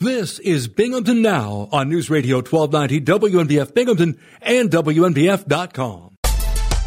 This is Binghamton Now on News Radio 1290 WNBF Binghamton and WNBF.com.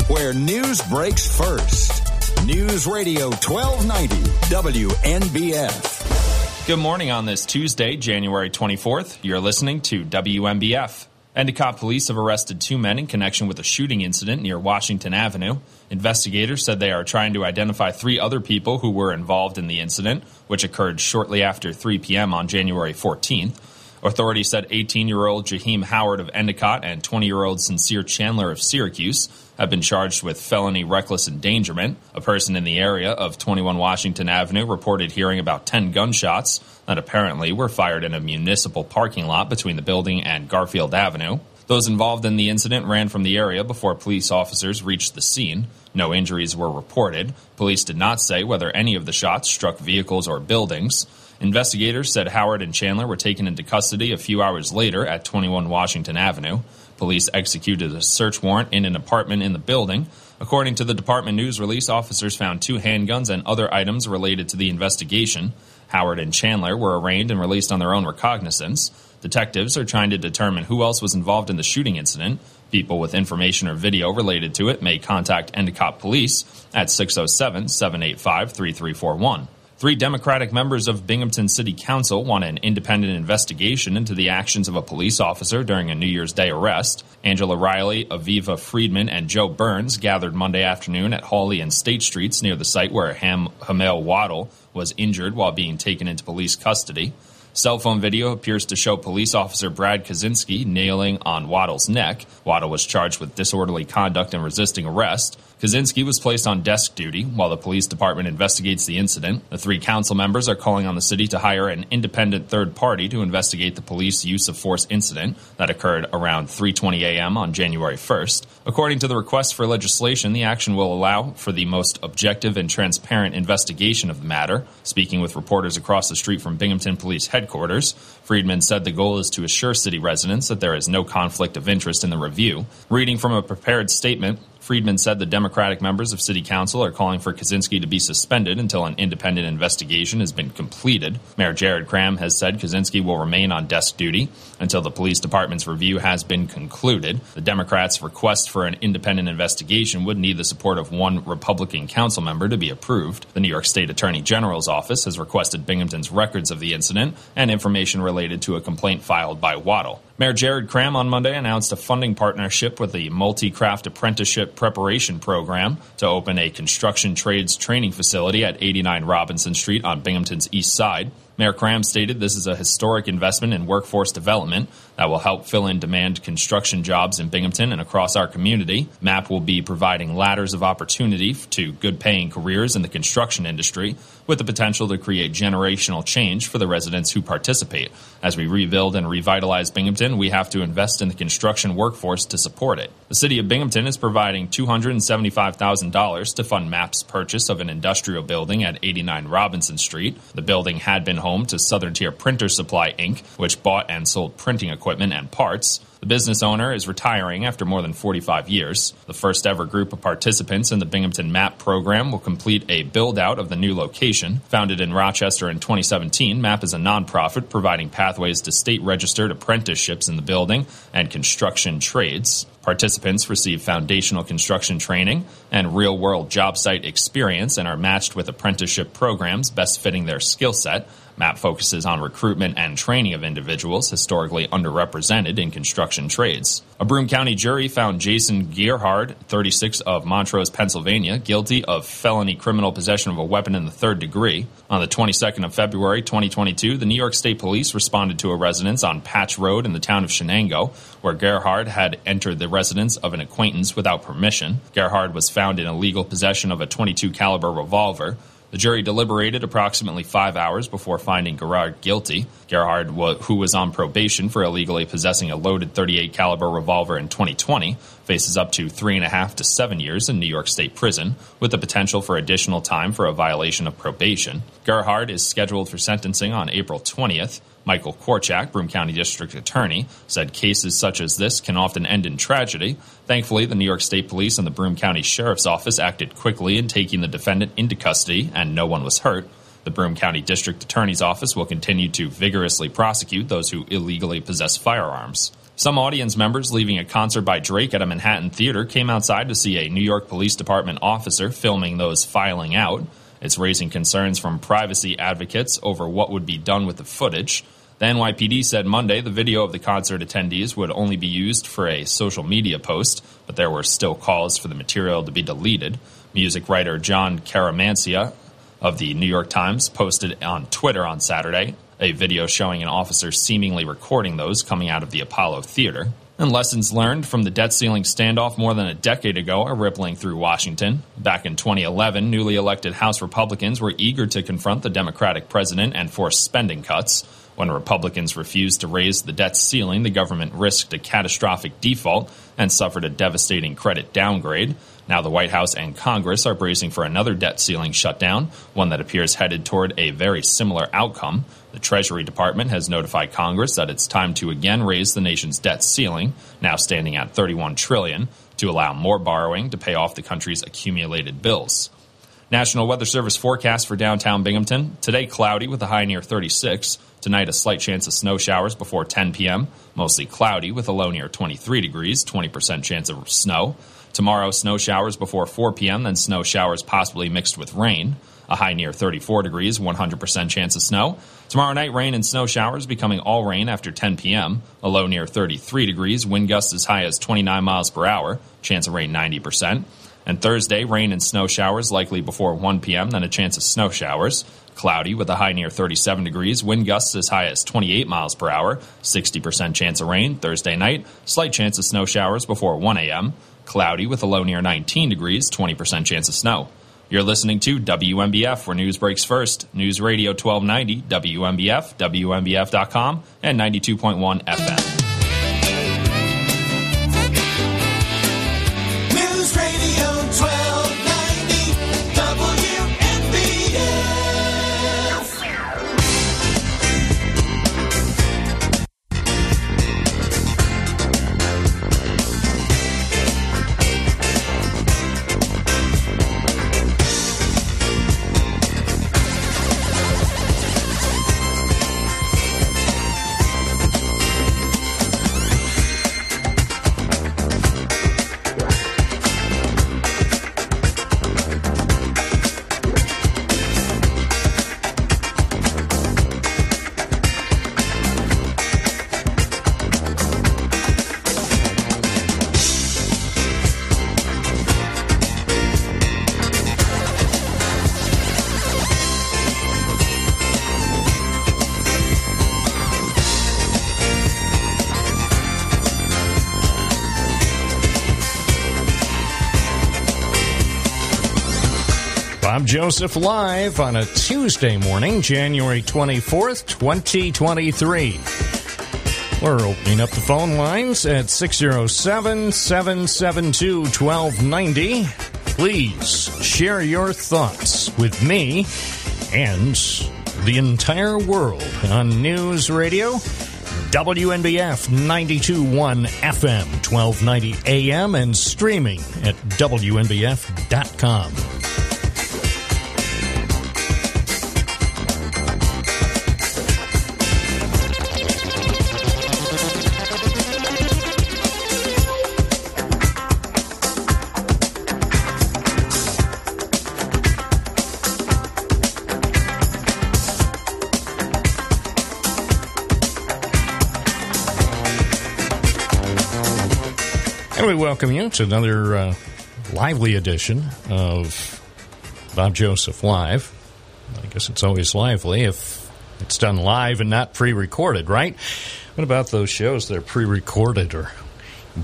Where news breaks first. News Radio 1290 WNBF. Good morning on this Tuesday, January 24th. You're listening to WNBF. Endicott police have arrested two men in connection with a shooting incident near Washington Avenue. Investigators said they are trying to identify three other people who were involved in the incident, which occurred shortly after 3 p.m. on January 14th. Authorities said 18 year old Jaheim Howard of Endicott and 20 year old Sincere Chandler of Syracuse have been charged with felony reckless endangerment. A person in the area of 21 Washington Avenue reported hearing about 10 gunshots that apparently were fired in a municipal parking lot between the building and Garfield Avenue. Those involved in the incident ran from the area before police officers reached the scene. No injuries were reported. Police did not say whether any of the shots struck vehicles or buildings. Investigators said Howard and Chandler were taken into custody a few hours later at 21 Washington Avenue. Police executed a search warrant in an apartment in the building. According to the department news release, officers found two handguns and other items related to the investigation. Howard and Chandler were arraigned and released on their own recognizance. Detectives are trying to determine who else was involved in the shooting incident. People with information or video related to it may contact Endicott Police at 607 785 3341. Three Democratic members of Binghamton City Council want an independent investigation into the actions of a police officer during a New Year's Day arrest. Angela Riley, Aviva Friedman, and Joe Burns gathered Monday afternoon at Hawley and State Streets near the site where Ham Hamel Waddle was injured while being taken into police custody. Cell phone video appears to show police officer Brad Kaczynski nailing on Waddle's neck. Waddle was charged with disorderly conduct and resisting arrest. Kaczynski was placed on desk duty while the police department investigates the incident. The three council members are calling on the city to hire an independent third party to investigate the police use of force incident that occurred around 3:20 a.m. on January 1st. According to the request for legislation, the action will allow for the most objective and transparent investigation of the matter. Speaking with reporters across the street from Binghamton Police Headquarters, Friedman said the goal is to assure city residents that there is no conflict of interest in the review. Reading from a prepared statement, Friedman said the Democratic members of City Council are calling for Kaczynski to be suspended until an independent investigation has been completed. Mayor Jared Kraham has said Kaczynski will remain on desk duty until the police department's review has been concluded. The Democrats' request for an independent investigation would need the support of one Republican council member to be approved. The New York State Attorney General's office has requested Binghamton's records of the incident and information related to a complaint filed by Waddle. Mayor Jared Kraham on Monday announced a funding partnership with the Multi Craft Apprenticeship Preparation Program to open a construction trades training facility at 89 Robinson Street on Binghamton's east side. Mayor Kraham stated this is a historic investment in workforce development that will help fill in demand construction jobs in Binghamton and across our community. MAP will be providing ladders of opportunity to good paying careers in the construction industry with the potential to create generational change for the residents who participate. As we rebuild and revitalize Binghamton, we have to invest in the construction workforce to support it. The city of Binghamton is providing $275,000 to fund MAP's purchase of an industrial building at 89 Robinson Street. The building had been home to Southern Tier Printer Supply Inc., which bought and sold printing equipment and parts. The business owner is retiring after more than 45 years. The first ever group of participants in the Binghamton MAP program will complete a build out of the new location. Founded in Rochester in 2017, MAP is a nonprofit providing pathways to state registered apprenticeships in the building and construction trades. Participants receive foundational construction training and real world job site experience and are matched with apprenticeship programs best fitting their skill set. MAP focuses on recruitment and training of individuals historically underrepresented in construction trades. A Broome County jury found Jason Gerhard, 36 of Montrose, Pennsylvania, guilty of felony criminal possession of a weapon in the third degree. On the 22nd of February 2022, the New York State Police responded to a residence on Patch Road in the town of Chenango, where Gerhard had entered the residence of an acquaintance without permission. Gerhard was found in illegal possession of a 22 caliber revolver. The jury deliberated approximately five hours before finding Gerhard guilty. Gerhard, who was on probation for illegally possessing a loaded 38 caliber revolver in 2020, faces up to three and a half to seven years in New York State prison, with the potential for additional time for a violation of probation. Gerhard is scheduled for sentencing on April 20th. Michael Korchak, Broome County District Attorney, said cases such as this can often end in tragedy. Thankfully, the New York State Police and the Broome County Sheriff's Office acted quickly in taking the defendant into custody, and no one was hurt. The Broome County District Attorney's Office will continue to vigorously prosecute those who illegally possess firearms. Some audience members leaving a concert by Drake at a Manhattan theater came outside to see a New York Police Department officer filming those filing out. It's raising concerns from privacy advocates over what would be done with the footage. The NYPD said Monday the video of the concert attendees would only be used for a social media post, but there were still calls for the material to be deleted. Music writer Jon Caramanica of the New York Times posted on Twitter on Saturday a video showing an officer seemingly recording those coming out of the Apollo Theater. And lessons learned from the debt ceiling standoff more than a decade ago are rippling through Washington. Back in 2011, newly elected House Republicans were eager to confront the Democratic president and force spending cuts. When Republicans refused to raise the debt ceiling, the government risked a catastrophic default and suffered a devastating credit downgrade. Now, the White House and Congress are bracing for another debt ceiling shutdown, one that appears headed toward a very similar outcome. The Treasury Department has notified Congress that it's time to again raise the nation's debt ceiling, now standing at 31 trillion, to allow more borrowing to pay off the country's accumulated bills. National Weather Service forecast for downtown Binghamton. Today, cloudy with a high near 36. Tonight, a slight chance of snow showers before 10 p.m. Mostly cloudy with a low near 23 degrees, 20% chance of snow. Tomorrow, snow showers before 4 p.m., then snow showers possibly mixed with rain. A high near 34 degrees, 100% chance of snow. Tomorrow night, rain and snow showers becoming all rain after 10 p.m. A low near 33 degrees, wind gusts as high as 29 miles per hour, chance of rain 90%. And Thursday, rain and snow showers likely before 1 p.m., then a chance of snow showers. Cloudy with a high near 37 degrees, wind gusts as high as 28 miles per hour, 60% chance of rain. Thursday night, slight chance of snow showers before 1 a.m. Cloudy with a low near 19 degrees, 20% chance of snow. You're listening to WNBF, where news breaks first. News Radio 1290, WNBF, WNBF.com, and 92.1 FM. Joseph live on a Tuesday morning, January 24th, 2023. We're opening up the phone lines at 607 772 1290. Please share your thoughts with me and the entire world on News Radio. WNBF 92.1 FM, 1290 AM, and streaming at WNBF.com. welcome you to another uh, lively edition of Bob Joseph Live. I guess it's always lively if it's done live and not pre recorded, right? What about those shows that are pre recorded or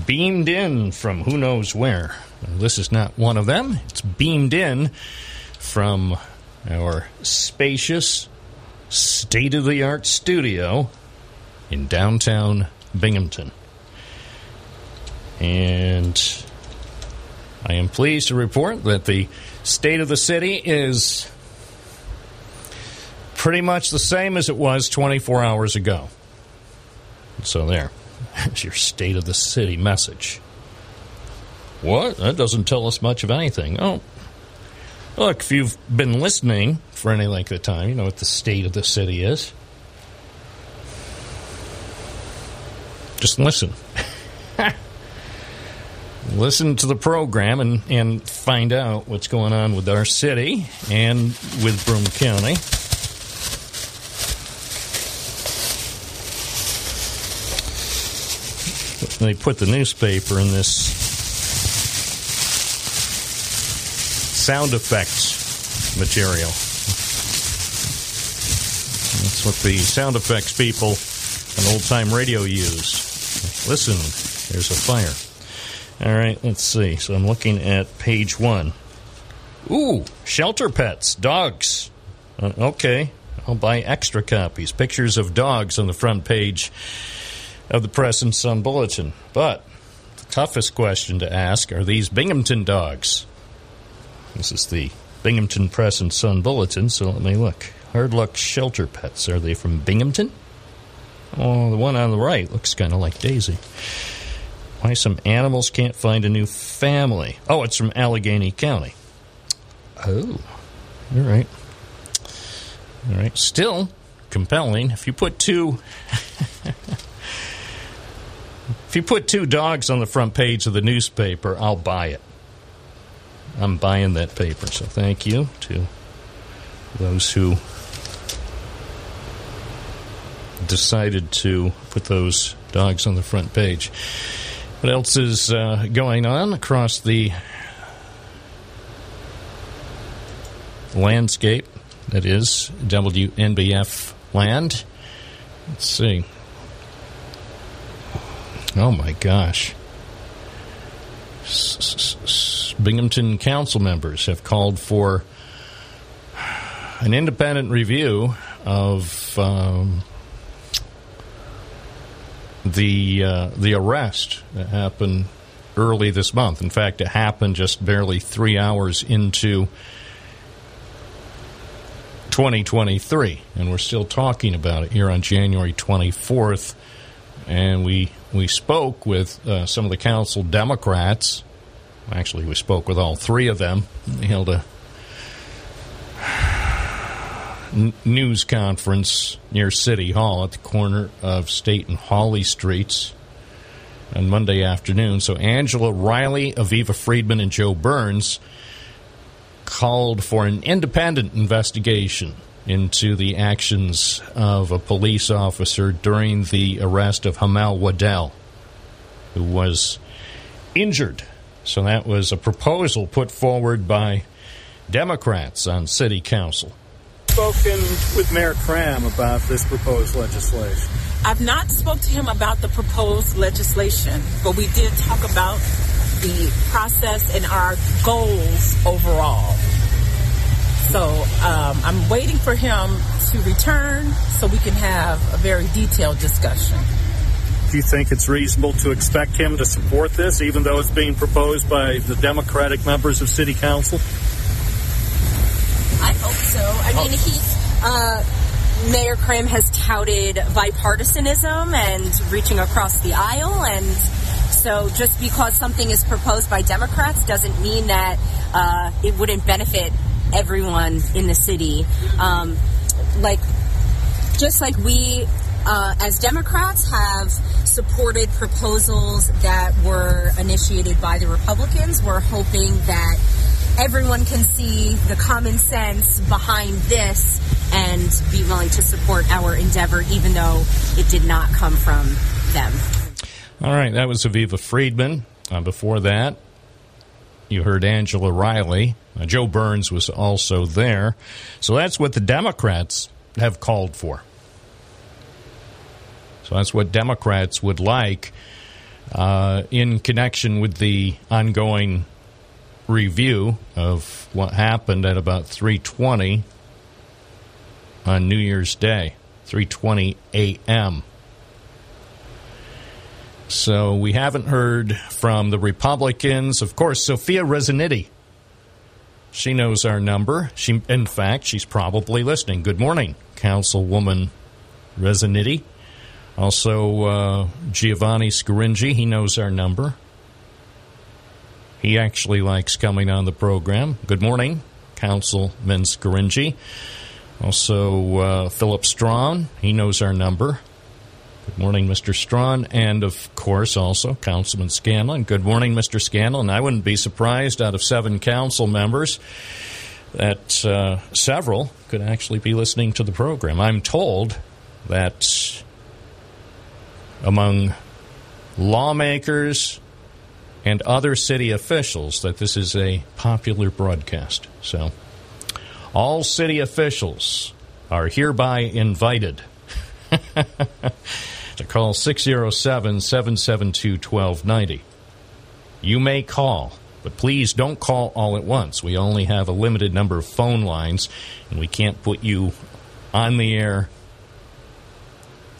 beamed in from who knows where? Well, this is not one of them. It's beamed in from our spacious, state of the art studio in downtown Binghamton. And I am pleased to report that the state of the city is pretty much the same as it was 24 hours ago. So, there. There's your state of the city message. What? That doesn't tell us much of anything. Oh, look, if you've been listening for any length of time. You know what the state of the city is. Just listen. listen to the program and, and find out what's going on with our city and with Broome County. They put the newspaper in this sound effects material. That's what the sound effects people on old time radio use. Listen, there's a fire. All right, let's see. So I'm looking at page one. Ooh, shelter pets, dogs. Uh, okay, I'll buy extra copies. Pictures of dogs on the front page of the Press and Sun Bulletin. But the toughest question to ask are these Binghamton dogs? This is the Binghamton Press and Sun Bulletin, so let me look. Hard Luck Shelter Pets. Are they from Binghamton? Oh, the one on the right looks kind of like Daisy. Why some animals can't find a new family? Oh, it's from Allegheny County. Oh, all right. All right. Still compelling. If you put two. if you put two dogs on the front page of the newspaper, I'll buy it. I'm buying that paper. So thank you to those who decided to put those dogs on the front page. What else is uh, going on across the landscape that is WNBF land? Let's see. Oh my gosh. Binghamton council members have called for an independent review of um, the uh, the arrest that happened early this month. In fact, it happened just barely three hours into 2023, and we're still talking about it here on January 24th. And we we spoke with uh, some of the council Democrats. Actually, we spoke with all three of them. We held a news conference near City Hall at the corner of State and Hawley Streets on Monday afternoon. So Angela Riley, Aviva Friedman, and Joe Burns called for an independent investigation into the actions of a police officer during the arrest of Hamel Waddell, who was injured. So that was a proposal put forward by Democrats on City Council spoken with Mayor Kraham about this proposed legislation? I've not spoke to him about the proposed legislation, but we did talk about the process and our goals overall. So um, I'm waiting for him to return so we can have a very detailed discussion. Do you think it's reasonable to expect him to support this, even though it's being proposed by the Democratic members of City Council? So. I mean, he's. Uh, Mayor Kraham has touted bipartisanism and reaching across the aisle. And so just because something is proposed by Democrats doesn't mean that uh, it wouldn't benefit everyone in the city. Um, like, just like we, uh, as Democrats, have supported proposals that were initiated by the Republicans, we're hoping that everyone can see the common sense behind this and be willing to support our endeavor, even though it did not come from them. All right, that was Aviva Friedman. Uh, before that, you heard Angela Riley. Uh, Joe Burns was also there. So that's what the Democrats have called for. So that's what Democrats would like uh, in connection with the ongoing review of what happened at about 3:20 on New Year's Day, 3:20 a.m. So we haven't heard from the Republicans. Of course, Sophia Resciniti. She knows our number. She, in fact, she's probably listening. Good morning, Councilwoman Resciniti. Also, uh, Giovanni Scaringi. He knows our number. He actually likes coming on the program. Good morning, Councilman Scaringi. Also, uh, Philip Strawn, he knows our number. Good morning, Mr. Strawn. And of course, also Councilman Scanlon. Good morning, Mr. Scanlon. I wouldn't be surprised out of seven council members that uh, several could actually be listening to the program. I'm told that among lawmakers and other city officials that this is a popular broadcast. So, all city officials are hereby invited to call 607 772 1290. You may call, but please don't call all at once. We only have a limited number of phone lines, and we can't put you on the air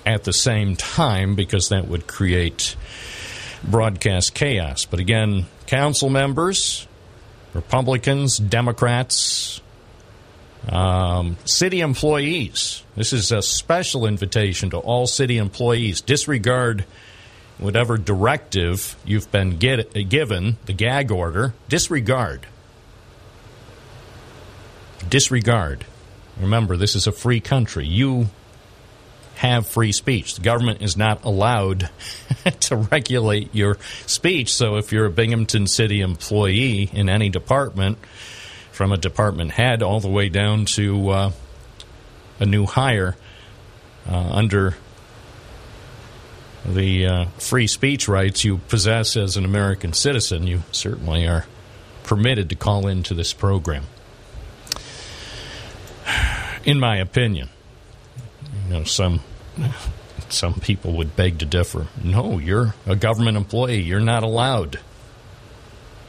at the same time because that would create broadcast chaos. But again, council members, Republicans, Democrats, um, city employees. This is a special invitation to all city employees. Disregard whatever directive you've been get, given, the gag order. Disregard. Disregard. Remember, this is a free country. You have free speech. The government is not allowed to regulate your speech. So if you're a Binghamton City employee in any department, from a department head all the way down to uh, a new hire uh, under the uh, free speech rights you possess as an American citizen, you certainly are permitted to call into this program. In my opinion, you know, some some people would beg to differ. No, you're a government employee. You're not allowed.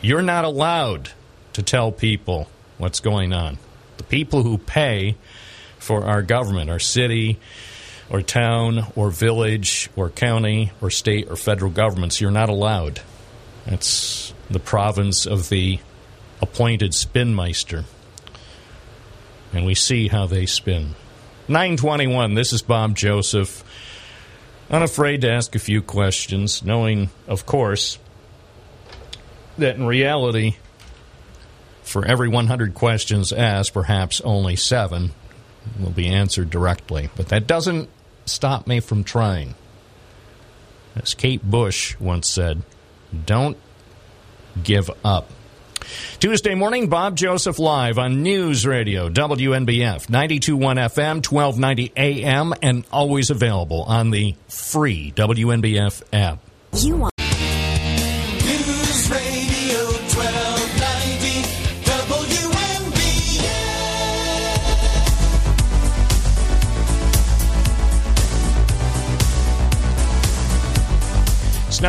You're not allowed to tell people what's going on. The people who pay for our government, our city or town or village or county or state or federal governments, you're not allowed. That's the province of the appointed spinmeister. And we see how they spin. 921, this is Bob Joseph. Unafraid to ask a few questions, knowing, of course, that in reality, for every 100 questions asked, perhaps only seven will be answered directly. But that doesn't stop me from trying. As Kate Bush once said, don't give up. Tuesday morning, Bob Joseph live on News Radio, WNBF, 92.1 FM, 1290 AM, and always available on the free WNBF app. You want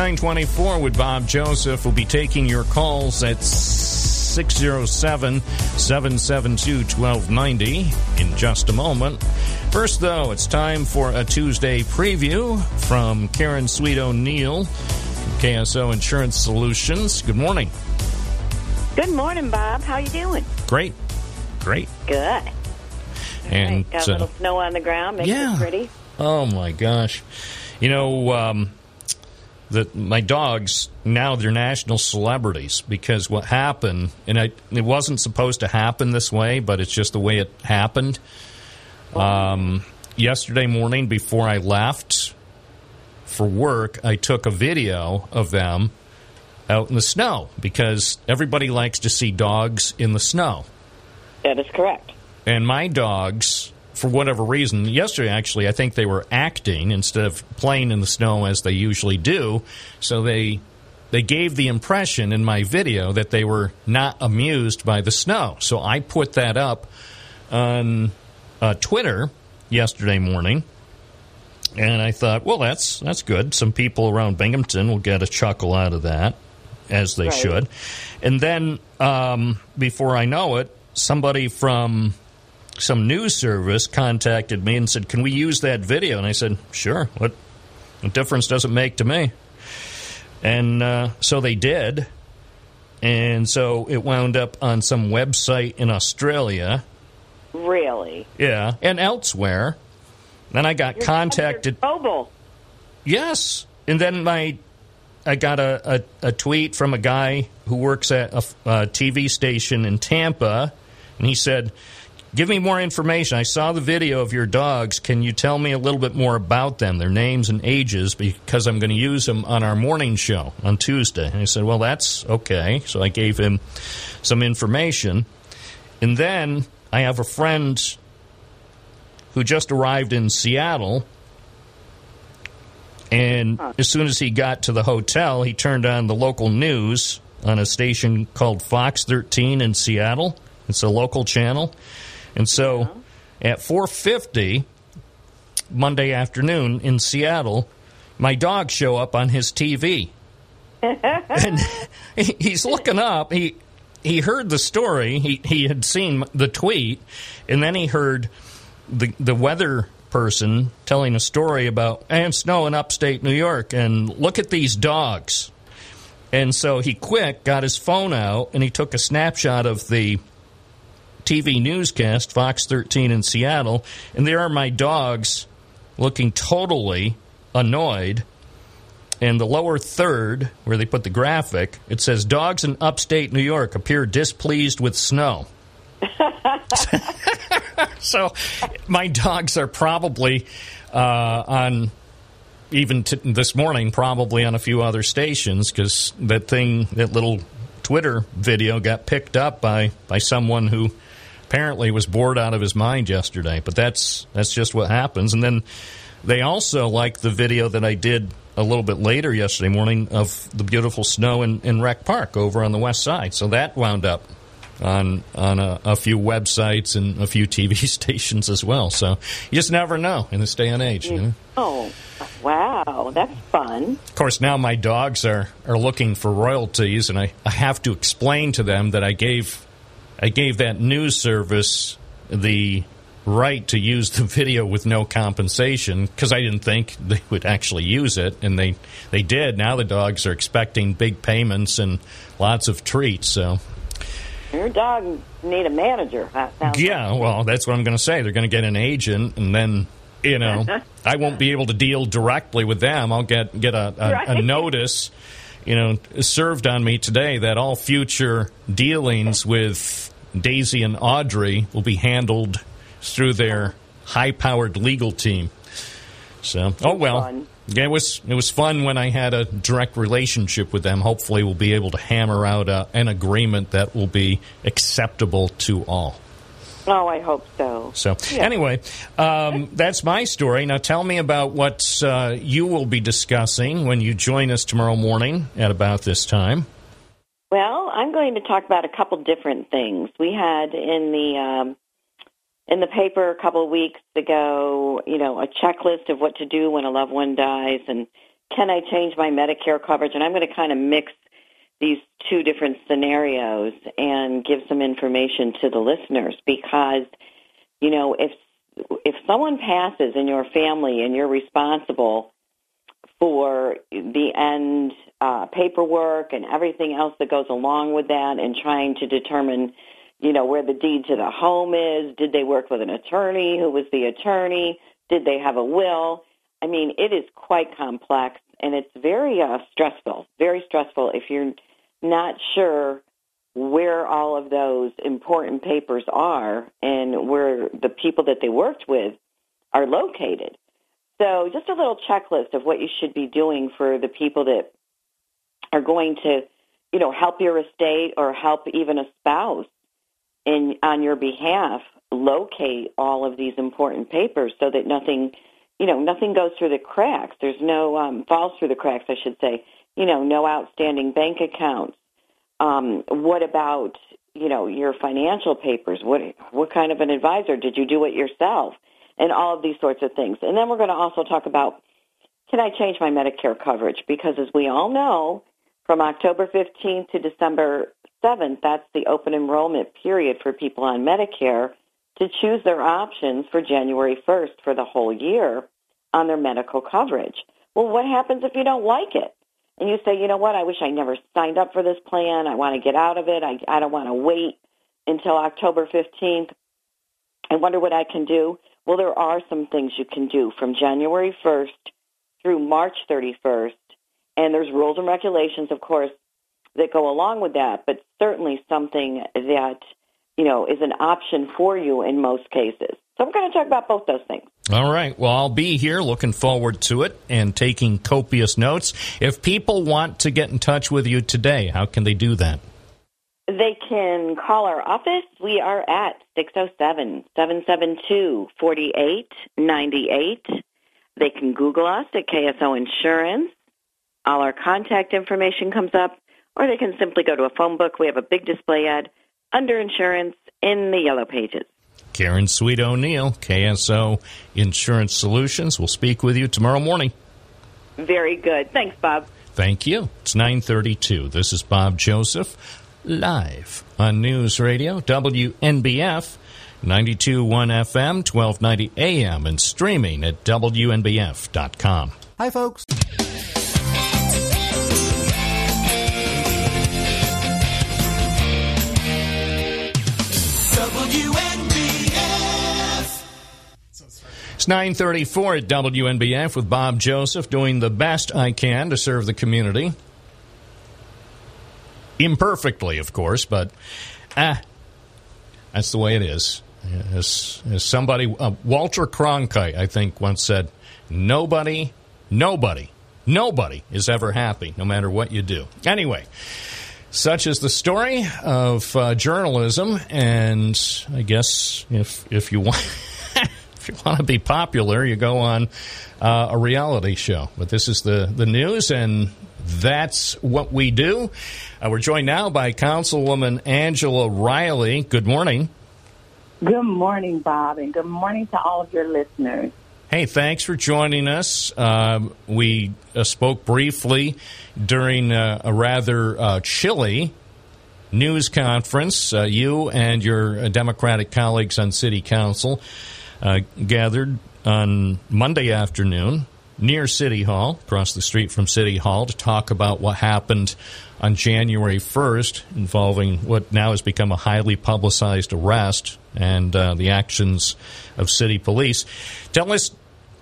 924 with Bob Joseph. We'll be taking your calls at 607 772 1290 in just a moment. First, though, it's time for a Tuesday preview from Karen Sweet O'Neill from KSO Insurance Solutions. Good morning. Good morning, Bob. How you doing? Great. Great. Good. And Got a uh, little snow on the ground. Makes yeah. it pretty. Oh my gosh! You know, um, the my dogs now they're national celebrities because what happened, and I, it wasn't supposed to happen this way, but it's just the way it happened. Um, yesterday morning, before I left for work, I took a video of them out in the snow because everybody likes to see dogs in the snow. That is correct. And my dogs, for whatever reason, yesterday actually, I think they were acting instead of playing in the snow as they usually do. So they they gave the impression in my video that they were not amused by the snow. So I put that up on uh, Twitter yesterday morning. And I thought, well, that's that's good. Some people around Binghamton will get a chuckle out of that, as they Right. should. And then, um, before I know it, somebody from some news service contacted me and said, "Can we use that video?" And I said, "Sure. What, what difference does it make to me?" And uh, so they did. And so it wound up on some website in Australia, Really? yeah, and elsewhere. Then I got contacted. Mobile. Yes, and then my I got a, a, a tweet from a guy who works at a TV station in Tampa, And he said, Give me more information. I saw the video of your dogs. Can you tell me a little bit more about them, their names and ages, because I'm going to use them on our morning show on Tuesday? And he said, Well, that's okay. So I gave him some information. And then I have a friend who just arrived in Seattle. And as soon as he got to the hotel, he turned on the local news on a station called Fox 13 in Seattle. It's a local channel. And so at 4:50 Monday afternoon in Seattle, my dog show up on his TV. and he's looking up. He he heard the story. He he had seen the tweet, and then he heard the the weather person telling a story about and snow in upstate New York, and look at these dogs. And so he quick got his phone out and he took a snapshot of the TV newscast, Fox 13 in Seattle, and there are my dogs looking totally annoyed. And the lower third, where they put the graphic, it says dogs in upstate New York appear displeased with snow. so my dogs are probably uh, on even t- this morning, probably on a few other stations because that thing, that little Twitter video, got picked up by by someone who apparently was bored out of his mind yesterday. But that's that's just what happens. And then they also like the video that I did a little bit later yesterday morning of the beautiful snow in, in Rec Park over on the west side. So that wound up on on a, a few websites and a few TV stations as well. So you just never know in this day and age. You know? Oh, wow, that's fun. Of course, now my dogs are, are looking for royalties, and I, I have to explain to them that I gave I gave that news service the right to use the video with no compensation because I didn't think they would actually use it, and they they did. Now the dogs are expecting big payments and lots of treats. So Your dog need a manager. Yeah, well, that's what I'm going to say. They're going to get an agent, and then you know, I won't be able to deal directly with them. I'll get get a, a, a notice, you know, served on me today that all future dealings with Daisy and Audrey will be handled through their high-powered legal team. So, oh well. Yeah, it was it was fun when I had a direct relationship with them. Hopefully, we'll be able to hammer out a, an agreement that will be acceptable to all. Oh, I hope so. So, anyway, um, that's my story. Now, tell me about what uh, you will be discussing when you join us tomorrow morning at about this time. Well, I'm going to talk about a couple different things. We had in the um, in the paper a couple of weeks ago, you know, a checklist of what to do when a loved one dies, and can I change my Medicare coverage? And I'm going to kind of mix these two different scenarios and give some information to the listeners because, you know, if if someone passes in your family and you're responsible for the end uh, paperwork and everything else that goes along with that and trying to determine you know where the deed to the home is did they work with an attorney? Who was the attorney? Did they have a will? I mean it is quite complex and it's very uh, stressful very stressful if you're not sure where all of those important papers are and where the people that they worked with are located so just a little checklist of what you should be doing for the people that are going to, you know, help your estate or help even a spouse in on your behalf locate all of these important papers so that nothing, you know, nothing goes through the cracks. There's no um, falls through the cracks, I should say. You know, no outstanding bank accounts. Um, what about you know your financial papers? What what kind of an advisor did you do it yourself? And all of these sorts of things. And then we're going to also talk about can I change my Medicare coverage? Because as we all know, from October 15th to December 7th, that's the open enrollment period for people on Medicare to choose their options for January 1st for the whole year on their medical coverage. Well, what happens if you don't like it? And you say, you know what, I wish I never signed up for this plan. I want to get out of it. I, I don't want to wait until October 15th. I wonder what I can do. Well, there are some things you can do from January 1st through March 31st. And there's rules and regulations, of course, that go along with that, but certainly something that you know, is an option for you in most cases. So we're going to talk about both those things. All right. Well, I'll be here looking forward to it and taking copious notes. If people want to get in touch with you today, how can they do that? They can call our office. We are at 607 772 4898. They can Google us at KSO Insurance. All our contact information comes up, or they can simply go to a phone book. We have a big display ad under insurance in the yellow pages. Karen Sweet O'Neill, KSO Insurance Solutions. We'll speak with you tomorrow morning. Very good. Thanks, Bob. Thank you. It's 932. This is Bob Joseph, live on News Radio, WNBF, 92.1 FM, 1290 AM, and streaming at WNBF.com. Hi, folks. It's 934 at WNBF with Bob Joseph doing the best I can to serve the community. Imperfectly, of course, but ah, that's the way it is. As, as somebody, uh, Walter Cronkite, I think, once said, nobody, nobody, nobody is ever happy, no matter what you do. Anyway, such is the story of uh, journalism, and I guess if if you want you want to be popular, you go on uh, a reality show. But this is the the news, and that's what we do. Uh, we're joined now by Councilwoman Angela Riley. Good morning. Good morning, Bob, and good morning to all of your listeners. Hey, thanks for joining us. Um, we uh, spoke briefly during uh, a rather uh, chilly news conference. Uh, you and your uh, Democratic colleagues on City Council uh, gathered on Monday afternoon near City Hall, across the street from City Hall, to talk about what happened on January 1st involving what now has become a highly publicized arrest and uh, the actions of city police. Tell us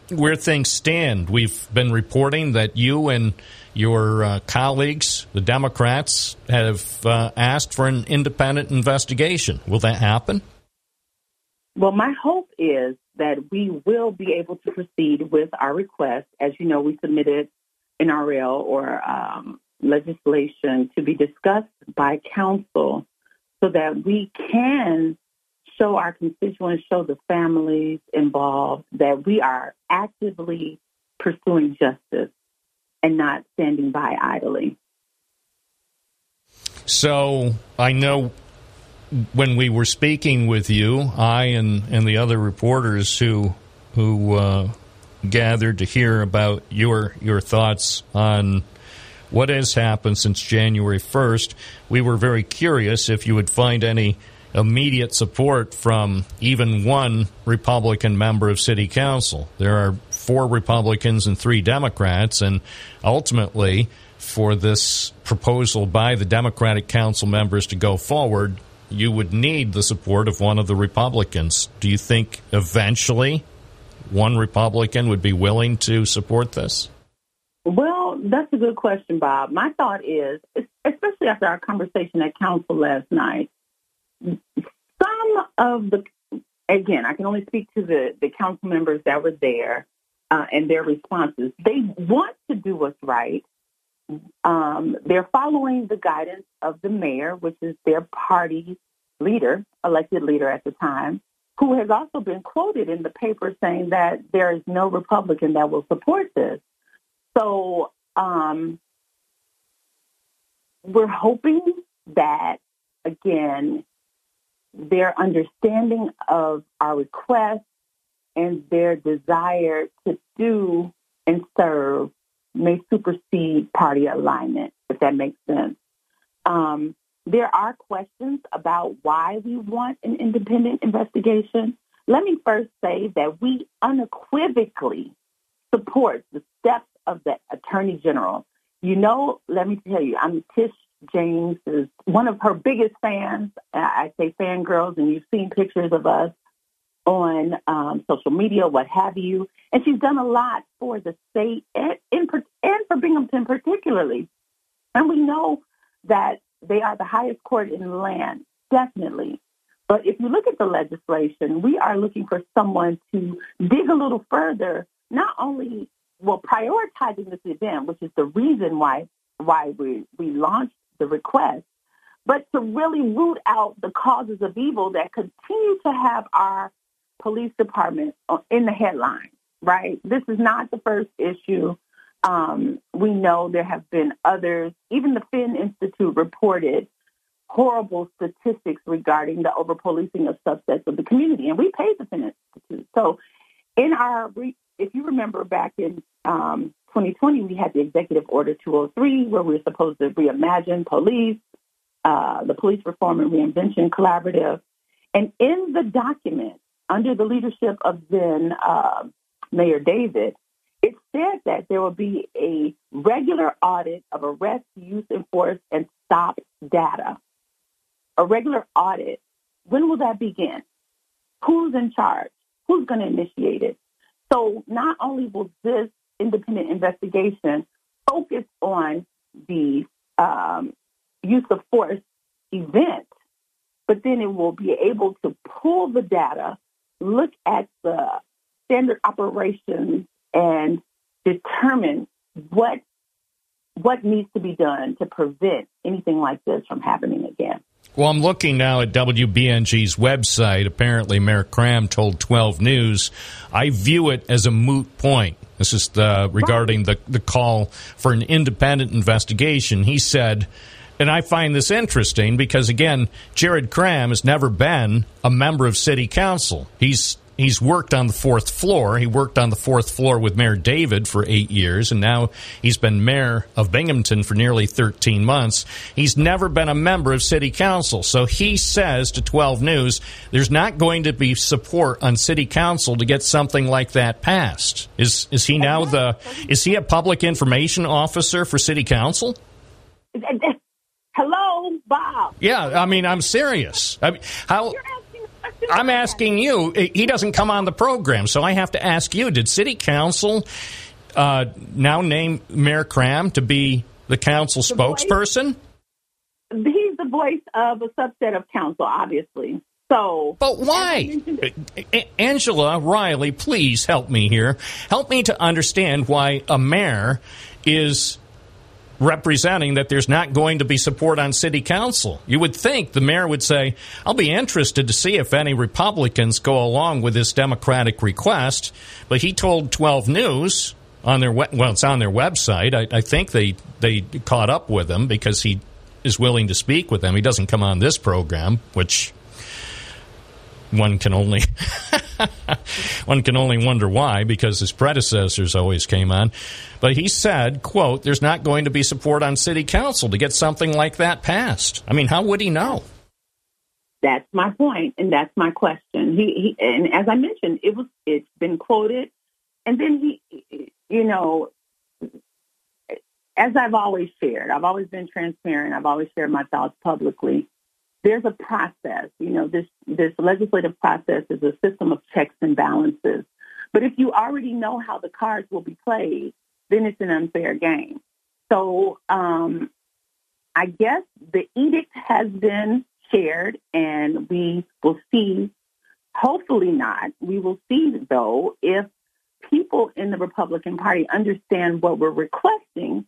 where things stand. We've been reporting that you and your uh, colleagues, the Democrats, have uh, asked for an independent investigation. Will that happen? Well, my hope is that we will be able to proceed with our request. As you know, we submitted an RL or um, legislation to be discussed by council so that we can show our constituents, show the families involved that we are actively pursuing justice and not standing by idly. So I know when we were speaking with you, I and, and the other reporters who who uh, gathered to hear about your your thoughts on what has happened since January first, we were very curious if you would find any immediate support from even one Republican member of City Council. There are four Republicans and three Democrats, and ultimately, for this proposal by the Democratic Council members to go forward, you would need the support of one of the Republicans. Do you think eventually one Republican would be willing to support this? Well, that's a good question, Bob. My thought is, especially after our conversation at council last night, some of the, again, I can only speak to the, the council members that were there uh, and their responses. They want to do what's right. Um, they're following the guidance of the mayor, which is their party's leader, elected leader at the time, who has also been quoted in the paper saying that there is no Republican that will support this. So um, we're hoping that, again, their understanding of our request and their desire to do and serve may supersede party alignment, if that makes sense. Um, there are questions about why we want an independent investigation. Let me first say that we unequivocally support the steps of the Attorney General. You know, let me tell you, I'm Tish James is one of her biggest fans. I say fangirls, and you've seen pictures of us on um, social media, what have you. And she's done a lot for the state and, and for Binghamton particularly. And we know that they are the highest court in the land, definitely. But if you look at the legislation, we are looking for someone to dig a little further, not only well prioritizing this event, which is the reason why why we, we launched the request, but to really root out the causes of evil that continue to have our police department in the headlines, right? This is not the first issue. Um, we know there have been others. Even the Finn Institute reported horrible statistics regarding the over policing of subsets of the community, and we paid the Finn Institute. So, in our, if you remember back in um, 2020, we had the Executive Order 203, where we were supposed to reimagine police, uh, the Police Reform and Reinvention Collaborative. And in the document, under the leadership of then uh, Mayor David, it said that there will be a regular audit of arrest, use, enforce, and stop data. A regular audit. When will that begin? Who's in charge? Who's going to initiate it? So not only will this independent investigation focus on the um, use of force event, but then it will be able to pull the data, look at the standard operations, and determine what what needs to be done to prevent anything like this from happening again. Well, I'm looking now at WBNG's website. Apparently, Mayor Kraham told 12 News, I view it as a moot point. This is the, regarding the, the call for an independent investigation. He said, and I find this interesting because, again, Jared Kraham has never been a member of city council. He's he's worked on the fourth floor. He worked on the fourth floor with Mayor David for eight years, and now he's been mayor of Binghamton for nearly 13 months. He's never been a member of city council. So he says to 12 News, there's not going to be support on city council to get something like that passed. Is is he now the is he a public information officer for city council? Hello, Bob. Yeah, I mean, I'm serious. I mean, how I'm asking you. He doesn't come on the program, so I have to ask you: Did City Council uh, now name Mayor Kraham to be the council the spokesperson? Voice, he's the voice of a subset of council, obviously. So, but why, Angela Riley? Please help me here. Help me to understand why a mayor is representing that there's not going to be support on city council. You would think the mayor would say, I'll be interested to see if any Republicans go along with this Democratic request. But he told 12 News on their, well, it's on their website. I, I think they, they caught up with him because he is willing to speak with them. He doesn't come on this program, which one can only one can only wonder why because his predecessors always came on. But he said quote there's not going to be support on city council to get something like that passed. I mean how would he know? That's my point and that's my question. He, he and as i mentioned it was it's been quoted and then he you know as i've always shared i've always been transparent i've always shared my thoughts publicly there's a process. You know, this this legislative process is a system of checks and balances. But if you already know how the cards will be played, then it's an unfair game. So um, I guess the edict has been shared, and we will see. Hopefully not. We will see though if people in the Republican Party understand what we're requesting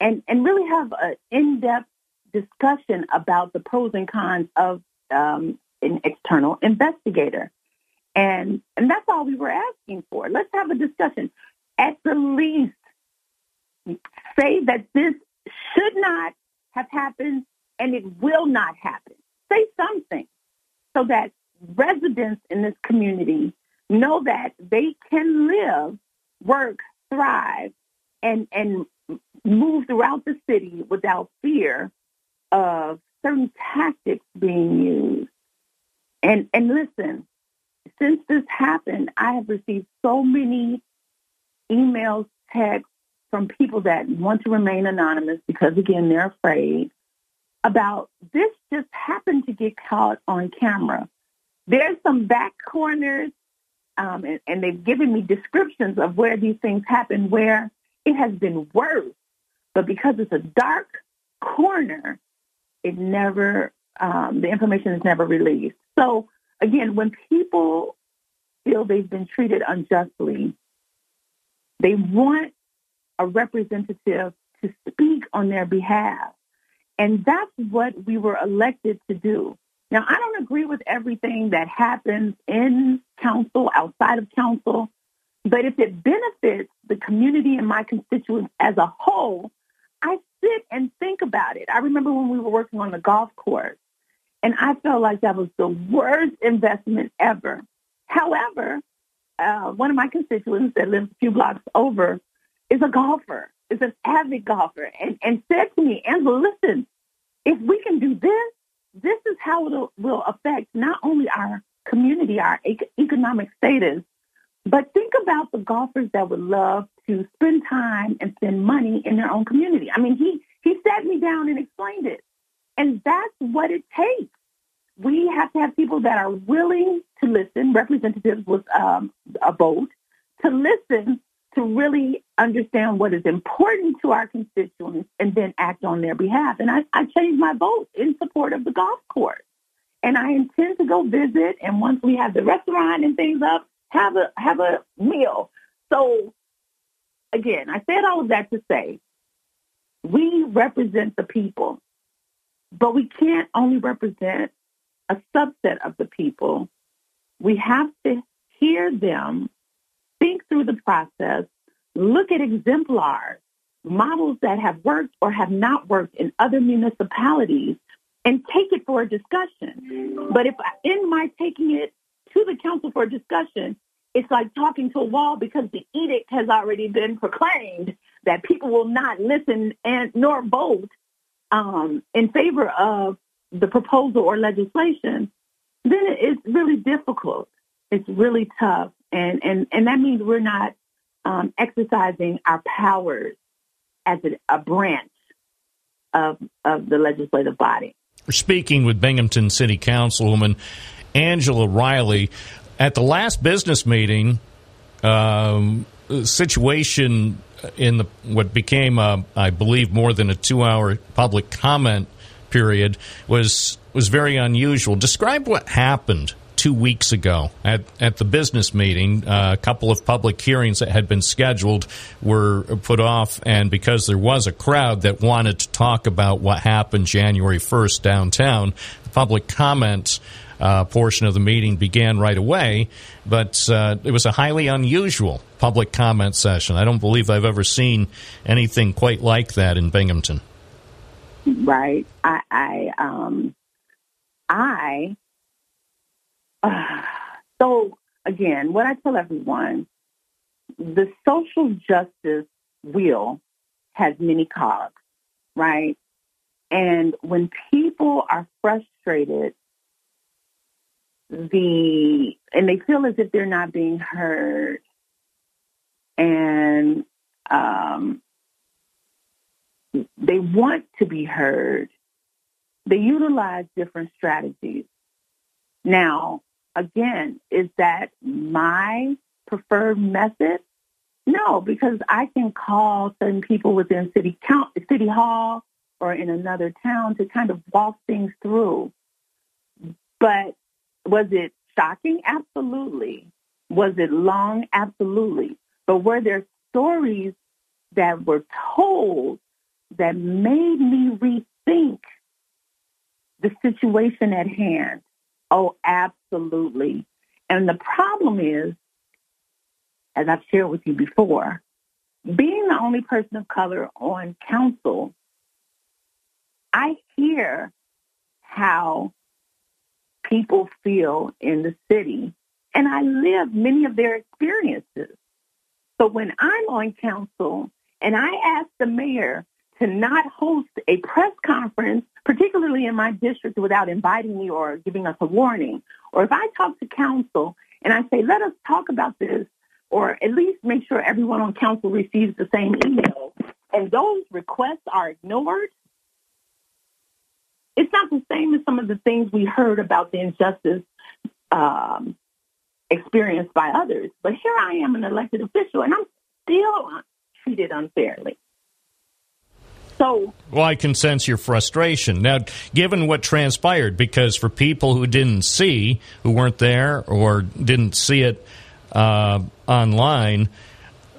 and, and really have an in-depth discussion about the pros and cons of um, an external investigator. And, and that's all we were asking for. Let's have a discussion. At the least, say that this should not have happened and it will not happen. Say something so that residents in this community know that they can live, work, thrive, and, and move throughout the city without fear of certain tactics being used. And and listen, since this happened, I have received so many emails, texts from people that want to remain anonymous because again they're afraid about this just happened to get caught on camera. There's some back corners, um, and, and they've given me descriptions of where these things happen where it has been worse. But because it's a dark corner, it never, um, the information is never released. So again, when people feel they've been treated unjustly, they want a representative to speak on their behalf. And that's what we were elected to do. Now, I don't agree with everything that happens in council, outside of council, but if it benefits the community and my constituents as a whole, I sit and think about it. I remember when we were working on the golf course, and I felt like that was the worst investment ever. However, uh, one of my constituents that lives a few blocks over is a golfer, is an avid golfer, and, and said to me, Angela, listen, if we can do this, this is how it will affect not only our community, our economic status, but think about the golfers that would love to spend time and spend money in their own community. I mean, he, he sat me down and explained it. And that's what it takes. We have to have people that are willing to listen, representatives with um, a vote, to listen, to really understand what is important to our constituents and then act on their behalf. And I, I changed my vote in support of the golf course. And I intend to go visit. And once we have the restaurant and things up, have a have a meal. So again, I said all of that to say we represent the people, but we can't only represent a subset of the people. We have to hear them, think through the process, look at exemplars, models that have worked or have not worked in other municipalities, and take it for a discussion. But if in my taking it to the council for discussion, it's like talking to a wall because the edict has already been proclaimed that people will not listen and nor vote um, in favor of the proposal or legislation, then it's really difficult. It's really tough, and and and that means we're not um, exercising our powers as a, a branch of of the legislative body. We're speaking with Binghamton City Councilwoman Angela Riley. At the last business meeting, um, situation in the what became, a, I believe, more than a two-hour public comment period was was very unusual. Describe what happened two weeks ago at, at the business meeting. Uh, a couple of public hearings that had been scheduled were put off, and because there was a crowd that wanted to talk about what happened January 1st downtown, the public comment uh, portion of the meeting began right away, but uh, it was a highly unusual public comment session. I don't believe I've ever seen anything quite like that in Binghamton. Right. I, I, um, I, uh, so again, what I tell everyone, the social justice wheel has many cogs, right? And when people are frustrated the and they feel as if they're not being heard. And um, they want to be heard. They utilize different strategies. Now again is that my preferred method? No because i can call certain people within city count, city hall or in another town to kind of walk things through. But was it shocking? Absolutely. Was it long? Absolutely. But were there stories that were told that made me rethink the situation at hand? Oh, absolutely. And the problem is, as I've shared with you before, being the only person of color on council, I hear how people feel in the city. And I live many of their experiences. So when I'm on council and I ask the mayor to not host a press conference, particularly in my district, without inviting me or giving us a warning, or if I talk to council and I say, let us talk about this, or at least make sure everyone on council receives the same email, and those requests are ignored, it's not the same as some of the things we heard about the injustice um, experienced by others. But here I am, an elected official, and I'm still treated unfairly. So, well, I can sense your frustration. Now, given what transpired, because for people who didn't see, who weren't there or didn't see it uh, online,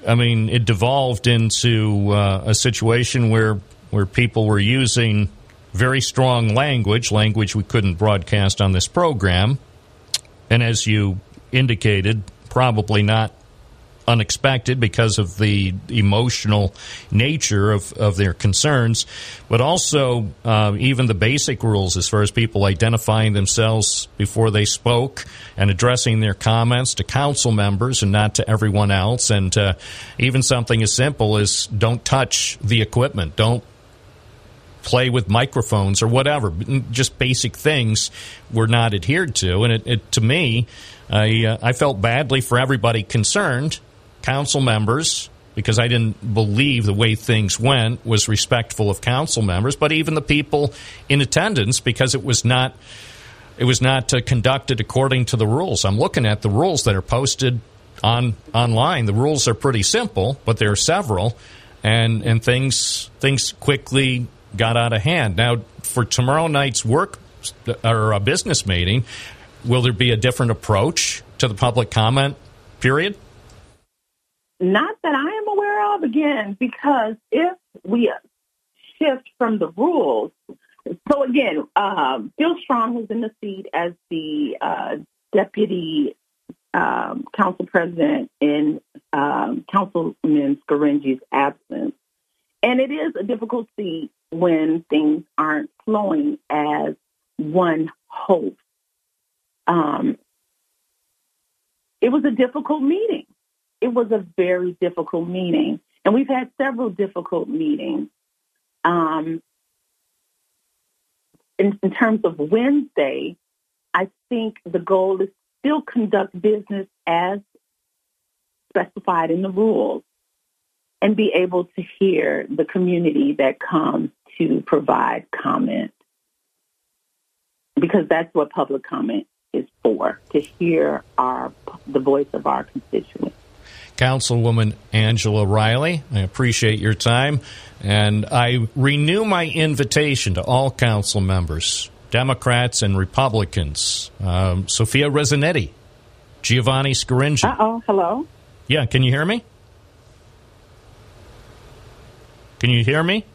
I mean, it devolved into uh, a situation where where people were using very strong language, language we couldn't broadcast on this program, and as you indicated, probably not unexpected because of the emotional nature of, of their concerns, but also uh, even the basic rules as far as people identifying themselves before they spoke and addressing their comments to council members and not to everyone else, and uh, even something as simple as don't touch the equipment, don't play with microphones or whatever. Just basic things were not adhered to, and it, it to me, I uh, I felt badly for everybody concerned council members because I didn't believe the way things went was respectful of council members, but even the people in attendance because it was not it was not uh, conducted according to the rules. I'm looking at the rules that are posted on online. The rules are pretty simple, but there are several, and and things things quickly got out of hand. Now for tomorrow night's work or a business meeting, will there be a different approach to the public comment period? Not that I am aware of, again, because if we shift from the rules, so again, um, Phil Strawn, who's in the seat as the uh, deputy um, council president in um, Councilman Scaringi's absence, and it is a difficult seat when things aren't flowing as one hopes. Um, it was a difficult meeting it was a very difficult meeting. And we've had several difficult meetings. Um, in, in terms of Wednesday, I think the goal is still conduct business as specified in the rules and be able to hear the community that comes to provide comment. Because that's what public comment is for, to hear our the voice of our constituents. Councilwoman Angela Riley. I appreciate your time. And I renew my invitation to all council members, Democrats and Republicans. Um, Sophia Resciniti, Giovanni Scaringi. Uh oh, hello. Yeah, can you hear me? Can you hear me?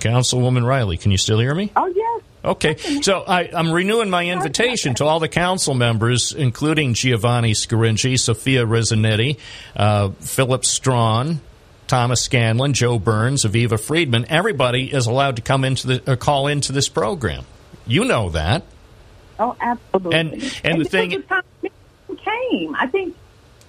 Councilwoman Riley, can you still hear me? Oh, yes. Okay, so I, am renewing my invitation to all the council members, including Giovanni Scaringi, Sophia Resciniti, uh, Philip Strawn, Thomas Scanlon, Joe Burns, Aviva Friedman. Everybody is allowed to come into the uh, call into this program. You know that. Oh, absolutely. And and, and the thing the came. I think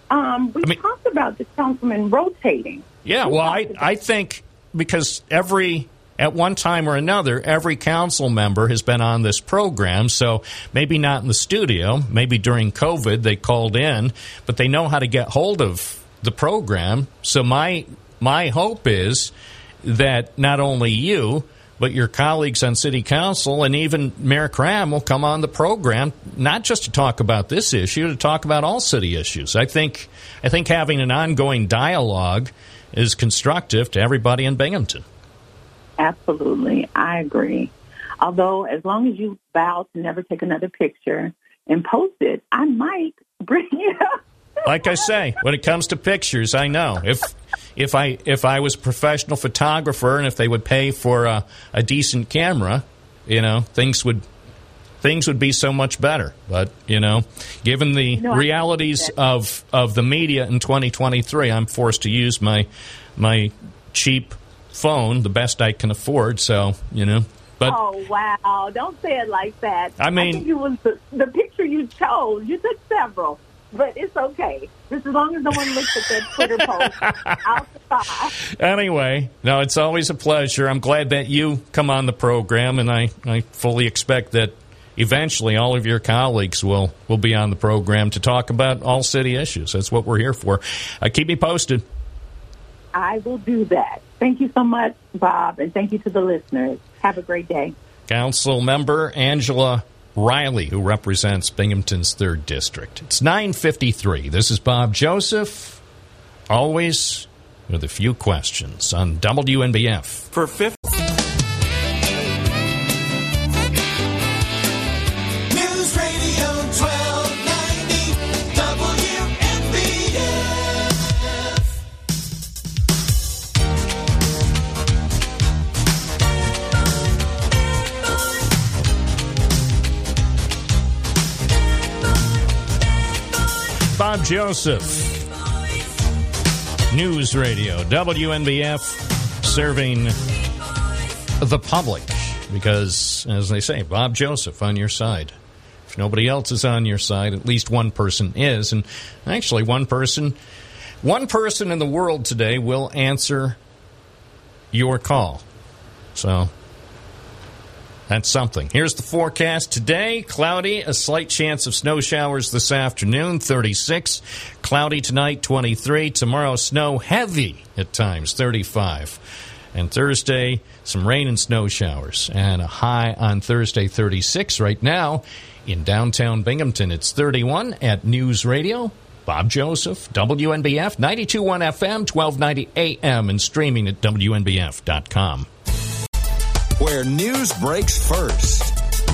um, we I mean, talked about the councilman rotating. Yeah, well, I I think because every at one time or another, every council member has been on this program. So maybe not in the studio, maybe during COVID they called in, but they know how to get hold of the program. So my my hope is that not only you, but your colleagues on city council and even Mayor Kraham will come on the program, not just to talk about this issue, to talk about all city issues. I think I think having an ongoing dialogue is constructive to everybody in Binghamton. Absolutely. I agree. Although, as long as you vow to never take another picture and post it, I might bring it up. like I say, when it comes to pictures, I know if if I if I was a professional photographer and if they would pay for a, a decent camera, you know, things would things would be so much better. But you know, given the no, realities of of the media in 2023, I'm forced to use my my cheap phone, the best I can afford. So you know. But, oh wow! Don't say it like that. I mean, I it was the, the picture you chose. You took several, but it's okay. Just as long as no one looks at that Twitter post, I'll survive. Anyway, no, it's always a pleasure. I'm glad that you come on the program, and I, I fully expect that eventually all of your colleagues will, will be on the program to talk about all city issues. That's what we're here for. Uh, keep me posted. I will do that. Thank you so much, Bob, and thank you to the listeners. Have a great day. Council member Angela Riley, who represents Binghamton's 3rd District. It's 953. This is Bob Joseph always with a few questions on WNBF. For 50. Joseph, News Radio, WNBF, serving the public. Because, as they say, Bob Joseph on your side. If nobody else is on your side, at least one person is. And actually, one person, one person in the world today will answer your call. So, that's something. Here's the forecast today. Cloudy, a slight chance of snow showers this afternoon, 36. Cloudy tonight, 23. Tomorrow, snow heavy at times, 35. And Thursday, some rain and snow showers. And a high on Thursday, 36. Right now, in downtown Binghamton, it's 31 at News Radio. Bob Joseph, WNBF, 92.1 FM, 1290 AM, and streaming at WNBF.com. Where news breaks first.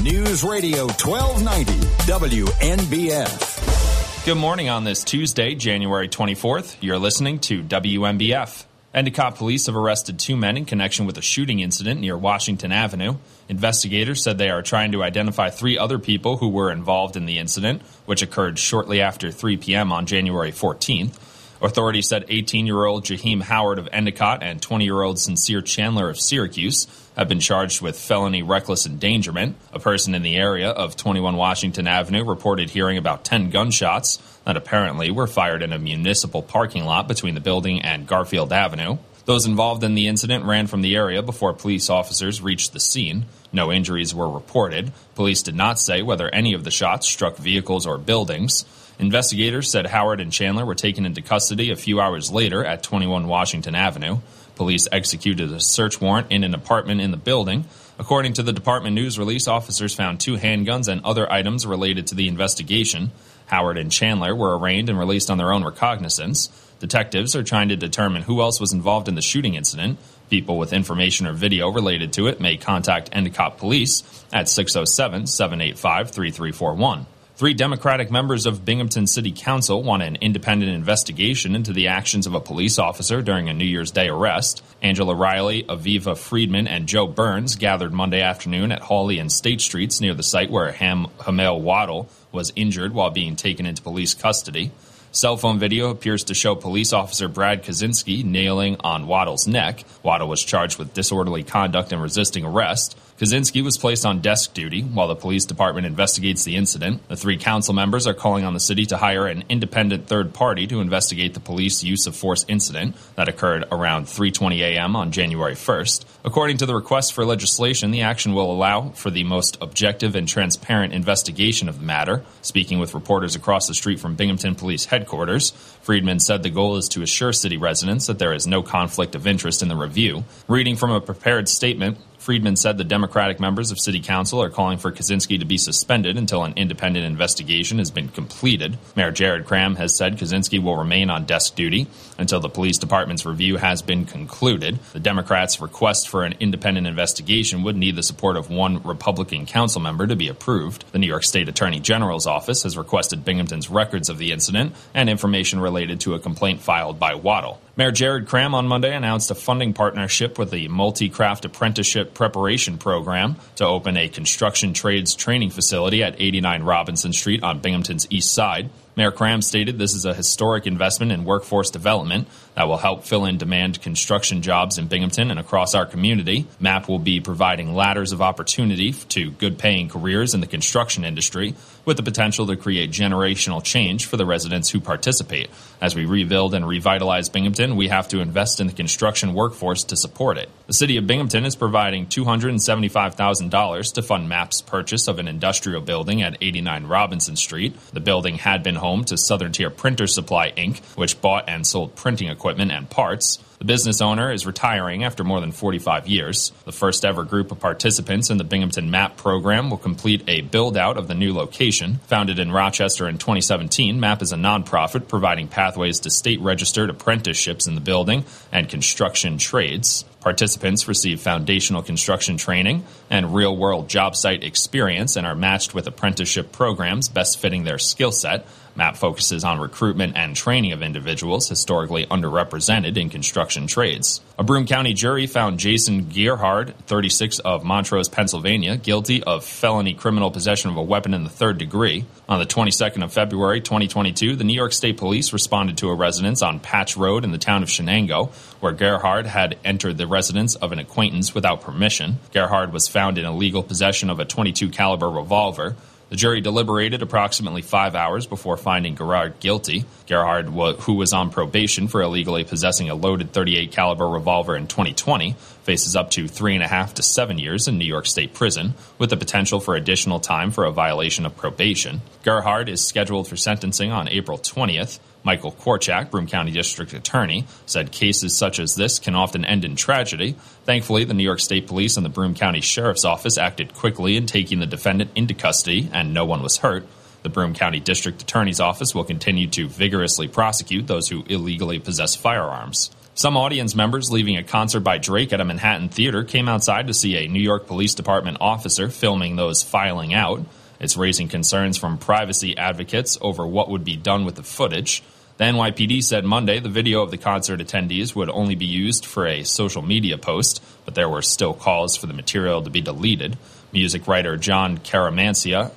News Radio 1290 WNBF. Good morning on this Tuesday, January 24th. You're listening to WNBF. Endicott police have arrested two men in connection with a shooting incident near Washington Avenue. Investigators said they are trying to identify three other people who were involved in the incident, which occurred shortly after 3 p.m. on January 14th. Authorities said 18 year old Jaheim Howard of Endicott and 20 year old Sincere Chandler of Syracuse have been charged with felony reckless endangerment. A person in the area of 21 Washington Avenue reported hearing about 10 gunshots that apparently were fired in a municipal parking lot between the building and Garfield Avenue. Those involved in the incident ran from the area before police officers reached the scene. No injuries were reported. Police did not say whether any of the shots struck vehicles or buildings. Investigators said Howard and Chandler were taken into custody a few hours later at 21 Washington Avenue. Police executed a search warrant in an apartment in the building. According to the department news release, officers found two handguns and other items related to the investigation. Howard and Chandler were arraigned and released on their own recognizance. Detectives are trying to determine who else was involved in the shooting incident. People with information or video related to it may contact Endicott Police at 607 785 3341. Three Democratic members of Binghamton City Council want an independent investigation into the actions of a police officer during a New Year's Day arrest. Angela Riley, Aviva Friedman, and Joe Burns gathered Monday afternoon at Hawley and State Streets near the site where Ham Hamel Waddle was injured while being taken into police custody. Cell phone video appears to show police officer Brad Kaczynski nailing on Waddle's neck. Waddle was charged with disorderly conduct and resisting arrest. Kaczynski was placed on desk duty while the police department investigates the incident. The three council members are calling on the city to hire an independent third party to investigate the police use of force incident that occurred around 3:20 a.m. on January 1st. According to the request for legislation, the action will allow for the most objective and transparent investigation of the matter. Speaking with reporters across the street from Binghamton Police Headquarters, Friedman said the goal is to assure city residents that there is no conflict of interest in the review. Reading from a prepared statement, Friedman said the Democratic members of City Council are calling for Kaczynski to be suspended until an independent investigation has been completed. Mayor Jared Kraham has said Kaczynski will remain on desk duty until the police department's review has been concluded. The Democrats' request for an independent investigation would need the support of one Republican council member to be approved. The New York State Attorney General's office has requested Binghamton's records of the incident and information related to a complaint filed by Waddle. Mayor Jared Kraham on Monday announced a funding partnership with the Multi Craft Apprenticeship Preparation Program to open a construction trades training facility at 89 Robinson Street on Binghamton's east side. Mayor Kraham stated this is a historic investment in workforce development that will help fill in demand construction jobs in Binghamton and across our community. MAP will be providing ladders of opportunity to good paying careers in the construction industry with the potential to create generational change for the residents who participate. As we rebuild and revitalize Binghamton, we have to invest in the construction workforce to support it. The city of Binghamton is providing $275,000 to fund MAP's purchase of an industrial building at 89 Robinson Street. The building had been home to Southern Tier Printer Supply Inc., which bought and sold printing equipment and parts. The business owner is retiring after more than 45 years. The first ever group of participants in the Binghamton MAP program will complete a build out of the new location. Founded in Rochester in 2017, MAP is a nonprofit providing pathways to state registered apprenticeships in the building and construction trades. Participants receive foundational construction training and real world job site experience and are matched with apprenticeship programs best fitting their skill set. MAP focuses on recruitment and training of individuals historically underrepresented in construction trades. A Broome County jury found Jason Gerhard, 36 of Montrose, Pennsylvania, guilty of felony criminal possession of a weapon in the third degree. On the 22nd of February 2022, the New York State Police responded to a residence on Patch Road in the town of Chenango, where Gerhard had entered the residence of an acquaintance without permission. Gerhard was found in illegal possession of a 22 caliber revolver. The jury deliberated approximately five hours before finding Gerhard guilty. Gerhard, who was on probation for illegally possessing a loaded 38 caliber revolver in 2020, faces up to three and a half to seven years in New York State prison, with the potential for additional time for a violation of probation. Gerhard is scheduled for sentencing on April 20th. Michael Korchak, Broome County District Attorney, said cases such as this can often end in tragedy. Thankfully, the New York State Police and the Broome County Sheriff's Office acted quickly in taking the defendant into custody, and no one was hurt. The Broome County District Attorney's Office will continue to vigorously prosecute those who illegally possess firearms. Some audience members leaving a concert by Drake at a Manhattan theater came outside to see a New York Police Department officer filming those filing out. It's raising concerns from privacy advocates over what would be done with the footage. The NYPD said Monday the video of the concert attendees would only be used for a social media post, but there were still calls for the material to be deleted. Music writer Jon Caramanica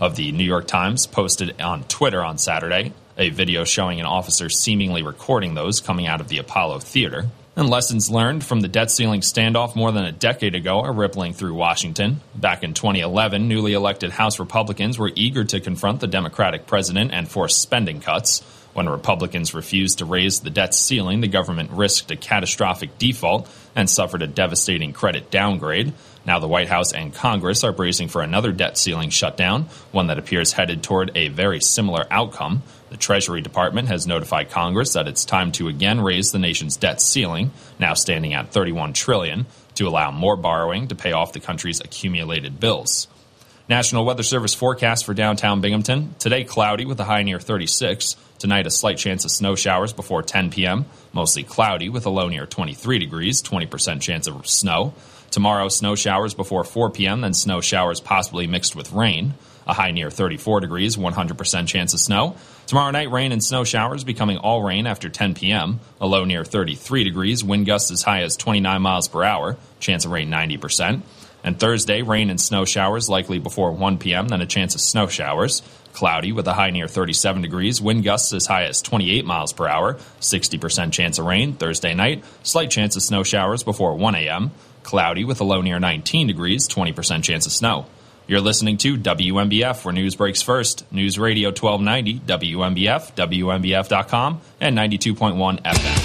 of the New York Times posted on Twitter on Saturday a video showing an officer seemingly recording those coming out of the Apollo Theater. And lessons learned from the debt ceiling standoff more than a decade ago are rippling through Washington. Back in 2011, newly elected House Republicans were eager to confront the Democratic president and force spending cuts. When Republicans refused to raise the debt ceiling, the government risked a catastrophic default and suffered a devastating credit downgrade. Now the White House and Congress are bracing for another debt ceiling shutdown, one that appears headed toward a very similar outcome. The Treasury Department has notified Congress that it's time to again raise the nation's debt ceiling, now standing at 31 trillion, to allow more borrowing to pay off the country's accumulated bills. National Weather Service forecast for downtown Binghamton. Today, cloudy with a high near 36. Tonight, a slight chance of snow showers before 10 p.m. Mostly cloudy with a low near 23 degrees, 20% chance of snow. Tomorrow, snow showers before 4 p.m., then snow showers possibly mixed with rain. A high near 34 degrees, 100% chance of snow. Tomorrow night, rain and snow showers becoming all rain after 10 p.m. A low near 33 degrees, wind gusts as high as 29 miles per hour, chance of rain 90%. And Thursday, rain and snow showers likely before 1 p.m., then a chance of snow showers. Cloudy with a high near 37 degrees, wind gusts as high as 28 miles per hour, 60% chance of rain. Thursday night, slight chance of snow showers before 1 a.m. Cloudy with a low near 19 degrees, 20% chance of snow. You're listening to WNBF, where news breaks first. News Radio 1290, WNBF, WNBF.com, and 92.1 FM.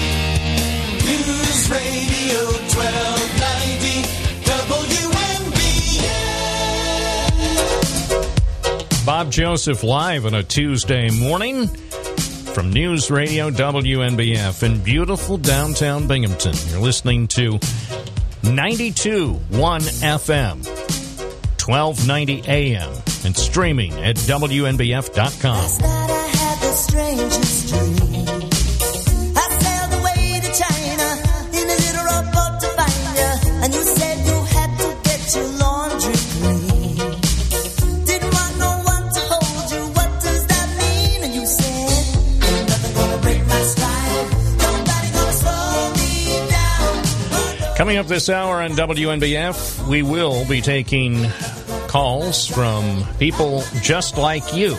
Bob Joseph live on a Tuesday morning from News Radio WNBF in beautiful downtown Binghamton. You're listening to 92.1 FM, 1290 AM, and streaming at WNBF.com. Coming up this hour on WNBF, we will be taking calls from people just like you.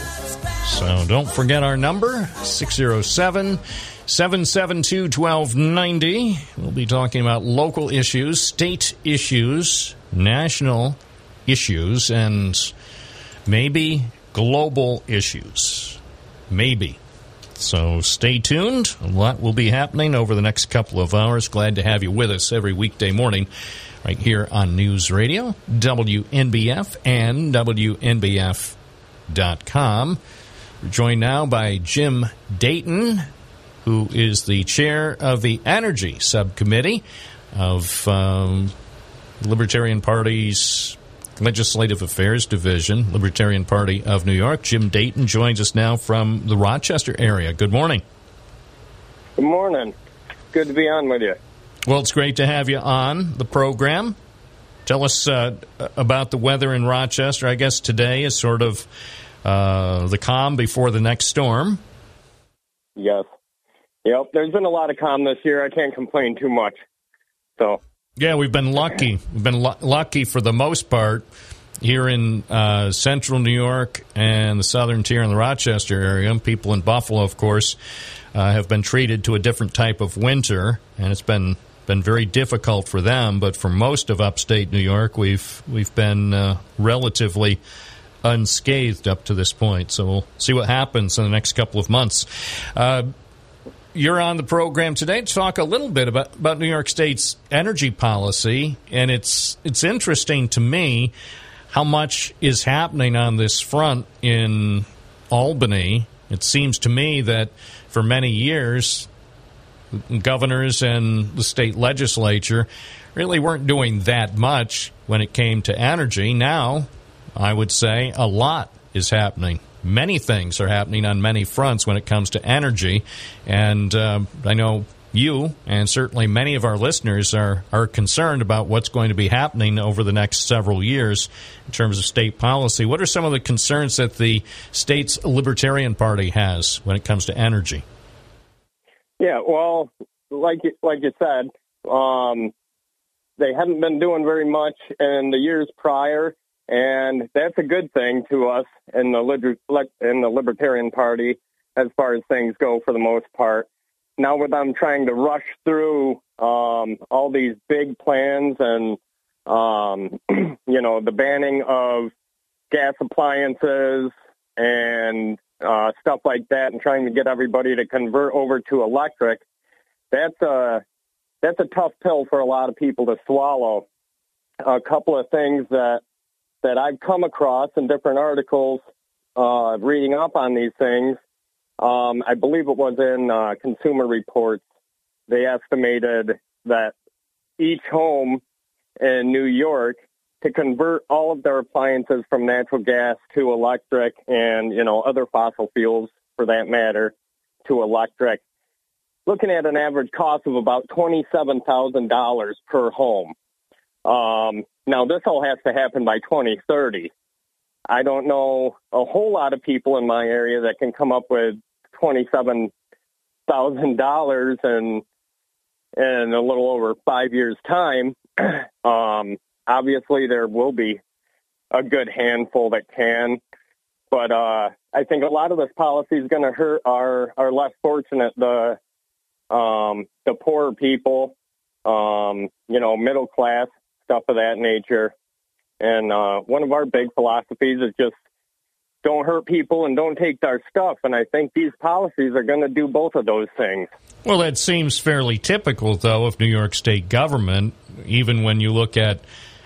So don't forget our number 607 772 1290. We'll be talking about local issues, state issues, national issues, and maybe global issues. Maybe. So stay tuned. A lot will be happening over the next couple of hours. Glad to have you with us every weekday morning right here on News Radio, WNBF, and WNBF.com. We're joined now by Jim Dayton, who is the chair of the Energy Subcommittee of um, Libertarian Party's Legislative Affairs Division, Libertarian Party of New York. Jim Dayton joins us now from the Rochester area. Good morning. Good morning. Good to be on with you. Well, it's great to have you on the program. Tell us uh, about the weather in Rochester. I guess today is sort of uh, the calm before the next storm. Yes. Yep. There's been a lot of calm this year. I can't complain too much. So. Yeah, we've been lucky. We've been lu- lucky for the most part here in uh, central New York and the southern tier in the Rochester area. People in Buffalo, of course, uh, have been treated to a different type of winter, and it's been been very difficult for them. But for most of upstate New York, we've we've been uh, relatively unscathed up to this point. So we'll see what happens in the next couple of months. You're on the program today to talk a little bit about, about New York State's energy policy, and it's it's interesting to me how much is happening on this front in Albany. It seems to me that for many years, governors and the state legislature really weren't doing that much when it came to energy. Now, I would say a lot is happening many things are happening on many fronts when it comes to energy. And uh, I know you and certainly many of our listeners are, are concerned about what's going to be happening over the next several years in terms of state policy. What are some of the concerns that the state's Libertarian Party has when it comes to energy? Yeah, well, like like you said, um, they haven't been doing very much in the years prior and that's a good thing to us in the in the Libertarian Party as far as things go for the most part. Now with them trying to rush through um, all these big plans and um, you know the banning of gas appliances and uh, stuff like that, and trying to get everybody to convert over to electric, that's a that's a tough pill for a lot of people to swallow. A couple of things that that I've come across in different articles uh, reading up on these things. Um, I believe it was in uh, Consumer Reports. They estimated that each home in New York to convert all of their appliances from natural gas to electric and you know other fossil fuels for that matter to electric looking at an average cost of about $27,000 per home. Um, now, this all has to happen by 2030. I don't know a whole lot of people in my area that can come up with twenty-seven thousand dollars and in a little over five years' time. um, obviously, there will be a good handful that can, but uh, I think a lot of this policy is going to hurt our our less fortunate, the um, the poorer people, um, you know, middle class stuff of that nature. And uh, one of our big philosophies is just don't hurt people and don't take our stuff. And I think these policies are going to do both of those things. Well, that seems fairly typical, though, of New York State government. Even when you look at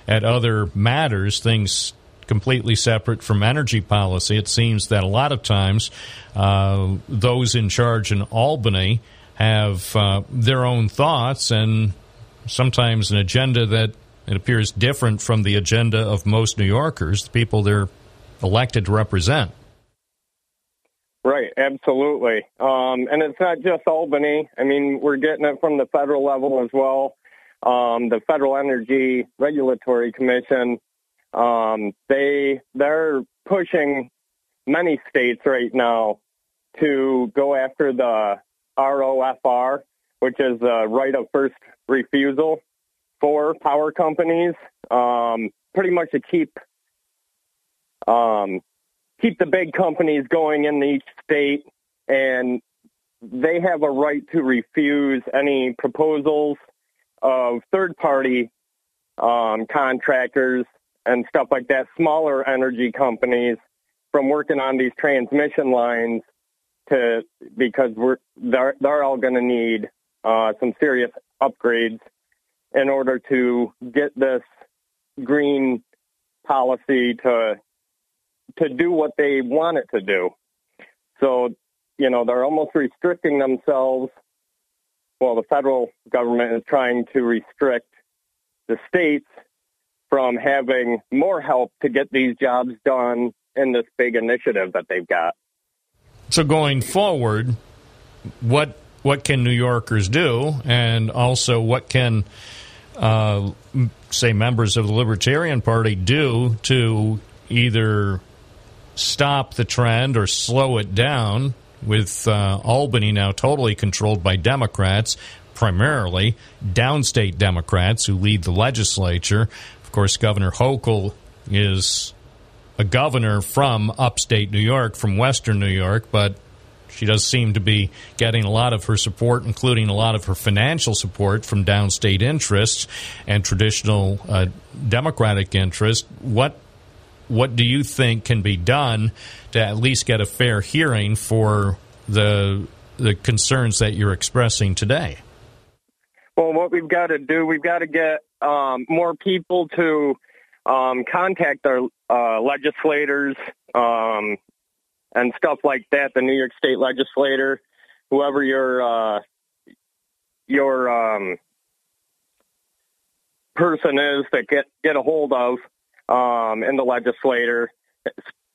at other matters, things completely separate from energy policy, it seems that a lot of times uh, those in charge in Albany have uh, their own thoughts and sometimes an agenda that it appears different from the agenda of most New Yorkers, the people they're elected to represent. Right, absolutely. Um, and it's not just Albany. I mean, we're getting it from the federal level as well. Um, the Federal Energy Regulatory Commission, um, they they're pushing many states right now to go after the ROFR, which is the right of first refusal for power companies, um, pretty much to keep um, keep the big companies going in each state, and they have a right to refuse any proposals of third party um, contractors and stuff like that, smaller energy companies from working on these transmission lines to because we're they're, they're all going to need uh, some serious upgrades in order to get this green policy to to do what they want it to do. So, you know, they're almost restricting themselves. Well, the federal government is trying to restrict the states from having more help to get these jobs done in this big initiative that they've got. So going forward, what what can New Yorkers do, and also what can uh, say members of the Libertarian Party do to either stop the trend or slow it down? With uh, Albany now totally controlled by Democrats, primarily downstate Democrats who lead the legislature. Of course, Governor Hochul is a governor from upstate New York, from western New York, but she does seem to be getting a lot of her support, including a lot of her financial support from downstate interests and traditional uh, Democratic interests. What what do you think can be done to at least get a fair hearing for the the concerns that you're expressing today? Well, what we've got to do, we've got to get um, more people to um, contact our uh, legislators um, and stuff like that. The New York State legislator, whoever your uh, your um, person is that get get a hold of um, in the legislator,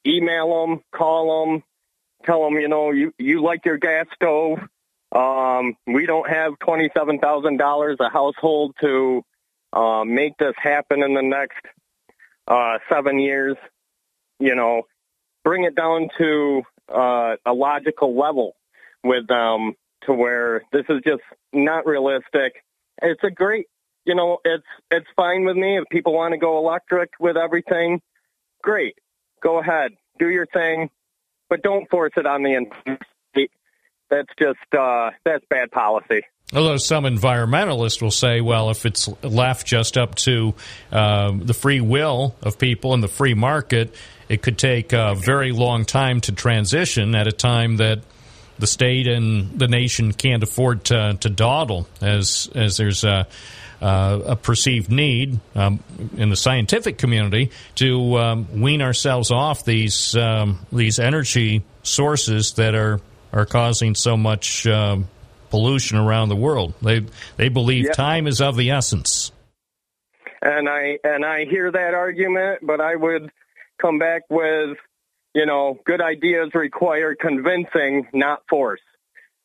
email them, call them, tell them you know you you like your gas stove. Um, we don't have twenty seven thousand dollars a household to uh, make this happen in the next uh, seven years. You know, bring it down to uh, a logical level with them to where this is just not realistic. It's a great, you know, it's it's fine with me if people want to go electric with everything. Great, go ahead, do your thing, but don't force it on the. That's just uh, that's bad policy. Although some environmentalists will say, well, if it's left just up to uh, the free will of people and the free market, it could take a very long time to transition at a time that the state and the nation can't afford to, to dawdle as as there's a, a perceived need um, in the scientific community to um, wean ourselves off these um, these energy sources that are are causing so much um, pollution around the world. They they believe Yeah. time is of the essence. and I and I hear that argument, but I would come back with, you know, good ideas require convincing, not force.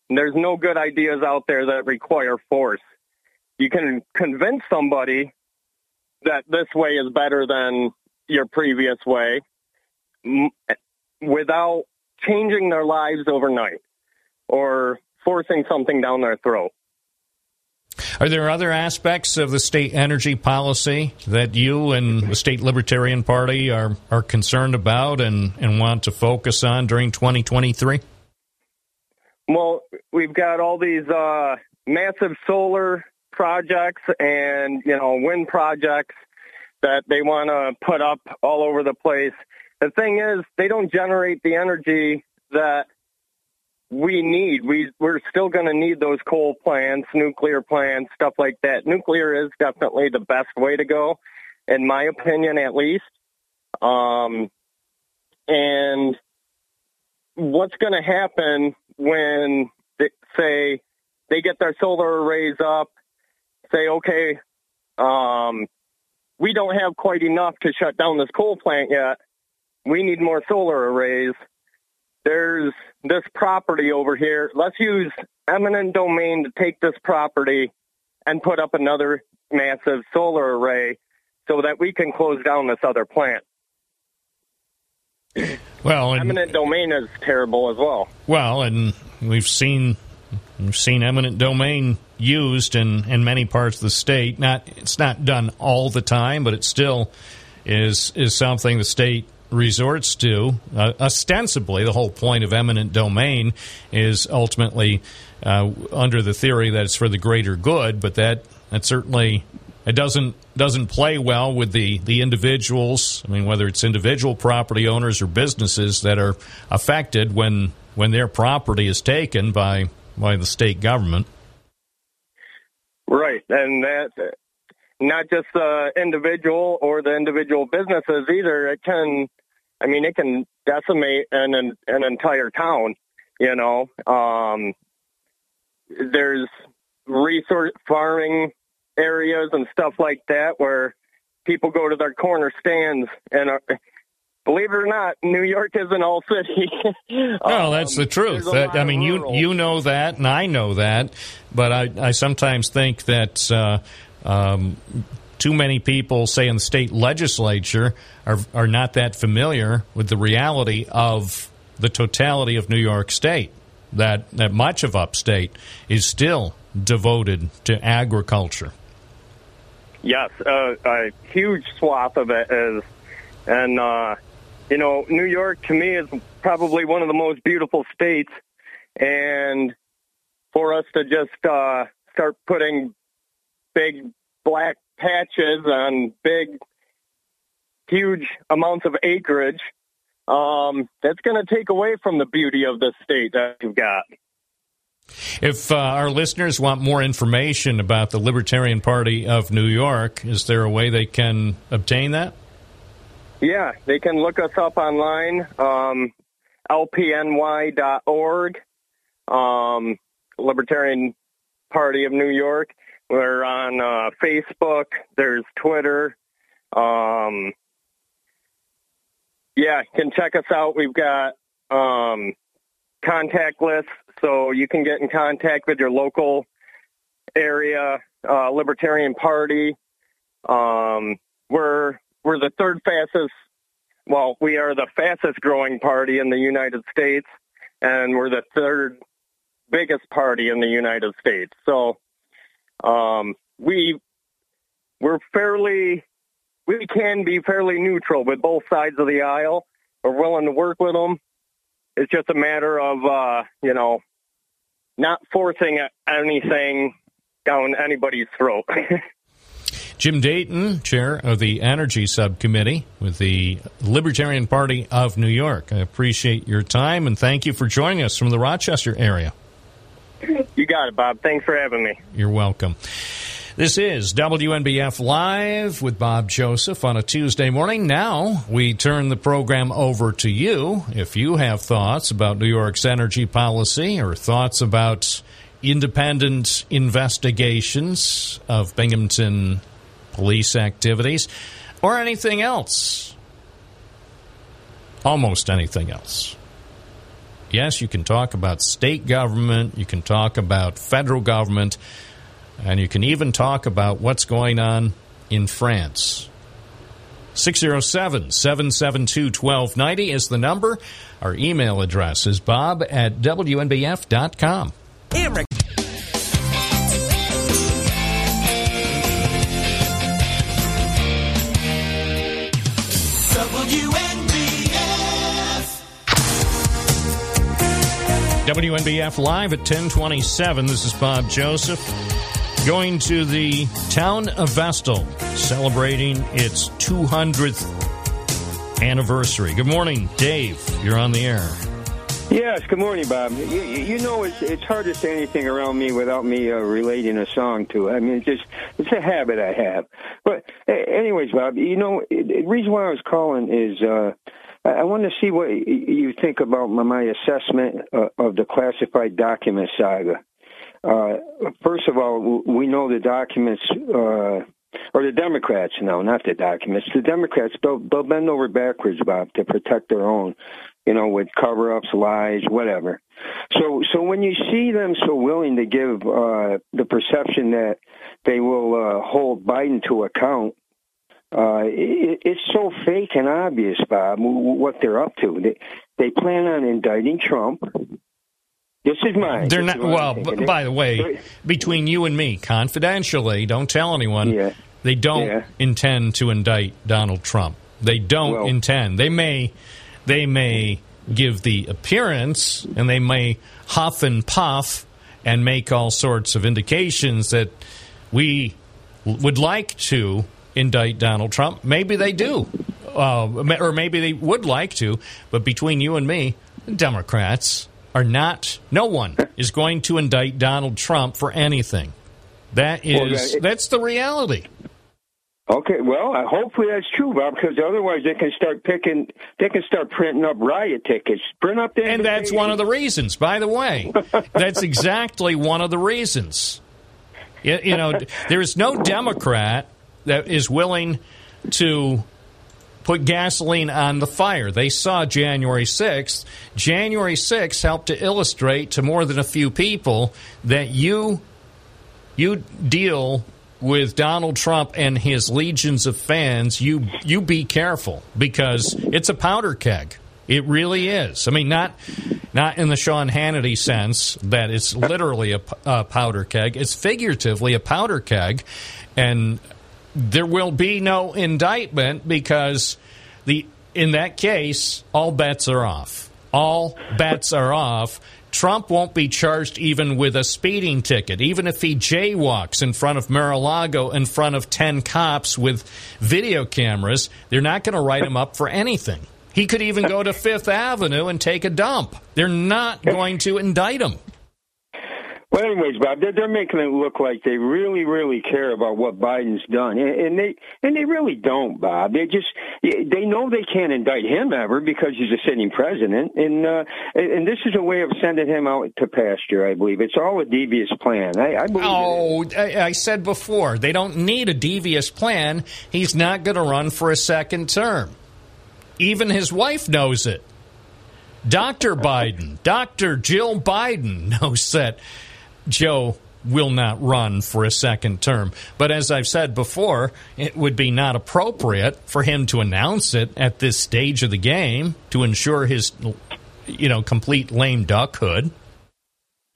And there's no good ideas out there that require force. You can convince somebody that this way is better than your previous way m- without changing their lives overnight or forcing something down their throat. Are there other aspects of the state energy policy that you and the state Libertarian Party are, are concerned about and, and want to focus on during 2023? Well, we've got all these uh, massive solar projects and you know wind projects that they want to put up all over the place. The thing is, they don't generate the energy that we need. We we're still going to need those coal plants, nuclear plants, stuff like that. Nuclear is definitely the best way to go, in my opinion, at least. Um, and what's going to happen when, they, say, they get their solar arrays up, say, okay, um, we don't have quite enough to shut down this coal plant yet. We need more solar arrays. There's this property over here. Let's use eminent domain to take this property and put up another massive solar array so that we can close down this other plant. Well, and, Eminent domain is terrible as well. well, and we've seen we've seen eminent domain used in, in many parts of the state. Not it's not done all the time, but it still is is something the state resorts to. Uh, ostensibly, the whole point of eminent domain is ultimately uh, under the theory that it's for the greater good, but that that certainly it doesn't doesn't play well with the the individuals. I mean, whether it's individual property owners or businesses that are affected when when their property is taken by by the state government. Right, and that not just the individual or the individual businesses either. It can, I mean, it can decimate an an, an entire town. You know, um, there's resource farming areas and stuff like that where people go to their corner stands and are, believe it or not, New York isn't all city. No, that's the truth. That, I mean, you you know that, and I know that, but I, I sometimes think that uh, um, too many people, say in the state legislature, are are not that familiar with the reality of the totality of New York State. That that much of upstate is still devoted to agriculture. Yes, uh, a huge swath of it is, and uh, you know, New York to me is probably one of the most beautiful states, and for us to just uh, start putting big black patches on big, huge amounts of acreage, um, that's going to take away from the beauty of the state that we've got. If uh, our listeners want more information about the Libertarian Party of New York, is there a way they can obtain that? Yeah, they can look us up online, um, lpny.org, um, Libertarian Party of New York. We're on uh, Facebook. There's Twitter. Um, yeah, you can check us out. We've got um, contact lists, so you can get in contact with your local area uh, Libertarian Party. Um, we're we're the third fastest. Well, we are the fastest growing party in the United States, and we're the third biggest party in the United States. So um, we we're fairly we can be fairly neutral with both sides of the aisle. We're willing to work with them. It's just a matter of uh, you know not forcing anything down anybody's throat. Jim Dayton, chair of the Energy Subcommittee with the Libertarian Party of New York. I appreciate your time and thank you for joining us from the Rochester area. You got it, Bob. Thanks for having me. You're welcome. This is WNBF Live with Bob Joseph on a Tuesday morning. Now we turn the program over to you. If you have thoughts about New York's energy policy or thoughts about independent investigations of Binghamton police activities or anything else, almost anything else. Yes, you can talk about state government, you can talk about federal government, and you can even talk about what's going on in France. 607 772 1290 is the number. Our email address is bob at WNBF.com. WNBF. WNBF Live at 1027. This is Bob Joseph. Going to the town of Vestal, celebrating its 200th anniversary. Good morning, Dave. You're on the air. Yes, good morning, Bob. You, you know, it's it's hard to say anything around me without me uh, relating a song to it. I mean, it's just it's a habit I have. But anyways, Bob, you know, the reason why I was calling is uh, I want to see what you think about my, assessment uh, of the classified document saga. Uh, first of all, we know the documents. Uh, or the Democrats now, not the documents. The Democrats, they'll, they'll bend over backwards, Bob, to protect their own, you know, with cover-ups, lies, whatever. So, so when you see them so willing to give uh, the perception that they will uh, hold Biden to account, uh, it, it's so fake and obvious, Bob, what they're up to. They, they plan on indicting Trump. This is mine. They're This not is what I'm well. b- by the way, between you and me, confidentially, don't tell anyone. They don't Yeah. intend to indict Donald Trump. They don't Well- intend. They may, they may give the appearance, and they may huff and puff and make all sorts of indications that we would like to indict Donald Trump. Maybe they do, uh, or maybe they would like to. But between you and me, Democrats are not. No one is going to indict Donald Trump for anything. That is that's the reality. Okay, well, uh, hopefully that's true, Bob, because otherwise they can start picking, they can start printing up riot tickets, print up the. And that's one of the reasons, by the way. that's exactly one of the reasons. You, you know, there is no Democrat that is willing to put gasoline on the fire. They saw January 6th. January 6th helped to illustrate to more than a few people that you you deal with Donald Trump and his legions of fans, you you be careful because it's a powder keg. It really is. I mean, not not in the Sean Hannity sense that it's literally a, a powder keg. It's figuratively a powder keg, and there will be no indictment because the in that case all bets are off. All bets are off Trump won't be charged even with a speeding ticket, even if he jaywalks in front of Mar-a-Lago in front of 10 cops with video cameras. They're not going to write him up for anything. He could even go to Fifth Avenue and take a dump. They're not going to indict him. Well, anyways, Bob, they're, they're making it look like they really, really care about what Biden's done, and, and they and they really don't, Bob. They just they know they can't indict him ever because he's a sitting president, and uh, and this is a way of sending him out to pasture. I believe it's all a devious plan. I, I believe. Oh, I, I said before they don't need a devious plan. He's not going to run for a second term. Even his wife knows it. Dr. Biden, Dr. Jill Biden knows that Joe will not run for a second term. But as I've said before, it would be not appropriate for him to announce it at this stage of the game to ensure his you know complete lame duckhood.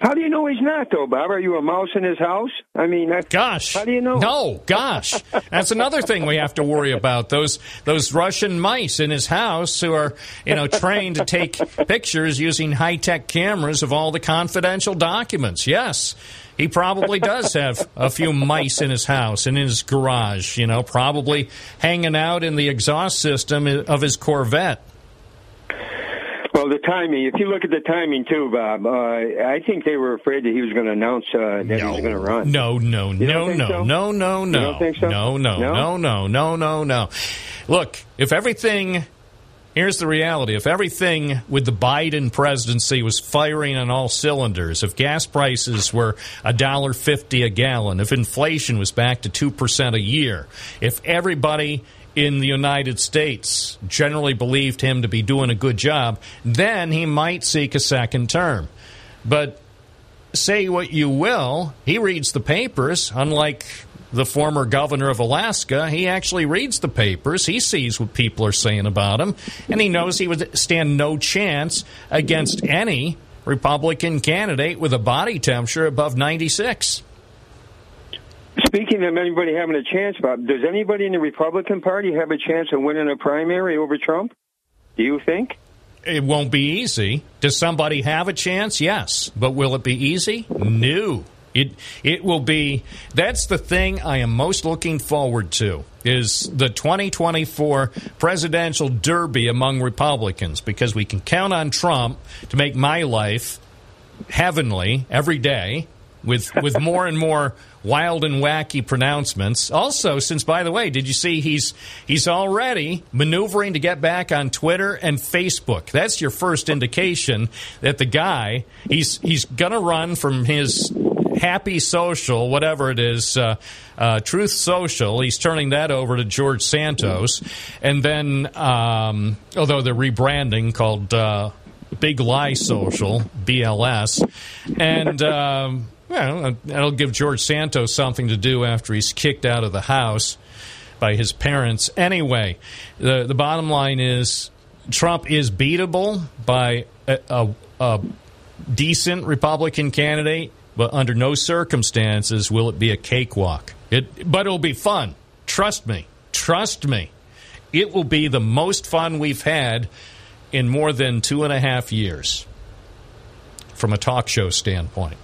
How do you know he's not, though, Bob? Are you a mouse in his house? I mean, gosh, how do you know? No, gosh, that's another thing we have to worry about. Those those Russian mice in his house who are, you know, trained to take pictures using high tech cameras of all the confidential documents. Yes, he probably does have a few mice in his house and in his garage. You know, probably hanging out in the exhaust system of his Corvette. Well, the timing, if you look at the timing too, Bob, uh, I think they were afraid that he was going to announce uh, that no. he was going to run. No, no, no, no, so? no, no, no. So? No, no, no, no, no, no, no. Look, if everything here's the reality if everything with the Biden presidency was firing on all cylinders, if gas prices were $1.50 a gallon, if inflation was back to 2% a year, if everybody in the United States generally believed him to be doing a good job, then he might seek a second term. But say what you will, he reads the papers, unlike the former governor of Alaska. He actually reads the papers, he sees what people are saying about him, and he knows he would stand no chance against any Republican candidate with a body temperature above 96. Speaking of anybody having a chance, Bob, does anybody in the Republican Party have a chance of winning a primary over Trump? Do you think? It won't be easy. Does somebody have a chance? Yes. But will it be easy? No. It it will be that's the thing I am most looking forward to is the 2024 presidential derby among Republicans because we can count on Trump to make my life heavenly every day with with more and more wild and wacky pronouncements. Also, since by the way, did you see he's he's already maneuvering to get back on Twitter and Facebook. That's your first indication that the guy he's he's going to run from his happy social, whatever it is, uh, uh, Truth Social. He's turning that over to George Santos, and then um, although they're rebranding called. Uh, Big Lie Social, BLS, and um, well, uh, that'll give George Santos something to do after he's kicked out of the house by his parents. Anyway, the the bottom line is Trump is beatable by a, a, a decent Republican candidate, but under no circumstances will it be a cakewalk. It, but it'll be fun. Trust me. Trust me. It will be the most fun we've had in more than two and a half years from a talk show standpoint.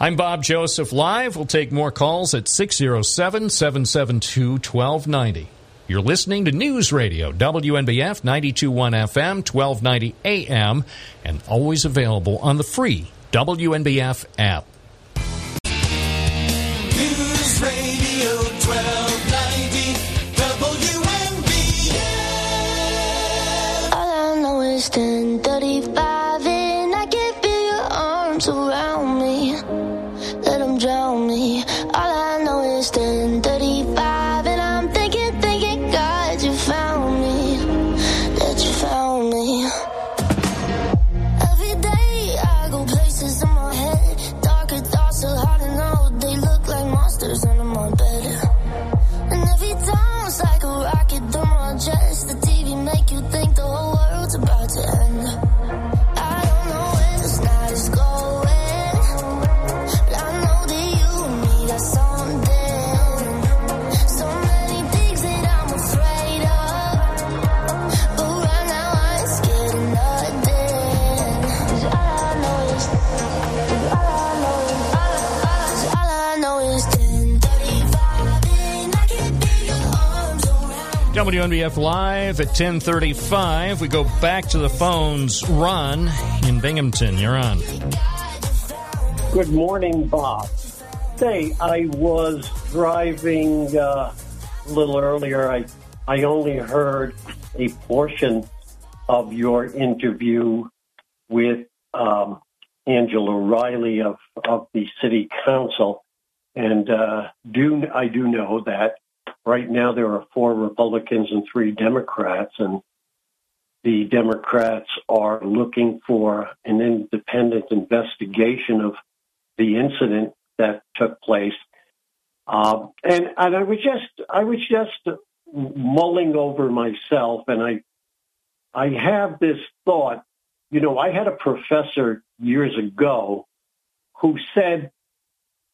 I'm Bob Joseph Live. We'll take more calls at 607 772 1290. You're listening to News Radio, WNBF 921 FM, 1290 AM, and always available on the free WNBF app. News Radio WNBF Live at 1035. We go back to the phones. Ron in Binghamton, you're on. Good morning, Bob. Say, I was driving uh, a little earlier. I I only heard a portion of your interview with um, Angela Riley of of the City Council, and uh, do I do know that right now there are four Republicans and three Democrats, and the Democrats are looking for an independent investigation of the incident that took place. Um, and, and I was just, I was just mulling over myself and I, I have this thought, you know, I had a professor years ago who said,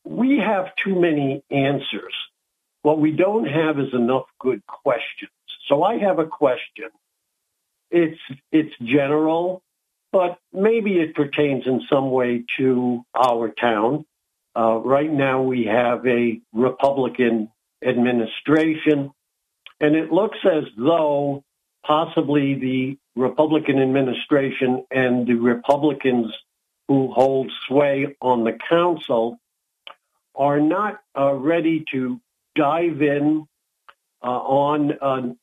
we have too many answers. What we don't have is enough good questions. So I have a question. It's, it's general, but maybe it pertains in some way to our town. Uh, right now we have a Republican administration, and it looks as though possibly the Republican administration and the Republicans who hold sway on the council are not uh, ready to dive in uh, on, uh,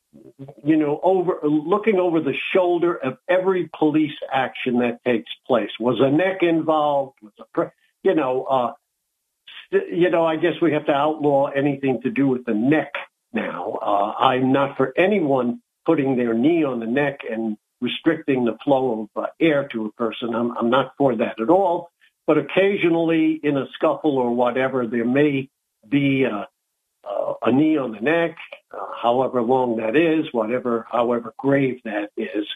you know, over looking over the shoulder of every police action that takes place. Was a neck involved? Was a, you know, uh, you know, I guess we have to outlaw anything to do with the neck now. Uh, I'm not for anyone putting their knee on the neck and restricting the flow of uh, air to a person. I'm, I'm not for that at all. But occasionally, in a scuffle or whatever, there may be a, uh, a knee on the neck, uh, however long that is, whatever, however grave that is.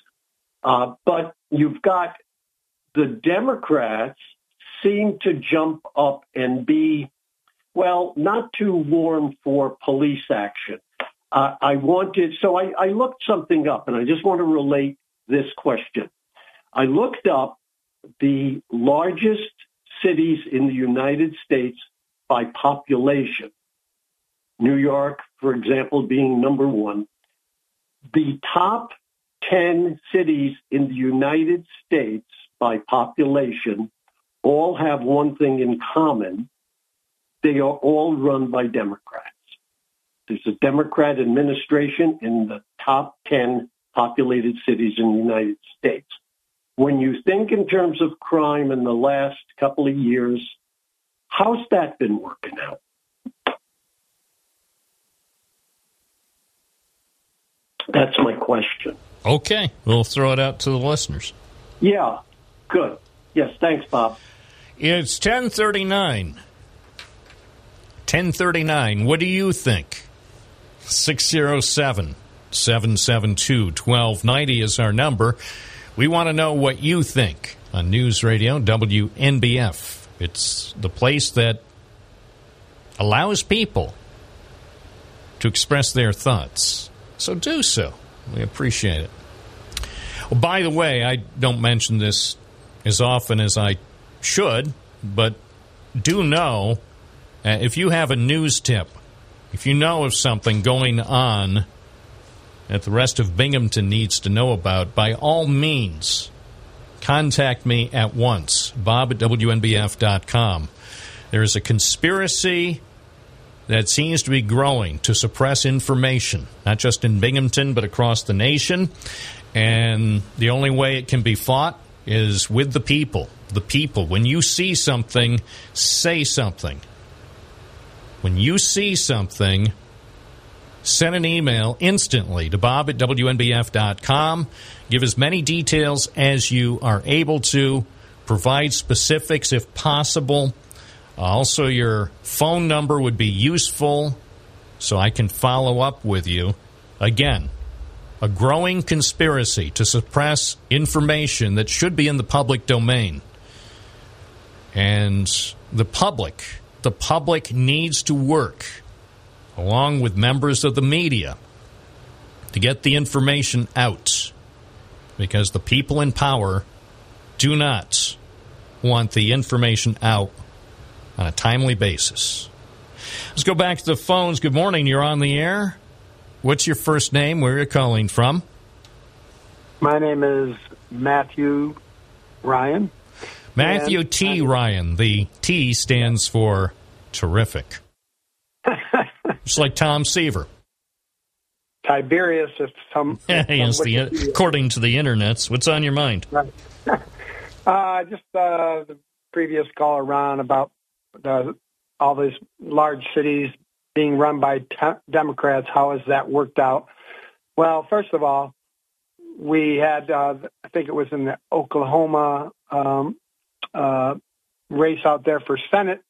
Uh, but you've got the Democrats seem to jump up and be, well, not too warm for police action. I wanted, so I, I looked something up and I just want to relate this question. I looked up the largest cities in the United States by population. New York, for example, being number one. The top 10 cities in the United States by population all have one thing in common. They are all run by Democrats. There's a Democrat administration in the top 10 populated cities in the United States. When you think in terms of crime in the last couple of years, how's that been working out? That's my question. Okay, we'll throw it out to the listeners. Yeah, good. Yes, thanks, Bob. It's 1039. 1039. What do you think? 607 772 1290 is our number. We want to know what you think on News Radio WNBF. It's the place that allows people to express their thoughts. So do so. We appreciate it. Well, by the way, I don't mention this as often as I should, but do know uh, if you have a news tip, if you know of something going on that the rest of Binghamton needs to know about, by all means, contact me at once, bob at WNBF.com. There is a conspiracy that seems to be growing to suppress information, not just in Binghamton, but across the nation. And the only way it can be fought is with the people. The people. When you see something, say something. When you see something, send an email instantly to bob at WNBF.com. Give as many details as you are able to. Provide specifics if possible. Uh, also, your phone number would be useful so I can follow up with you. Again, a growing conspiracy to suppress information that should be in the public domain. And the public, the public needs to work along with members of the media to get the information out because the people in power do not want the information out on a timely basis. Let's go back to the phones. Good morning. You're on the air. What's your first name? Where are you calling from? My name is Matthew Ryan. Matthew And T. Ryan. The T stands for terrific. Just like Tom Seaver. Tiberius, if some. yes, some the, according to the internets. What's on your mind? Right. uh, just uh, the previous caller, Ron, about the, all these large cities being run by te- Democrats. How has that worked out? Well, first of all, we had, uh, I think it was in the Oklahoma um, uh, race out there for Senate.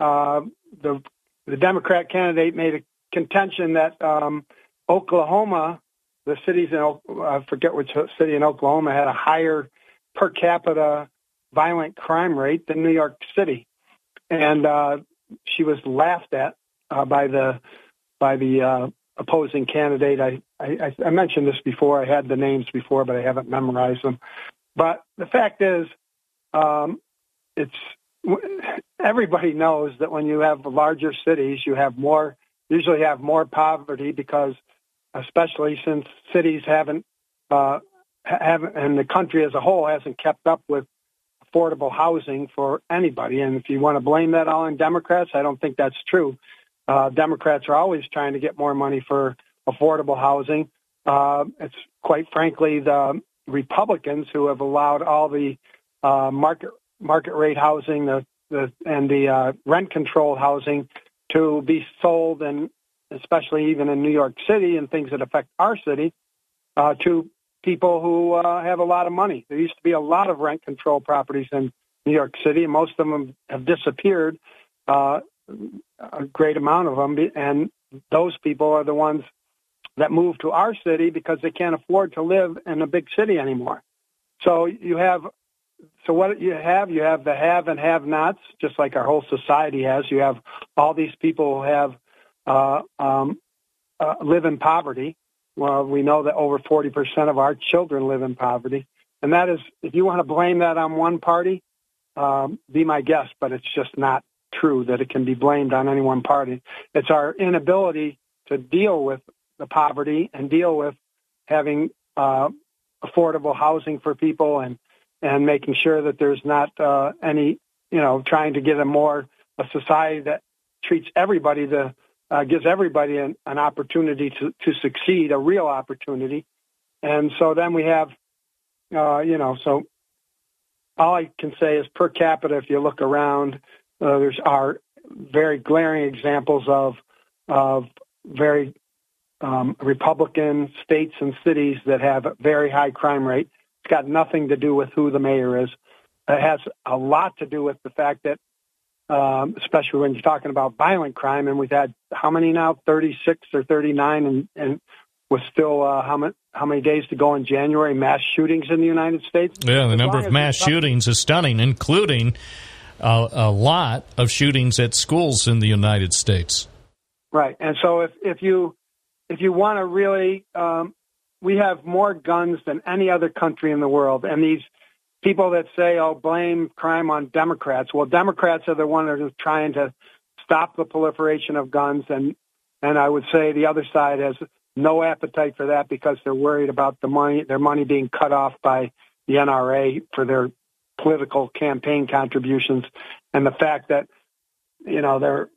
Uh, the the Democrat candidate made a contention that um, Oklahoma, the cities in I forget which city in Oklahoma had a higher per capita violent crime rate than New York City, and uh, she was laughed at uh, by the by the uh, opposing candidate. I, I I mentioned this before. I had the names before, but I haven't memorized them. But the fact is, um, it's everybody knows that when you have larger cities, you have more usually have more poverty because, especially since cities haven't uh, haven't and the country as a whole hasn't kept up with affordable housing for anybody. And if you want to blame that all on Democrats, I don't think that's true. Uh, Democrats are always trying to get more money for affordable housing. Uh, it's quite frankly the Republicans who have allowed all the uh, market market rate housing, the, the and the uh, rent controlled housing to be sold, and especially even in New York City and things that affect our city, uh, to people who uh, have a lot of money. There used to be a lot of rent control properties in New York City, and most of them have disappeared. Uh, a great amount of them, and those people are the ones that move to our city because they can't afford to live in a big city anymore. So you have, so what you have, you have the have and have-nots, just like our whole society has. You have all these people who have uh, um, uh, live in poverty. Well, we know that over 40% of our children live in poverty, and that is, if you want to blame that on one party, um, be my guest, but it's just not true that it can be blamed on any one party. It's our inability to deal with the poverty and deal with having uh, affordable housing for people and and making sure that there's not uh, any you know trying to get a more a society that treats everybody to uh, gives everybody an, an opportunity to to succeed a real opportunity and so then we have uh, you know so all I can say is per capita if you look around uh, there's are very glaring examples of of very um, Republican states and cities that have a very high crime rate. It's got nothing to do with who the mayor is. It has a lot to do with the fact that, um, especially when you're talking about violent crime, and we've had how many now? 36 or 39, and, and with still uh, how many how many days to go in January? Mass shootings in the United States. Yeah, the As number of mass shootings is stunning, including uh, a lot of shootings at schools in the United States. Right. And so if, if you if you want to really um, we have more guns than any other country in the world and these people that say oh blame crime on Democrats. Well Democrats are the ones that are trying to stop the proliferation of guns and and I would say the other side has no appetite for that because they're worried about the money their money being cut off by the NRA for their political campaign contributions and the fact that you know they're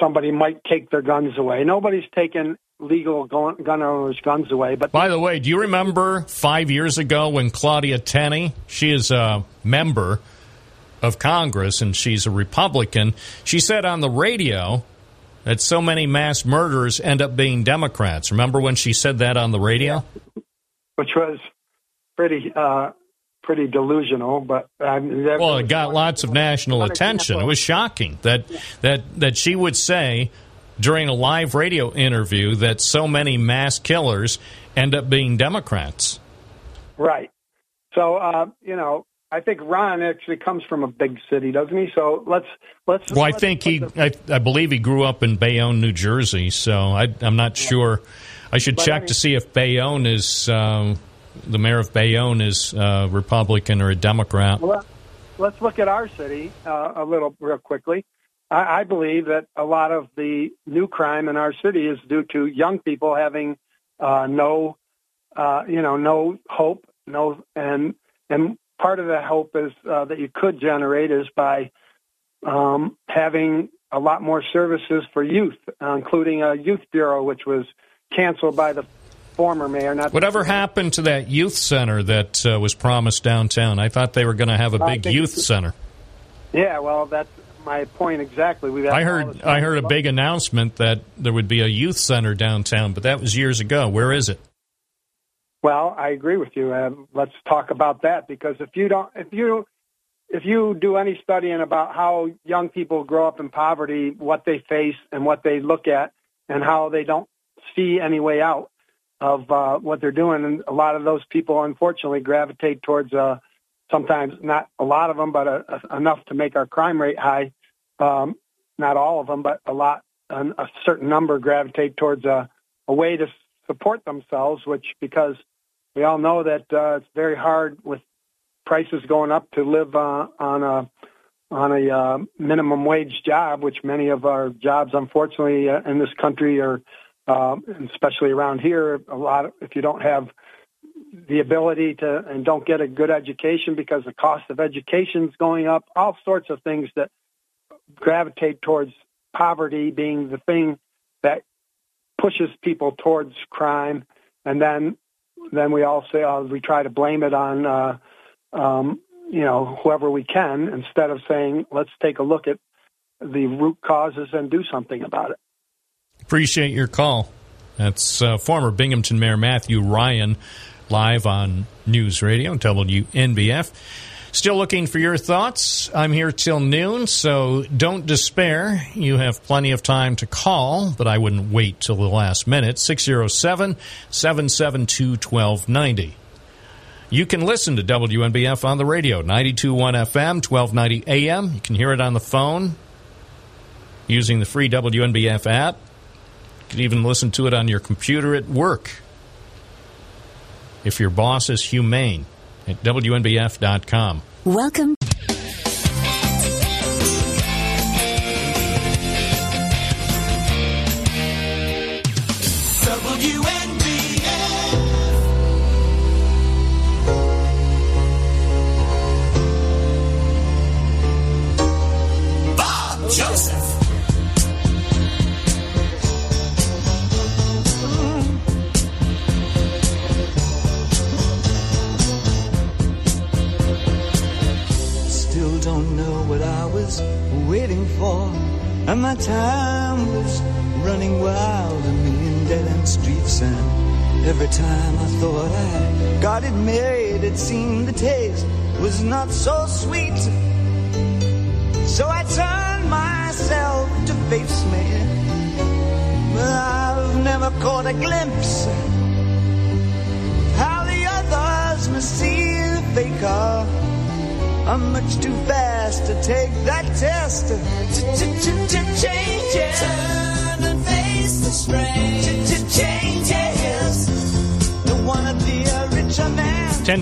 somebody might take their guns away. Nobody's taken legal gun gun owners' guns away, but By the way, do you remember five years ago when Claudia Tenney, she is a member of Congress and she's a Republican, she said on the radio that so many mass murderers end up being Democrats. Remember when she said that on the radio? which was pretty uh, pretty delusional. But um, Well, it got lots of national attention. It was shocking that that that she would say during a live radio interview that so many mass killers end up being Democrats. right. So uh, you know, I think Ron actually comes from a big city, doesn't he? So let's let's. Well, I let's think he, I, I believe he grew up in Bayonne, New Jersey. So I, I'm not sure. I should But, I check mean- to see if Bayonne is um, the mayor of Bayonne is uh, Republican or a Democrat. Well, let's look at our city uh, a little real quickly. I, I believe that a lot of the new crime in our city is due to young people having uh, no, uh, you know, no hope, no, and and part of the hope is uh, that you could generate is by um, having a lot more services for youth, uh, including a youth bureau, which was canceled by the former mayor. Not Whatever happened to that youth center that uh, was promised downtown? I thought they were going to have a big youth center. Yeah, well, that's my point exactly. We've had I heard I heard a big announcement that there would be a youth center downtown, but that was years ago. Where is it? Well, I agree with you. Uh, let's talk about that because if you don't, if you, if you do any studying about how young people grow up in poverty, what they face and what they look at, and how they don't see any way out of uh, what they're doing, and a lot of those people, unfortunately, gravitate towards. Uh, sometimes not a lot of them, but uh enough to make our crime rate high. Um, not all of them, but a lot, an, a certain number gravitate towards a, a way to support themselves, which because we all know that uh, it's very hard with prices going up to live uh, on a on a uh, minimum wage job, which many of our jobs, unfortunately, uh, in this country are, uh, especially around here, a lot. Of, if you don't have the ability to and don't get a good education because the cost of education is going up, all sorts of things that gravitate towards poverty being the thing that pushes people towards crime, and then then we all say uh, we try to blame it on uh, um, you know whoever we can instead of saying let's take a look at the root causes and do something about it. Appreciate your call. That's uh, former Binghamton Mayor Matthew Ryan live on News Radio WNBF. Still looking for your thoughts. I'm here till noon, so don't despair. You have plenty of time to call, but I wouldn't wait till the last minute. 607 772 1290. You can listen to WNBF on the radio, 921 FM, 1290 AM. You can hear it on the phone using the free WNBF app. You can even listen to it on your computer at work if your boss is humane at WNBF.com. Welcome.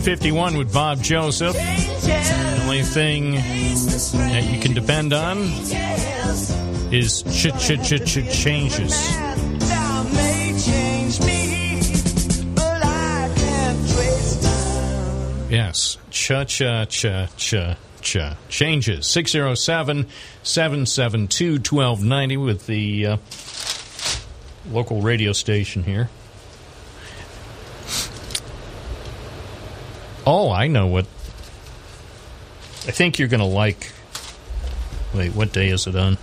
1051 with Bob Joseph. The only thing that you can depend on is ch ch ch ch changes. Yes. Cha cha cha cha cha. Changes. 607 772 1290 with the uh, local radio station here. Oh, I know what. I think you're going to like. Wait, what day is it on?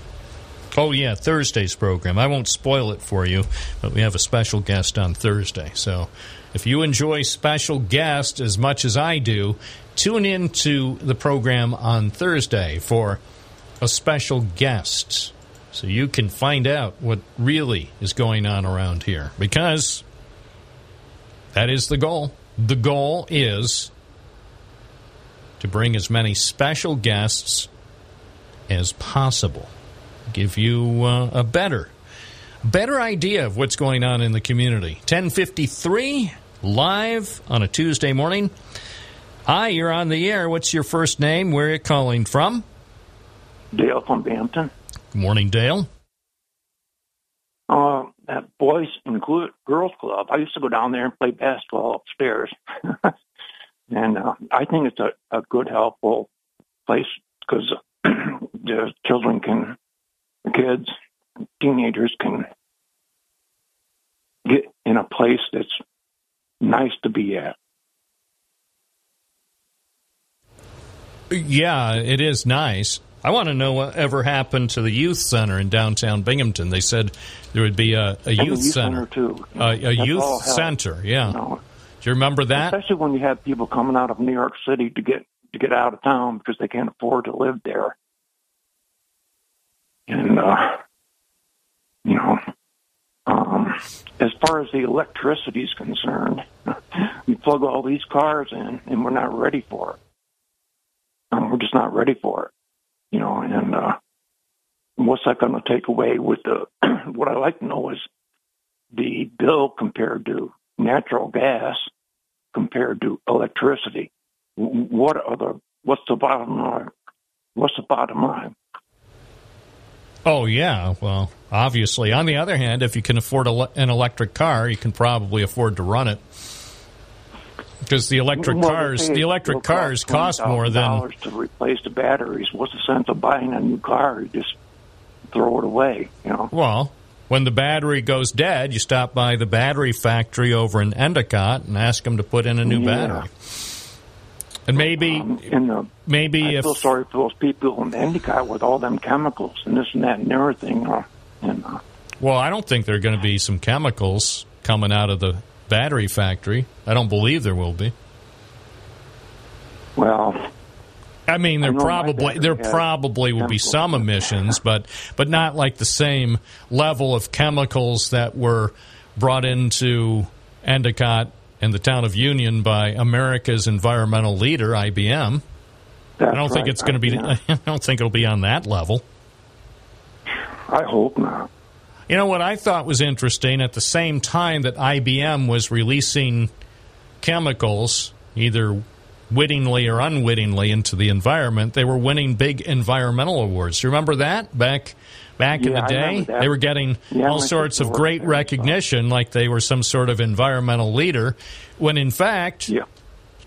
Oh, yeah, Thursday's program. I won't spoil it for you, but we have a special guest on Thursday. So if you enjoy special guests as much as I do, tune in to the program on Thursday for a special guest so you can find out what really is going on around here because that is the goal. The goal is to bring as many special guests as possible. Give you uh, a better better idea of what's going on in the community. 1053 live on a Tuesday morning. Hi, you're on the air. What's your first name? Where are you calling from? Dale from Bampton. Good morning, Dale. Uh, that boys and girls club. I used to go down there and play basketball upstairs, and uh, I think it's a, a good, helpful place because the children can, kids, teenagers can get in a place that's nice to be at. Yeah, it is nice. I want to know what ever happened to the youth center in downtown Binghamton. They said there would be a, a youth, youth center, center too. Uh, a That's youth center. Yeah. you know. Do you remember that? Especially when you have people coming out of New York City to get to get out of town because they can't afford to live there. And uh, you know, um, as far as the electricity is concerned, we plug all these cars in, and we're not ready for it. Um, we're just not ready for it. You know, and uh, what's that going to take away with the? what I like to know is the bill compared to natural gas compared to electricity. What are the? What's the bottom line? What's the bottom line? Oh, yeah. Well, obviously. On the other hand, if you can afford an electric car, you can probably afford to run it. Because the electric Well, cars, the electric cars cost more than dollars to replace the batteries. What's the sense of buying a new car? You just throw it away. You know. Well, when the battery goes dead, you stop by the battery factory over in Endicott and ask them to put in a new Yeah. battery. And maybe, And uh, maybe I if feel sorry for those people in Endicott with all them chemicals and this and that and everything. Uh, and uh, well, I don't think there are going to be some chemicals coming out of the battery factory. I don't believe there will be. well, I mean, there I probably there probably will be some emissions, but but not like the same level of chemicals that were brought into Endicott and the town of Union by America's environmental leader, IBM. I don't That's think it's going to be. I don't think it'll be on that level. I hope not. You know what I thought was interesting? At the same time that IBM was releasing chemicals, either wittingly or unwittingly, into the environment, they were winning big environmental awards. You remember that back back in the day? They were getting Yeah, all sorts of great recognition, like they were some sort of environmental leader, when in fact.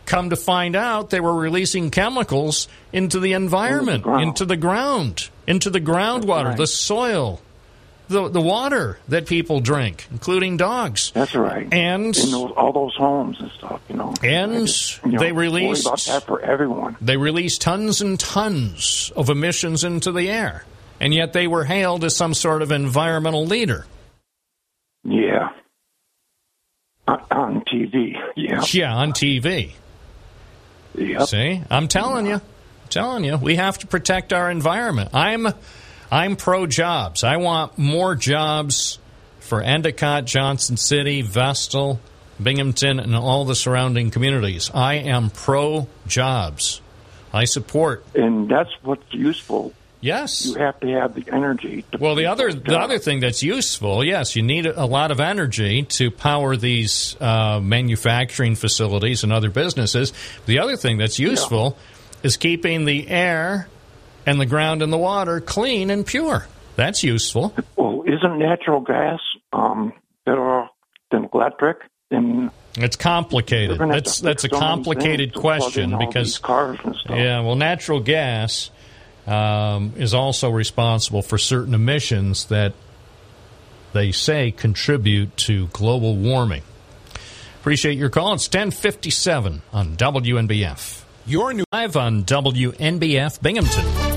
Come to find out, they were releasing chemicals into the environment, ground. into the ground, into the groundwater, right. the soil, the the water that people drink, including dogs. That's right. And those, all those homes and stuff, you know. And just, you know, they release about that for everyone. they released tons and tons of emissions into the air, and yet they were hailed as some sort of environmental leader. Yeah. Uh, on, on TV. Yeah. Yeah, on TV. Yep. See, I'm telling you, I'm telling you, we have to protect our environment. I'm, I'm pro jobs. I want more jobs for Endicott, Johnson City, Vestal, Binghamton, and all the surrounding communities. I am pro jobs. I support. And that's what's useful. Yes. You have to have the energy. To Well, the other the other thing that's useful, yes, you need a lot of energy to power these uh, manufacturing facilities and other businesses. The other thing that's useful is keeping the air and the ground and the water clean and pure. That's useful. Well, isn't natural gas um, better than electric? And It's complicated. We're gonna have That's that's a complicated things to plug in question because cars and stuff. yeah, well, natural gas um, is also responsible for certain emissions that they say contribute to global warming. Appreciate your call. It's ten fifty seven on WNBF. Your new live on WNBF Binghamton.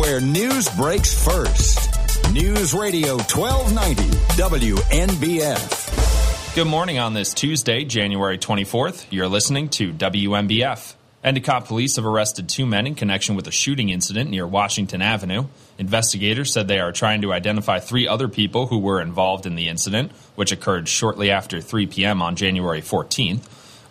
Where news breaks first. News Radio 1290 WNBF. Good morning on this Tuesday, January 24th. You're listening to WNBF. Endicott police have arrested two men in connection with a shooting incident near Washington Avenue. Investigators said they are trying to identify three other people who were involved in the incident, which occurred shortly after 3 p.m. on January 14th.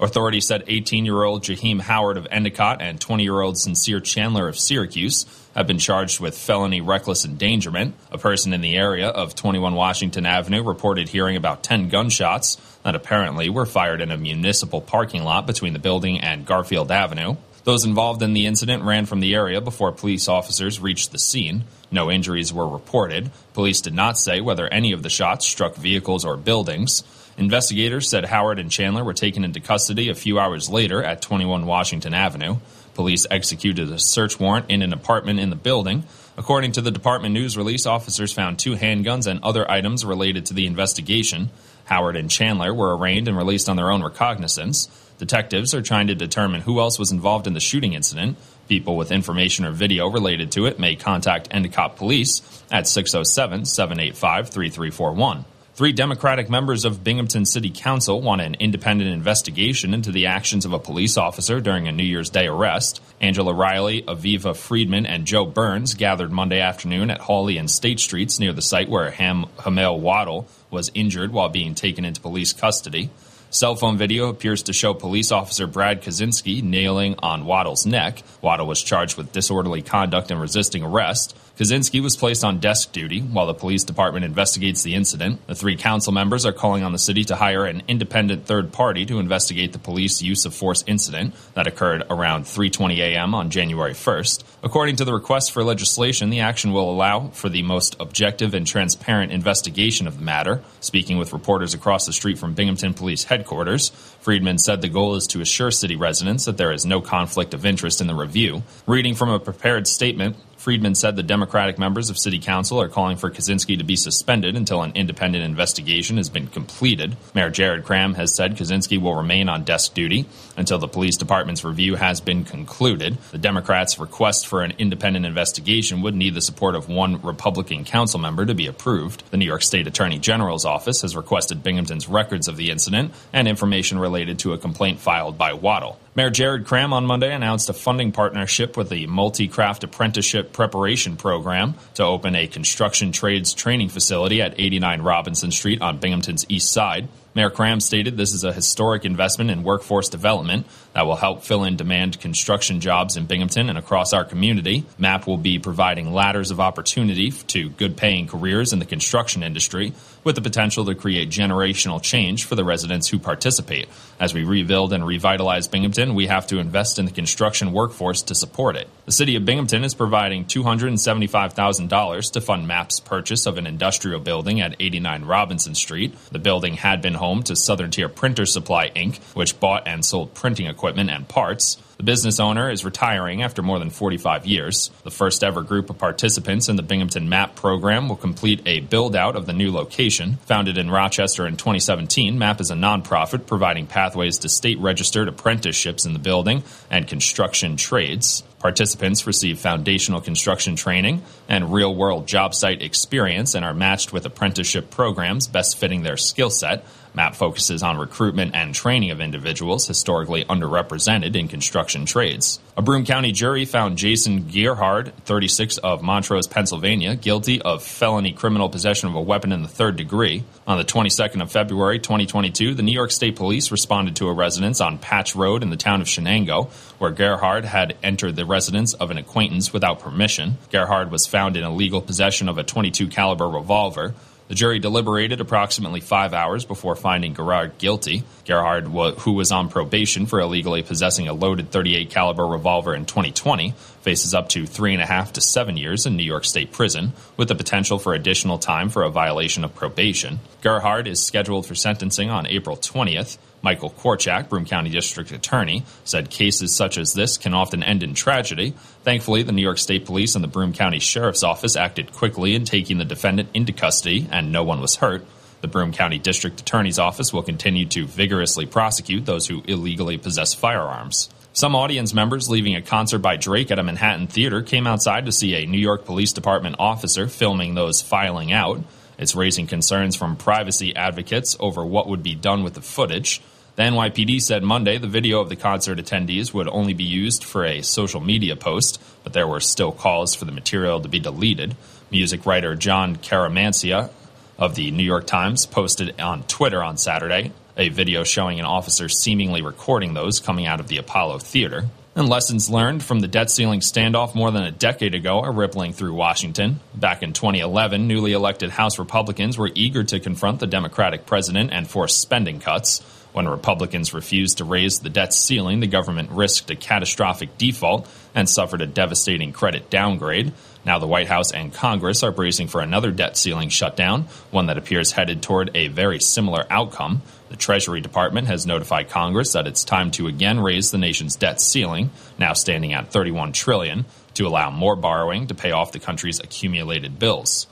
Authorities said 18 year old Jaheim Howard of Endicott and 20 year old Sincere Chandler of Syracuse have been charged with felony reckless endangerment. A person in the area of 21 Washington Avenue reported hearing about 10 gunshots that apparently were fired in a municipal parking lot between the building and Garfield Avenue. Those involved in the incident ran from the area before police officers reached the scene. No injuries were reported. Police did not say whether any of the shots struck vehicles or buildings. Investigators said Howard and Chandler were taken into custody a few hours later at 21 Washington Avenue. Police executed a search warrant in an apartment in the building. According to the department news release, officers found two handguns and other items related to the investigation. Howard and Chandler were arraigned and released on their own recognizance. Detectives are trying to determine who else was involved in the shooting incident. People with information or video related to it may contact Endicott Police at 607 785 3341. Three Democratic members of Binghamton City Council want an independent investigation into the actions of a police officer during a New Year's Day arrest. Angela Riley, Aviva Friedman, and Joe Burns gathered Monday afternoon at Hawley and State Streets near the site where Ham- Hamel Waddle was injured while being taken into police custody. Cell phone video appears to show police officer Brad Kaczynski nailing on Waddle's neck. Waddle was charged with disorderly conduct and resisting arrest. Kaczynski was placed on desk duty while the police department investigates the incident. The three council members are calling on the city to hire an independent third party to investigate the police use of force incident that occurred around 3:20 a.m. on January 1st. According to the request for legislation, the action will allow for the most objective and transparent investigation of the matter. Speaking with reporters across the street from Binghamton Police Headquarters, Friedman said the goal is to assure city residents that there is no conflict of interest in the review. Reading from a prepared statement, Friedman said the Democratic members of City Council are calling for Kaczynski to be suspended until an independent investigation has been completed. Mayor Jared Kraham has said Kaczynski will remain on desk duty until the police department's review has been concluded. The Democrats' request for an independent investigation would need the support of one Republican council member to be approved. The New York State Attorney General's office has requested Binghamton's records of the incident and information related to a complaint filed by Waddle. Mayor Jared Kraham on Monday announced a funding partnership with the Multi Craft Apprenticeship Preparation Program to open a construction trades training facility at 89 Robinson Street on Binghamton's east side. Mayor Kraham stated this is a historic investment in workforce development that will help fill in demand construction jobs in Binghamton and across our community. MAP will be providing ladders of opportunity to good paying careers in the construction industry with the potential to create generational change for the residents who participate. As we rebuild and revitalize Binghamton, we have to invest in the construction workforce to support it. The city of Binghamton is providing $275,000 to fund MAP's purchase of an industrial building at 89 Robinson Street. The building had been home to Southern Tier Printer Supply Inc., which bought and sold printing equipment and parts. The business owner is retiring after more than 45 years. The first ever group of participants in the Binghamton MAP program will complete a build out of the new location. Founded in Rochester in 2017, MAP is a nonprofit providing pathways to state registered apprenticeships in the building and construction trades. Participants receive foundational construction training and real world job site experience and are matched with apprenticeship programs best fitting their skill set. MAP focuses on recruitment and training of individuals historically underrepresented in construction trades. A Broome County jury found Jason Gerhard, 36 of Montrose, Pennsylvania, guilty of felony criminal possession of a weapon in the third degree. On the 22nd of February 2022, the New York State Police responded to a residence on Patch Road in the town of Chenango, where Gerhard had entered the residence of an acquaintance without permission. Gerhard was found in illegal possession of a 22 caliber revolver. The jury deliberated approximately five hours before finding Gerhard guilty. Gerhard, who was on probation for illegally possessing a loaded 38 caliber revolver in 2020, faces up to three and a half to seven years in New York State prison, with the potential for additional time for a violation of probation. Gerhard is scheduled for sentencing on April 20th. Michael Korchak, Broome County District Attorney, said cases such as this can often end in tragedy. Thankfully, the New York State Police and the Broome County Sheriff's Office acted quickly in taking the defendant into custody, and no one was hurt. The Broome County District Attorney's Office will continue to vigorously prosecute those who illegally possess firearms. Some audience members leaving a concert by Drake at a Manhattan theater came outside to see a New York Police Department officer filming those filing out. It's raising concerns from privacy advocates over what would be done with the footage. The NYPD said Monday the video of the concert attendees would only be used for a social media post, but there were still calls for the material to be deleted. Music writer Jon Caramanica of the New York Times posted on Twitter on Saturday a video showing an officer seemingly recording those coming out of the Apollo Theater. And lessons learned from the debt ceiling standoff more than a decade ago are rippling through Washington. Back in 2011, newly elected House Republicans were eager to confront the Democratic president and force spending cuts. When Republicans refused to raise the debt ceiling, the government risked a catastrophic default and suffered a devastating credit downgrade. Now the White House and Congress are bracing for another debt ceiling shutdown, one that appears headed toward a very similar outcome. The Treasury Department has notified Congress that it's time to again raise the nation's debt ceiling, now standing at 31 trillion, to allow more borrowing to pay off the country's accumulated bills.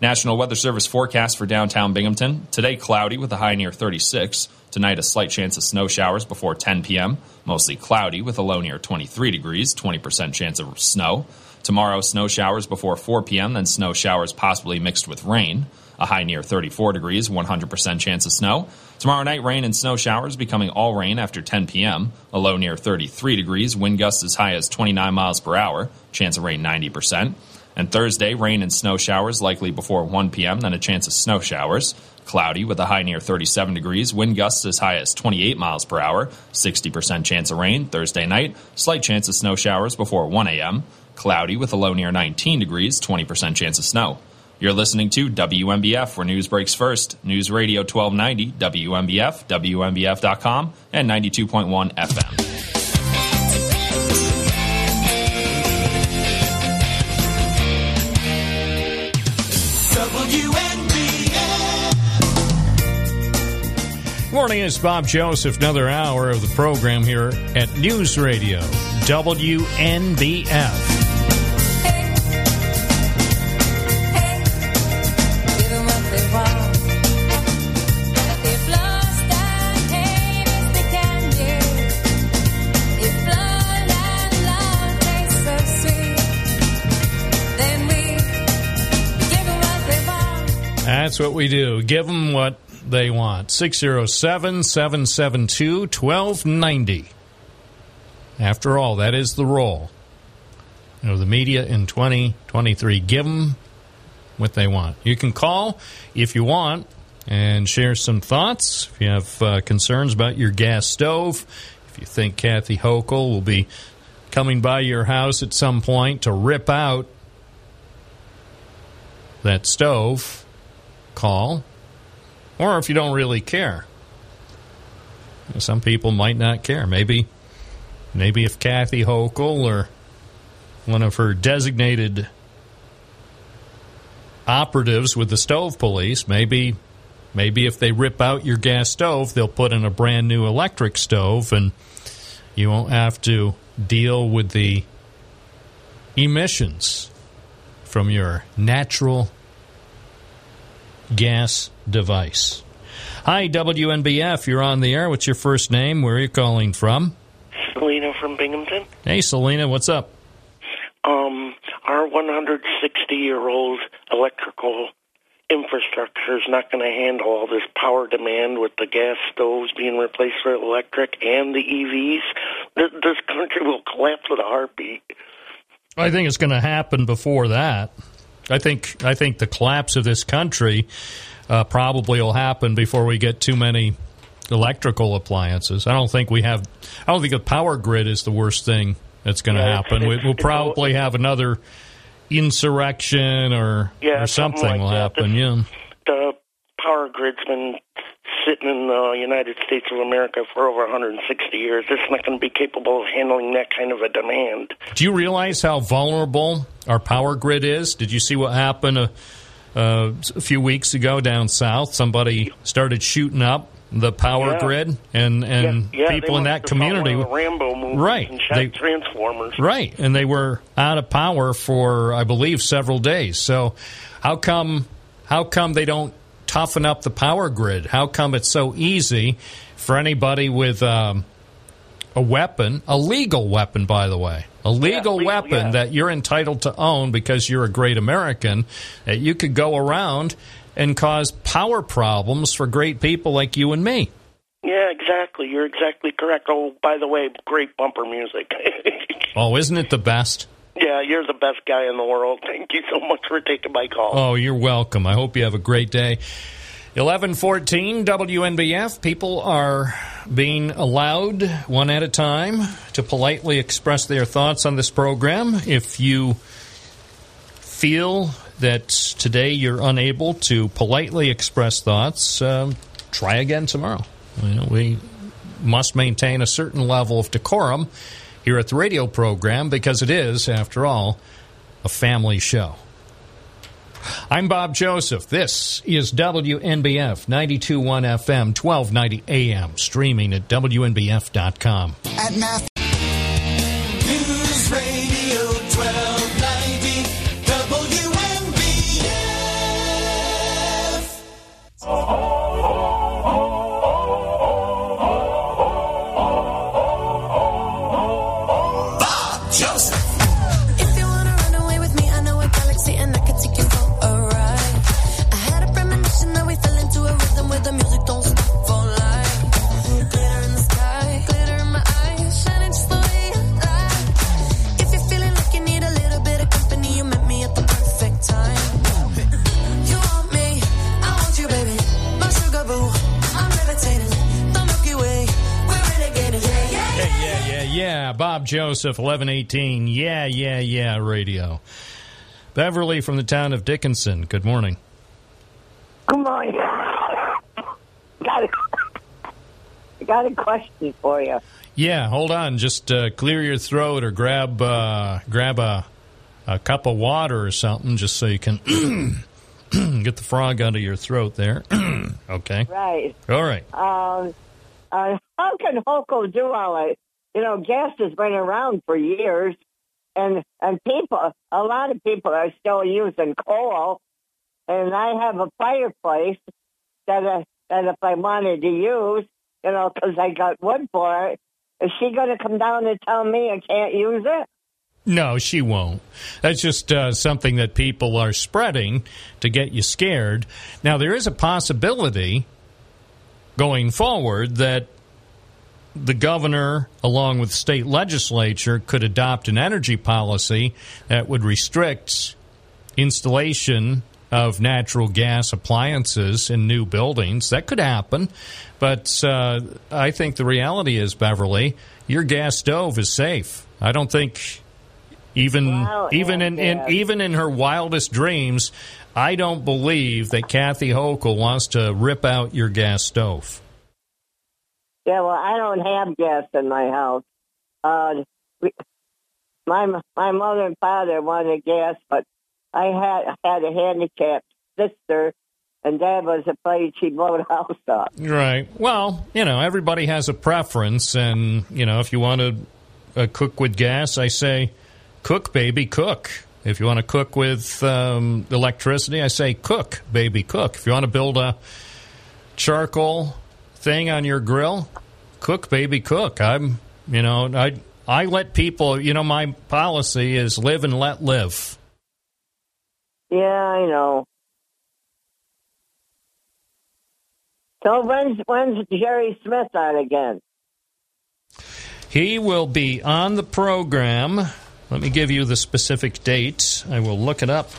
National Weather Service forecast for downtown Binghamton. Today cloudy with a high near 36. Tonight a slight chance of snow showers before 10 p.m. Mostly cloudy with a low near 23 degrees, 20% chance of snow. Tomorrow, snow showers before 4 p.m., then snow showers possibly mixed with rain. A high near 34 degrees, 100% chance of snow. Tomorrow night, rain and snow showers becoming all rain after 10 p.m. A low near 33 degrees, wind gusts as high as 29 miles per hour, chance of rain 90%. And Thursday, rain and snow showers likely before 1 p.m., then a chance of snow showers. Cloudy with a high near 37 degrees, wind gusts as high as 28 miles per hour, 60% chance of rain. Thursday night, slight chance of snow showers before 1 a.m. Cloudy with a low near 19 degrees, 20% chance of snow. You're listening to WNBF, where news breaks first. News Radio 1290, WNBF, WNBF.com, and 92.1 FM. Morning, it's Bob Joseph. Another hour of the program here at News Radio WNBF. That's what we do. Give them what they want. 607 772 1290. After all, that is the role. You know, the media in 2023. Give them what they want. You can call if you want and share some thoughts. If you have uh, concerns about your gas stove, if you think Kathy Hochul will be coming by your house at some point to rip out that stove, call. Or if you don't really care. Some people might not care. Maybe maybe if Kathy Hochul or one of her designated operatives with the stove police, maybe maybe if they rip out your gas stove, they'll put in a brand new electric stove and you won't have to deal with the emissions from your natural gas device. Hi, WNBF. You're on the air. What's your first name? Where are you calling from? Selena from Binghamton. Hey, Selena. What's up? Um, our 160 year old electrical infrastructure is not going to handle all this power demand with the gas stoves being replaced with electric and the EVs. This, this country will collapse with a heartbeat. I think it's going to happen before that. I think I think the collapse of this country uh, probably will happen before we get too many electrical appliances. I don't think we have. I don't think the power grid is the worst thing that's going to Yeah, happen. We, it's- we'll it's probably have another insurrection or Yeah, or something something like will that. happen. Yeah. The power grid's been sitting in the United States of America for over 160 years. It's not going to be capable of handling that kind of a demand. Do you realize how vulnerable our power grid is? Did you see what happened a, uh, a few weeks ago down south? Somebody started shooting up the power Yeah. grid, and and yeah, they people in that community, Rambo Right. and shot They- transformers. right? And they were out of power for, I believe, several days. So, how come how come they don't toughen up the power grid? How come it's so easy for anybody with um, a weapon, a legal weapon, by the way, a legal legal, weapon yeah. that you're entitled to own because you're a great American, that you could go around and cause power problems for great people like you and me. Yeah, exactly. You're exactly correct. Oh, by the way, great bumper music. Oh, isn't it the best? Yeah, you're the best guy in the world. Thank you so much for taking my call. Oh, you're welcome. I hope you have a great day. 1114 WNBF. People are being allowed one at a time to politely express their thoughts on this program. If you feel that today you're unable to politely express thoughts, um, try again tomorrow. You know, we must maintain a certain level of decorum here at the radio program because it is, after all, a family show. I'm Bob Joseph. This is WNBF 921 FM, 1290 AM, streaming at WNBF.com. At Math. Joseph, 1118. Yeah, yeah, yeah, radio. Beverly from the town of Dickinson. Good morning. Good morning. got a, got a question for you. Yeah, hold on. Just uh, clear your throat or grab uh, grab a, a cup of water or something just so you can get the frog out of your throat there. okay. Right. All right. Um, uh, how can Hoco do all? You know, gas has been around for years, and and people, a lot of people are still using coal. And I have a fireplace that I, that if I wanted to use, you know, because I got wood for it, is she going to come down and tell me I can't use it? No, she won't. That's just uh, something that people are spreading to get you scared. Now, there is a possibility going forward that the governor, along with state legislature, could adopt an energy policy that would restrict installation of natural gas appliances in new buildings. That could happen. But uh, I think the reality is, Beverly, your gas stove is safe. I don't think even Well, even in, in even in her wildest dreams, I don't believe that Kathy Hochul wants to rip out your gas stove. Yeah, well, I don't have gas in my house. Uh, we, my my mother and father wanted gas, but I had had a handicapped sister, and Dad was afraid she'd blow the house up. Right. Well, you know, everybody has a preference, and you know, if you want to uh, cook with gas, I say, cook, baby, cook. If you want to cook with um, electricity, I say, cook, baby, cook. If you want to build a charcoal thing on your grill, cook, baby, cook. I'm, you know, I I let people, you know, my policy is live and let live. Yeah, I know. So when's when's Jerry Smith on again? He will be on the program. Let me give you the specific date. I will look it up.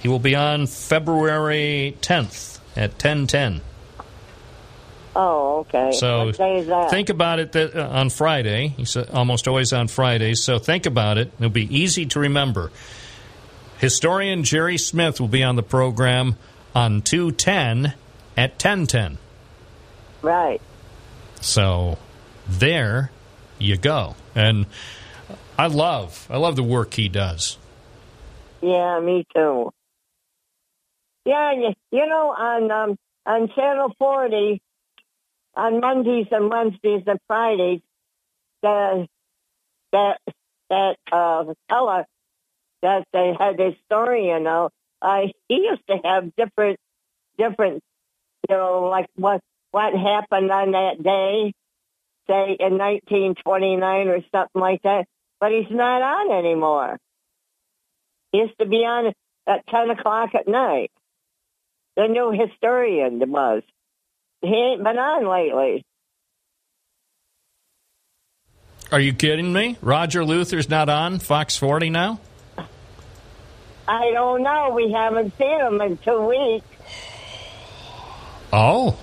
He will be on February 10th at 1010. Oh, okay. So what day is that? think about it that, uh, on Friday. He's uh, almost always on Fridays. So think about it. It'll be easy to remember. Historian Jerry Smith will be on the program on 210 at 1010. Right. So there you go. And I love I love the work he does. Yeah, me too. Yeah, you, you know, on um, on Channel 40, on Mondays and Wednesdays and Fridays, the that that uh, fella that they had this story, you know, uh, he used to have different different, you know, like what what happened on that day. say in 1929 or something like that, but he's not on anymore. He used to be on at 10 o'clock at night. The new historian was. He ain't been on lately. Are you kidding me? Roger Luther's not on Fox 40 now? I don't know. We haven't seen him in two weeks. Oh.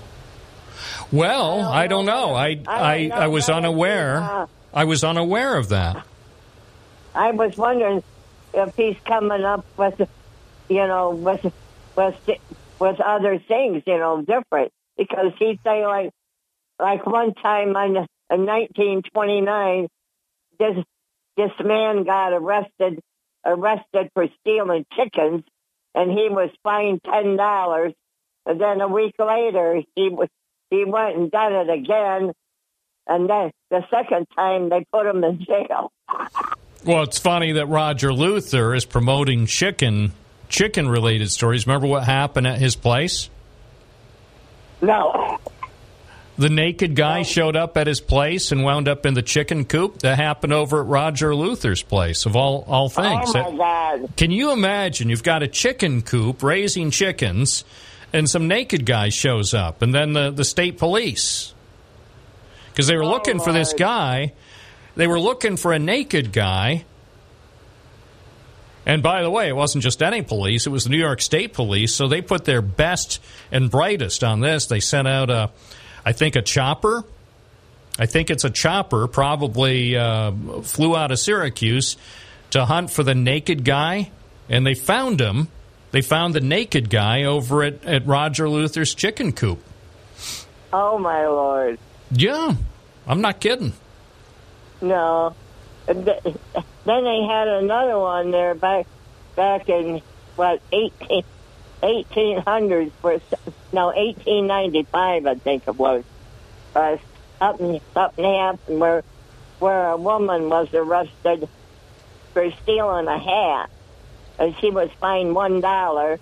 Well, I don't know. I I, I, was unaware. I was unaware of that. I was wondering if he's coming up with, you know, with with with other things, you know, different. Because he say like like one time in, in 1929, this this man got arrested arrested for stealing chickens, and he was fined ten dollars. And then a week later, he was he went and done it again, and then the second time they put him in jail. Well, it's funny that Roger Luther is promoting chicken chicken related stories. Remember what happened at his place? No. The naked guy showed up at his place and wound up in the chicken coop. That happened over at Roger Luther's place, of all all things. Oh my God! Can you imagine? You've got a chicken coop raising chickens, and some naked guy shows up, and then the, the state police, because they were looking for this oh, guy. They were looking for a naked guy. And by the way, it wasn't just any police, it was the New York State Police. So they put their best and brightest on this. They sent out a, I think, a chopper. I think it's a chopper, probably uh, flew out of Syracuse to hunt for the naked guy. And they found him. They found the naked guy over at, at Roger Luther's chicken coop. Oh my lord! Yeah, I'm not kidding. No. Then they had another one there back back in what 18, 1800s for no 1895 I think it was. Uh, something something happened where where a woman was arrested for stealing a hat, and she was fined one dollar,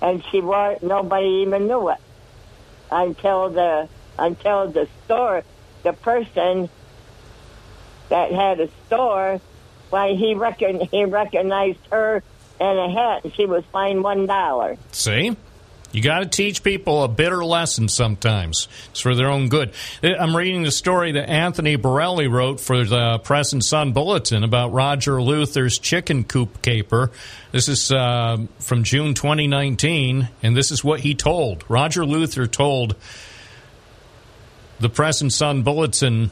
and she was nobody even knew it until the until the store the person that had a store, why he reckon he recognized her in a hat, and she was fined one dollar. See? You got to teach people a bitter lesson sometimes. It's for their own good. I'm reading the story that Anthony Borelli wrote for the Press and Sun Bulletin about Roger Luther's chicken coop caper. This is uh, from June 2019, and this is what he told. Roger Luther told the Press and Sun Bulletin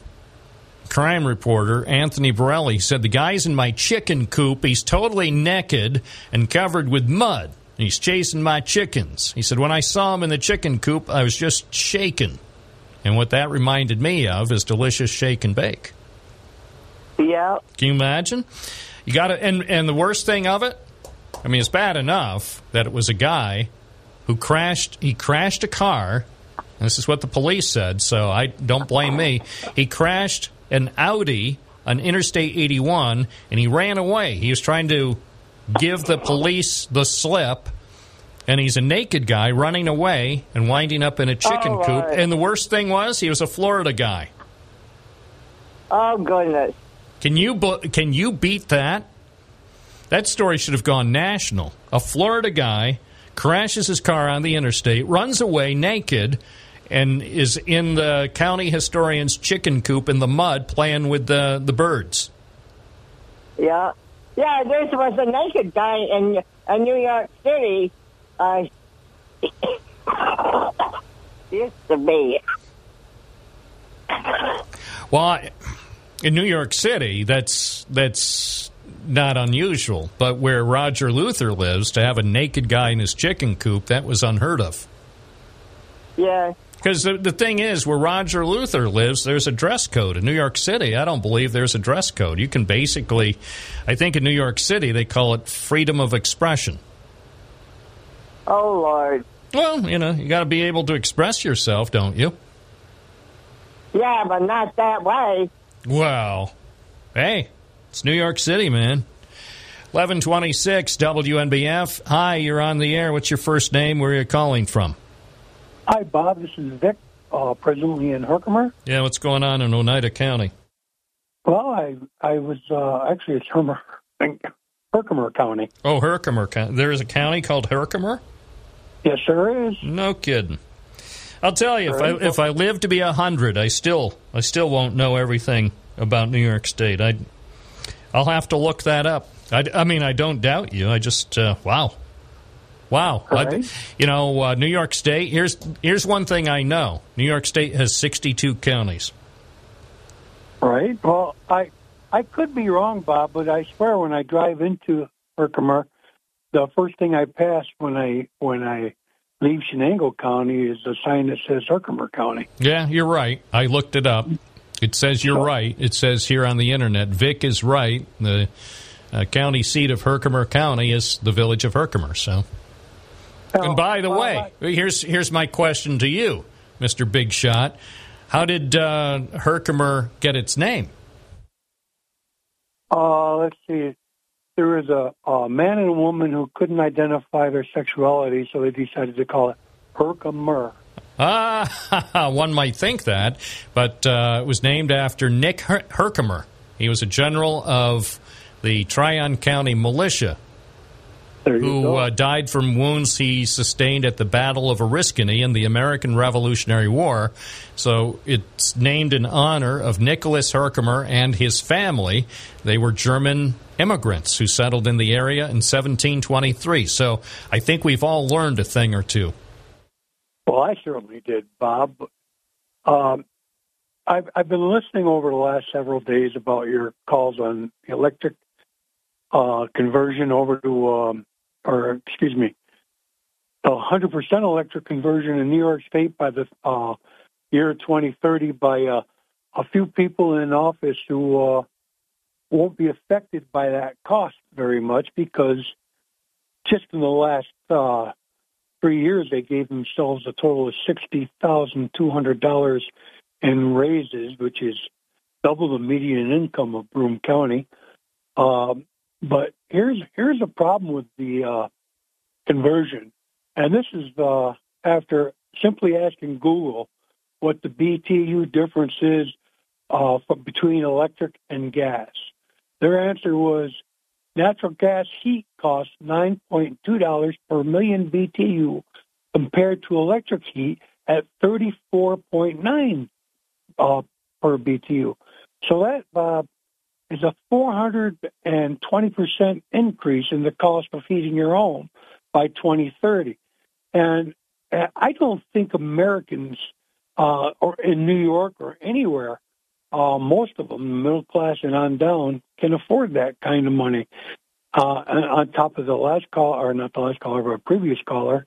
crime reporter Anthony Borelli said the guy's in my chicken coop. He's totally naked and covered with mud. He's chasing my chickens. He said when I saw him in the chicken coop, I was just shaken. And what that reminded me of is delicious shake and bake. Yeah. Can you imagine? You got to, and and the worst thing of it, I mean, it's bad enough that it was a guy who crashed. He crashed a car. This is what the police said, so I don't blame me. He crashed an Audi on Interstate 81 and he ran away. He was trying to give the police the slip and he's a naked guy running away and winding up in a chicken Oh, coop. Lord. And the worst thing was he was a Florida guy. Oh goodness! Can you can you beat that? That story should have gone national. A Florida guy crashes his car on the interstate, runs away naked, and is in the county historian's chicken coop in the mud playing with the the birds. Yeah, yeah. There was a naked guy in, in New York City. Uh, used to be. Well, in New York City, that's that's not unusual. But where Roger Luther lives, to have a naked guy in his chicken coop, that was unheard of. Yeah. Because the, the thing is, where Roger Luther lives, there's a dress code. In New York City, I don't believe there's a dress code. You can basically, I think in New York City, they call it freedom of expression. Oh Lord. Well, you know, you got to be able to express yourself, don't you? Yeah, but not that way. Well, hey, it's New York City, man. 1126 WNBF. Hi, you're on the air. What's your first name? Where are you calling from? Hi, Bob. This is Vic uh, presently in Herkimer. Yeah, what's going on in Oneida County? Well, I I was uh, actually it's Herkimer, Herkimer County. Oh, Herkimer County. There is a county called Herkimer. Yes, there is. No kidding. I'll tell you, if I if I live to be a hundred, I still I still won't know everything about New York State. I I'll have to look that up. I, I mean, I don't doubt you. I just uh, wow, wow. I, you know, uh, New York State. Here's here's one thing I know. New York State has 62 counties. Right. Well, I I could be wrong, Bob, but I swear when I drive into Herkimer, the first thing I pass when I when I leave Chenango County is a sign that says Herkimer County. Yeah, you're right. I looked it up. It says you're right. It says here on the internet, Vic is right. The uh, county seat of Herkimer County is the village of Herkimer. So, and by the way, here's here's my question to you, Mister Big Shot. How did uh, Herkimer get its name? Uh, let's see. There was a, a man and a woman who couldn't identify their sexuality, so they decided to call it Herkimer. Ah, one might think that, but uh, it was named after Nick Her- Herkimer. He was a general of the Tryon County Militia who uh, died from wounds he sustained at the Battle of Oriskany in the American Revolutionary War. So it's named in honor of Nicholas Herkimer and his family. They were German immigrants who settled in the area in 1723. So I think we've all learned a thing or two. Well, I certainly did, Bob. Um, I've, I've been listening over the last several days about your calls on electric uh, conversion over to, um, or excuse me, 100% electric conversion in New York State by the uh, year 2030 by uh, a few people in office who uh, won't be affected by that cost very much because just in the last uh, three years they gave themselves a total of sixty thousand two hundred dollars in raises, which is double the median income of Broome County. Um, but here's here's a problem with the uh, conversion, and this is uh, after simply asking Google what the BTU difference is uh, between electric and gas. Their answer was natural gas heat costs $9.2 per million BTU compared to electric heat at 34.9 uh, per BTU. So that uh, is a 420% increase in the cost of heating your home by 2030. And uh, I don't think Americans, uh, or in New York or anywhere, uh, most of them, middle class and on down, can afford that kind of money. Uh, on top of the last call, or not the last caller, but a previous caller,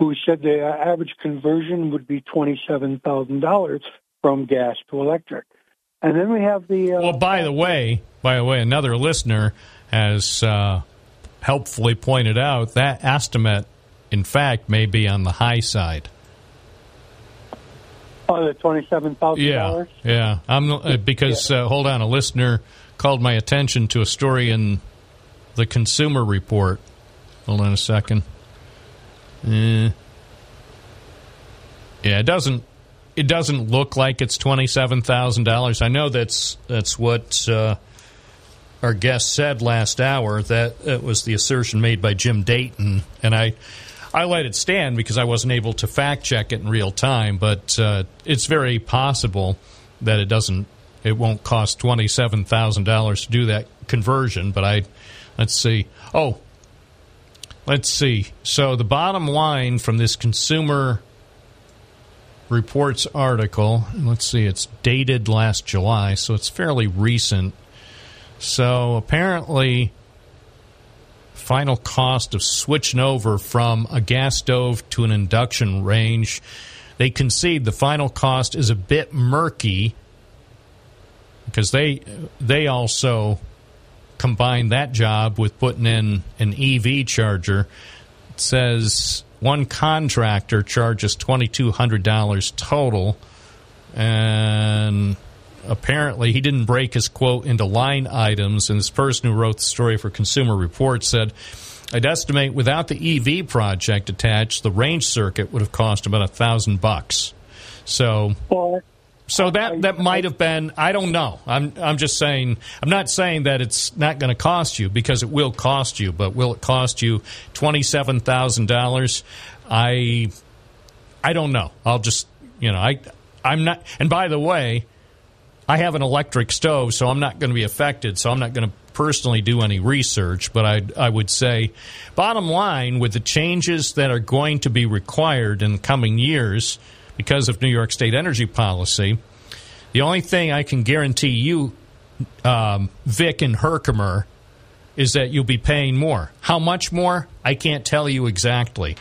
who said the average conversion would be twenty-seven thousand dollars from gas to electric. And then we have the. Uh, well, by the way, by the way, another listener has uh, helpfully pointed out that estimate, in fact, may be on the high side. Oh, the twenty-seven thousand Yeah, dollars. yeah. I'm uh, because uh, hold on, a listener called my attention to a story in the Consumer Report. Hold on a second. Eh. yeah, it doesn't. It doesn't look like it's twenty seven thousand dollars. I know that's that's what uh, our guest said last hour. That that was the assertion made by Jim Dayton, and I I let it stand because I wasn't able to fact check it in real time. But uh, it's very possible that it doesn't. It won't cost twenty seven thousand dollars to do that conversion. But I let's see. Oh, let's see. So the bottom line from this consumer reports article. Let's see, it's dated last July, so it's fairly recent. So apparently, final cost of switching over from a gas stove to an induction range, they concede the final cost is a bit murky because they they also combine that job with putting in an EV charger. It says one contractor charges $2,200 total, and apparently he didn't break his quote into line items. And this person who wrote the story for Consumer Reports said, I'd estimate without the EV project attached, the range circuit would have cost about a thousand bucks. So, so that that might have been. I don't know. I'm I'm just saying. I'm not saying that it's not going to cost you because it will cost you. But will it cost you twenty seven thousand dollars? I I don't know. I'll just you know I I'm not. And by the way, I have an electric stove, so I'm not going to be affected. So I'm not going to personally do any research, but I I would say, bottom line, with the changes that are going to be required in the coming years because of New York State energy policy, the only thing I can guarantee you, um, Vic and Herkimer, is that you'll be paying more. How much more? I can't tell you exactly.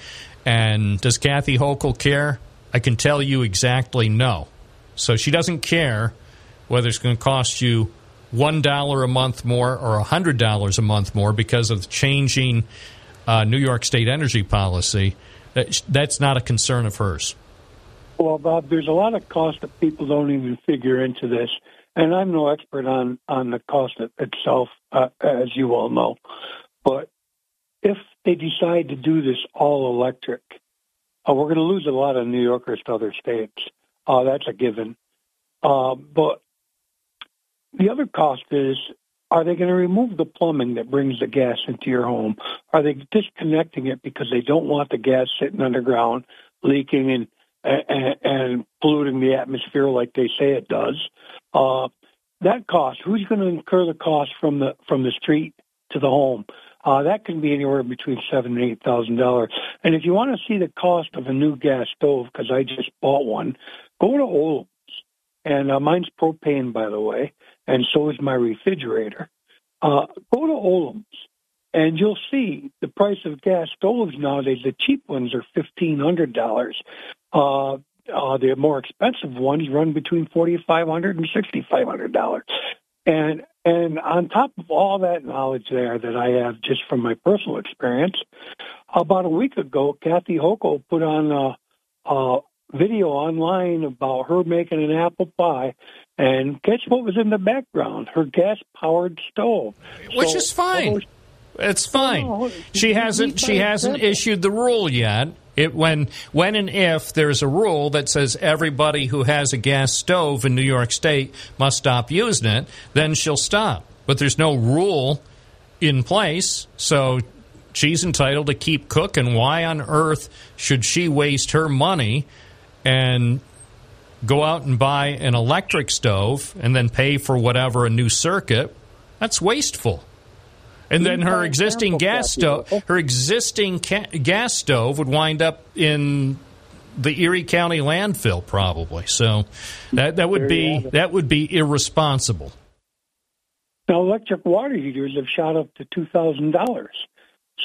And does Kathy Hochul care? I can tell you exactly no. So she doesn't care whether it's going to cost you one dollar a month more or a hundred dollars a month more because of the changing uh, New York State energy policy. That's not a concern of hers. Well, Bob, there's a lot of cost that people don't even figure into this, and I'm no expert on on the cost it- itself, uh, as you all know. But if they decide to do this all electric, uh, we're going to lose a lot of New Yorkers to other states. Uh, that's a given. Uh, but the other cost is are they going to remove the plumbing that brings the gas into your home? Are they disconnecting it because they don't want the gas sitting underground, leaking and and, and polluting the atmosphere like they say it does? Uh, that cost, who's going to incur the cost from the from the street to the home? Uh, that can be anywhere between seven and eight thousand dollars. And if you want to see the cost of a new gas stove, because I just bought one, go to Olam's. And uh, mine's propane, by the way, and so is my refrigerator. Uh, go to Olam's, and you'll see the price of gas stoves nowadays. The cheap ones are fifteen hundred dollars. Uh, uh, the more expensive ones run between forty five hundred and sixty five hundred dollars. And $6,500. and on top of all that knowledge there that I have just from my personal experience, about a week ago, Kathy Hochul put on a, a video online about her making an apple pie, and guess what was in the background? Her gas-powered stove, which So- is fine. It's fine. No, She hasn't. She hasn't issued the rule yet. It when when and if there's a rule that says everybody who has a gas stove in New York State must stop using it, then she'll stop. But there's no rule in place, so she's entitled to keep cooking. Why on earth should she waste her money and go out and buy an electric stove and then pay for whatever a new circuit? That's wasteful. And then her existing gas stove, her existing ca- gas stove would wind up in the Erie County landfill, probably. So that that would be that would be irresponsible. Now, electric water heaters have shot up to two thousand dollars.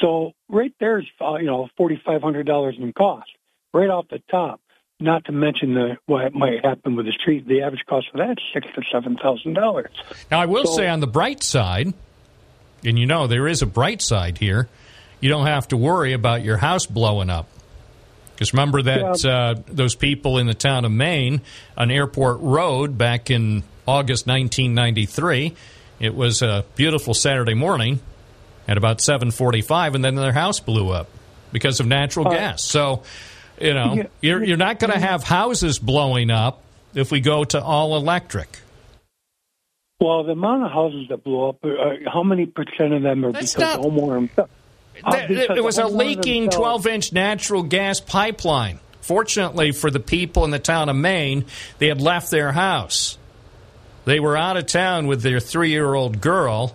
So right there's uh, you know forty five hundred dollars in cost right off the top. Not to mention the what might happen with the street. The average cost for that is six to seven thousand dollars. Now, I will So- say on the bright side, and you know there is a bright side here, you don't have to worry about your house blowing up. Because remember that uh, those people in the town of Maine on Airport Road back in August 1993, it was a beautiful Saturday morning at about 7:45, and then their house blew up because of natural gas. So, you know, Yeah. you're you're not going to have houses blowing up if we go to all electric. Well, the amount of houses that blew up, uh, how many percent of them are because not- homeowner himself? Uh, There- it was a leaking 12 inch natural gas pipeline. Fortunately for the people in the town of Maine, they had left their house. They were out of town with their three year old girl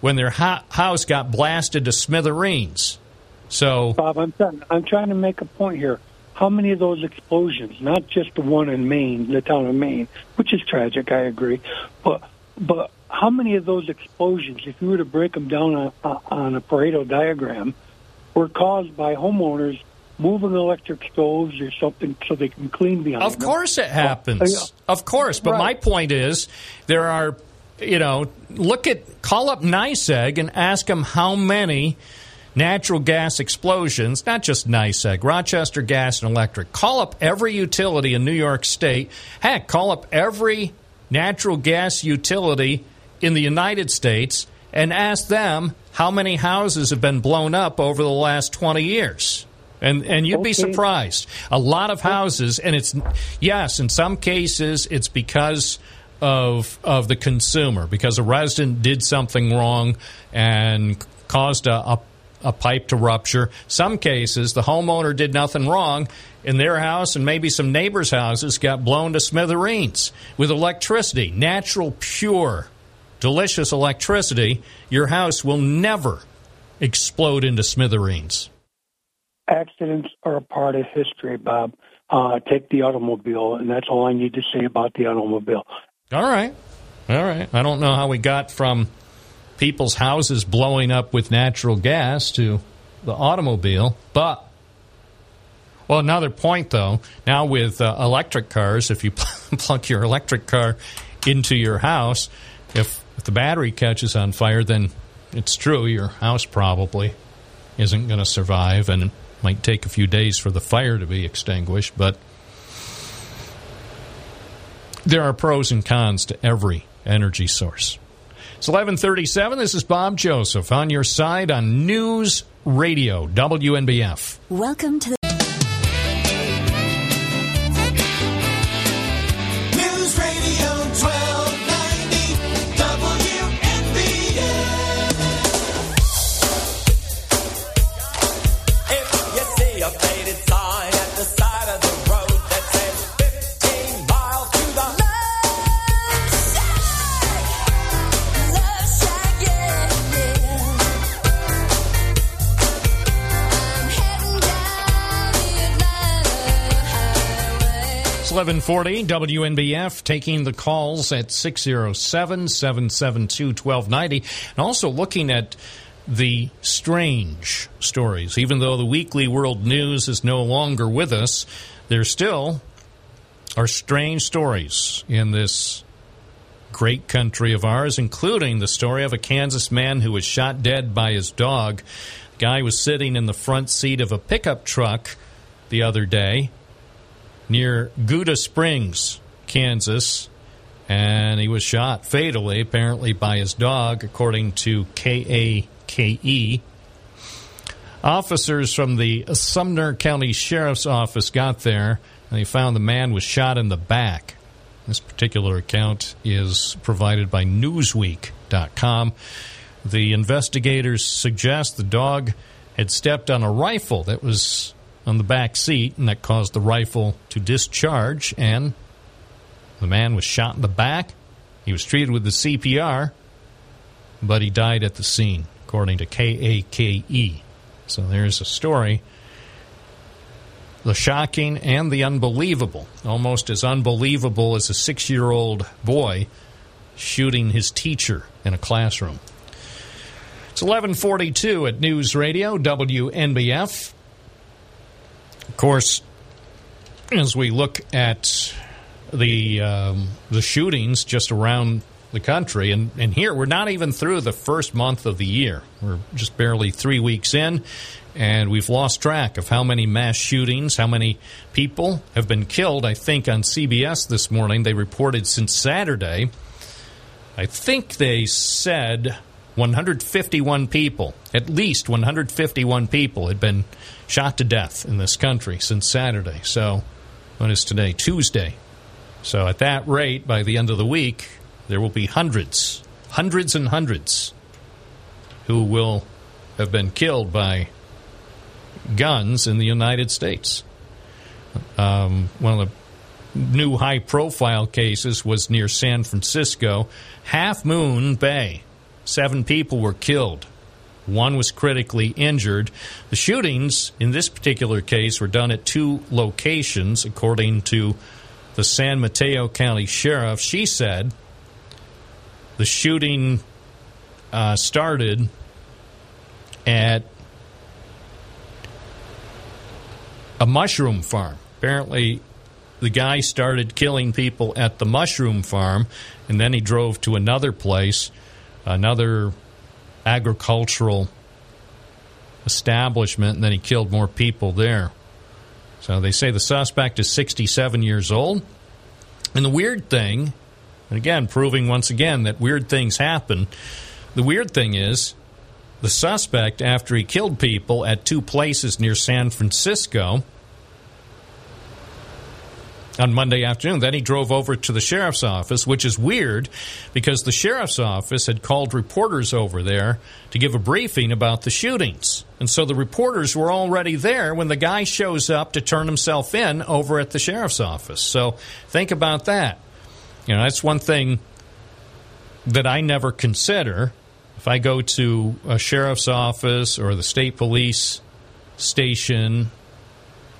when their ho- house got blasted to smithereens. So, Bob, I'm trying, I'm trying to make a point here. How many of those explosions, not just the one in Maine, the town of Maine, which is tragic, I agree, but but how many of those explosions, if you were to break them down on, on a Pareto diagram, were caused by homeowners moving electric stoves or something so they can clean behind of them? course, it happens. Of course. But my point is, there are, you know, look at, call up NYSEG and ask them how many natural gas explosions, not just NYSEG, Rochester Gas and Electric. Call up every utility in New York State. Heck, call up every natural gas utility in the United States and ask them how many houses have been blown up over the last 20 years. And and you'd be surprised. A lot of oh. houses, and it's yes, in some cases it's because of of the consumer, because a resident did something wrong and caused a, a a pipe to rupture. Some cases the homeowner did nothing wrong, and their house and maybe some neighbors' houses got blown to smithereens with electricity, natural, pure, delicious electricity. Your house will never explode into smithereens. Accidents are a part of history, Bob. Uh, take the automobile, and that's all I need to say about the automobile. All right. All right. I don't know how we got from people's houses blowing up with natural gas to the automobile, but well, another point though. Now with uh, electric cars, if you plug your electric car into your house, if, if the battery catches on fire, then it's true your house probably isn't going to survive, and it might take a few days for the fire to be extinguished. But there are pros and cons to every energy source. It's 1137. This is Bob Joseph on your side on News Radio, WNBF. Welcome to the Forty WNBF taking the calls at 607 772 1290 and also looking at the strange stories. Even though the weekly world news is no longer with us, there still are strange stories in this great country of ours, including the story of a Kansas man who was shot dead by his dog. The guy was sitting in the front seat of a pickup truck the other day near Geuda Springs, Kansas, and he was shot fatally, apparently by his dog, according to KAKE. Officers from the Sumner County Sheriff's Office got there and they found the man was shot in the back. This particular account is provided by Newsweek.com. The investigators suggest the dog had stepped on a rifle that was on the back seat, and that caused the rifle to discharge, and the man was shot in the back. He was treated with the CPR, but he died at the scene, according to KAKE. So there's a story. The shocking and the unbelievable. Almost as unbelievable as a six year old boy shooting his teacher in a classroom. It's 1142 at News Radio, WNBF. Of course, as we look at the um, the shootings just around the country, and, and here we're not even through the first month of the year. We're just barely three weeks in, and we've lost track of how many mass shootings, how many people have been killed. I think on CBS this morning they reported since Saturday. I think they said 151 people, at least 151 people, had been shot to death in this country since Saturday. So, what is today? Tuesday. So, at that rate, by the end of the week, there will be hundreds, hundreds and hundreds who will have been killed by guns in the United States. Um, one of the new high profile cases was near San Francisco, Half Moon Bay. Seven people were killed. One was critically injured. The shootings in this particular case were done at two locations, according to the San Mateo County Sheriff. She said the shooting uh, started at a mushroom farm. Apparently, the guy started killing people at the mushroom farm, and then he drove to another place, another agricultural establishment, and then he killed more people there. So they say the suspect is 67 years old. And the weird thing, and again, proving once again that weird things happen, the weird thing is the suspect after he killed people at two places near San Francisco on Monday afternoon. Then he drove over to the sheriff's office, which is weird because the sheriff's office had called reporters over there to give a briefing about the shootings. And so the reporters were already there when the guy shows up to turn himself in over at the sheriff's office. So think about that. You know, that's one thing that I never consider. If I go to a sheriff's office or the state police station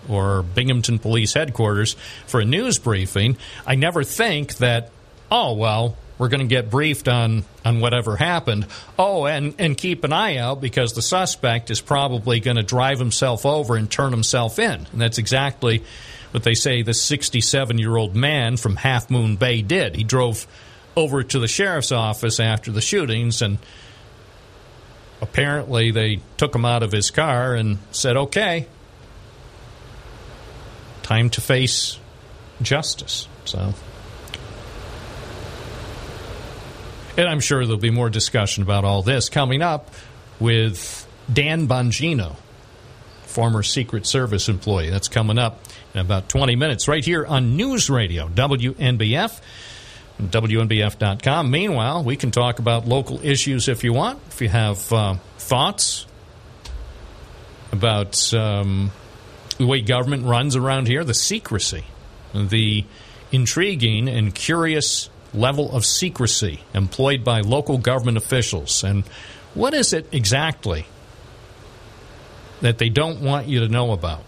or Binghamton Police Headquarters for a news briefing, I never think that, oh, well, we're going to get briefed on, on whatever happened. Oh, and, and keep an eye out because the suspect is probably going to drive himself over and turn himself in. And that's exactly what they say the 67 year old man from Half Moon Bay did. He drove over to the sheriff's office after the shootings and apparently they took him out of his car and said, okay, time to face justice. So, and I'm sure there'll be more discussion about all this coming up with Dan Bongino, former Secret Service employee. That's coming up in about 20 minutes, right here on News Radio WNBF. WNBF.com. Meanwhile, we can talk about local issues if you want. If you have uh, thoughts about um, the way government runs around here, the secrecy, the intriguing and curious level of secrecy employed by local government officials. And what is it exactly that they don't want you to know about?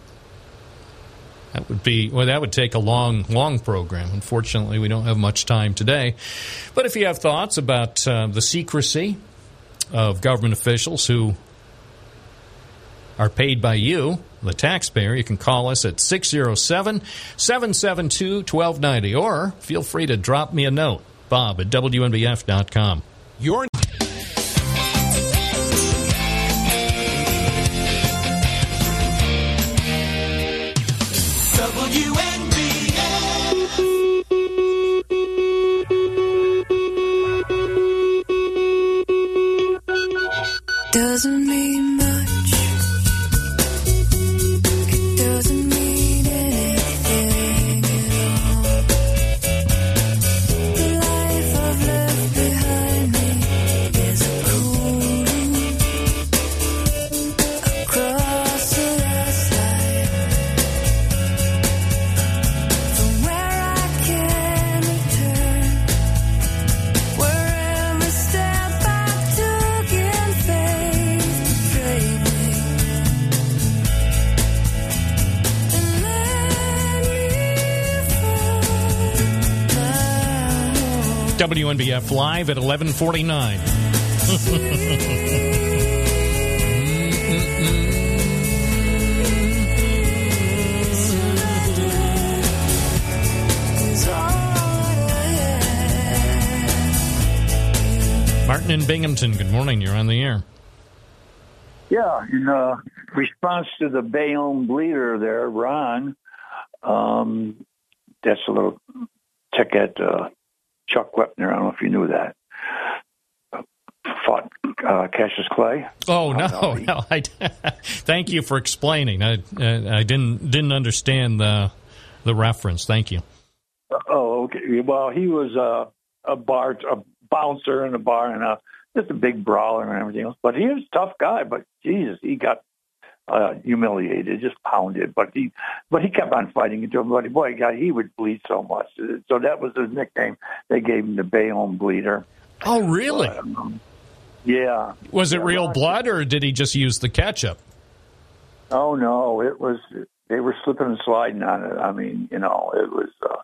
That would be well. That would take a long, long program. Unfortunately, we don't have much time today. But if you have thoughts about uh, the secrecy of government officials who are paid by you, the taxpayer, you can call us at 607 772 1290 or feel free to drop me a note, bob at WNBF.com. Your live at 1149. Martin in Binghamton, good morning. You're on the air. Yeah, in uh, response to the Bayonne bleeder there, Ron, um, that's a little tick at uh, Chuck Wepner. I don't know if you knew that. Uh, fought uh, Cassius Clay. Oh no, no! I, thank you for explaining. I I didn't didn't understand the the reference. Thank you. Oh, okay. Well, he was uh, a bar, a bouncer in a bar, and a, just a big brawler and everything else. But he was a tough guy. But Jesus, he got uh, humiliated, just pounded. But he, but he kept on fighting until, but boy, God, he would bleed so much. So that was his nickname. They gave him the Bayonne Bleeder. Oh, really? Um, yeah. Was it real blood, or did he just use the ketchup? Oh no, it was. They were slipping and sliding on it. I mean, you know, it was. Uh,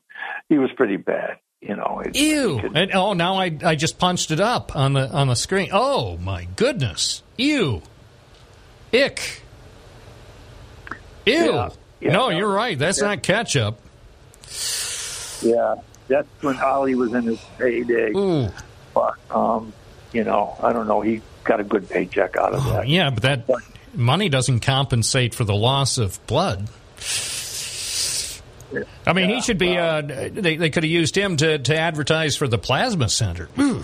he was pretty bad. You know. It, Ew! And, oh, now I I just punched it up on the on the screen. Oh my goodness! Ew! Ick! Ew! Yeah, yeah, no, no, you're right. That's yeah. not ketchup. Yeah, that's when Ali was in his heyday. Ooh. But um, you know, I don't know. He got a good paycheck out of that. Yeah, but that money doesn't compensate for the loss of blood. I mean, he should be. Uh, they they could have used him to, to advertise for the plasma center. Ooh.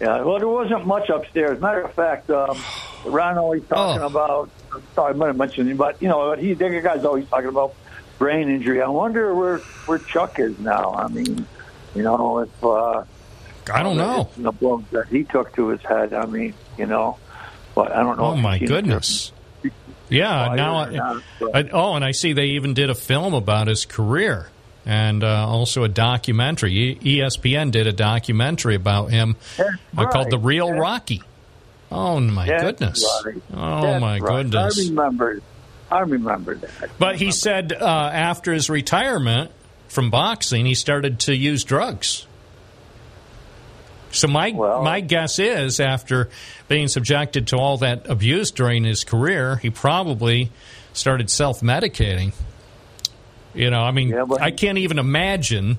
Yeah, well, there wasn't much upstairs. Matter of fact, um, Ron always talking Oh. about. Sorry, I might have mentioned it, but you know, he the guy's always talking about brain injury. I wonder where where Chuck is now. I mean, you know, if uh, I don't know. the blows that he took to his head. I mean, you know, but I don't know. Oh my goodness. Yeah, now not, I, I, oh, and I see they even did a film about his career and uh, also a documentary. ESPN did a documentary about him uh, called "The Real Rocky." Oh my That's goodness! right. Oh That's my right. goodness! I remember. I remember that. But he said uh, after his retirement from boxing, he started to use drugs. So my my guess is after being subjected to all that abuse during his career, he probably started self medicating. You know, I mean, I can't even imagine.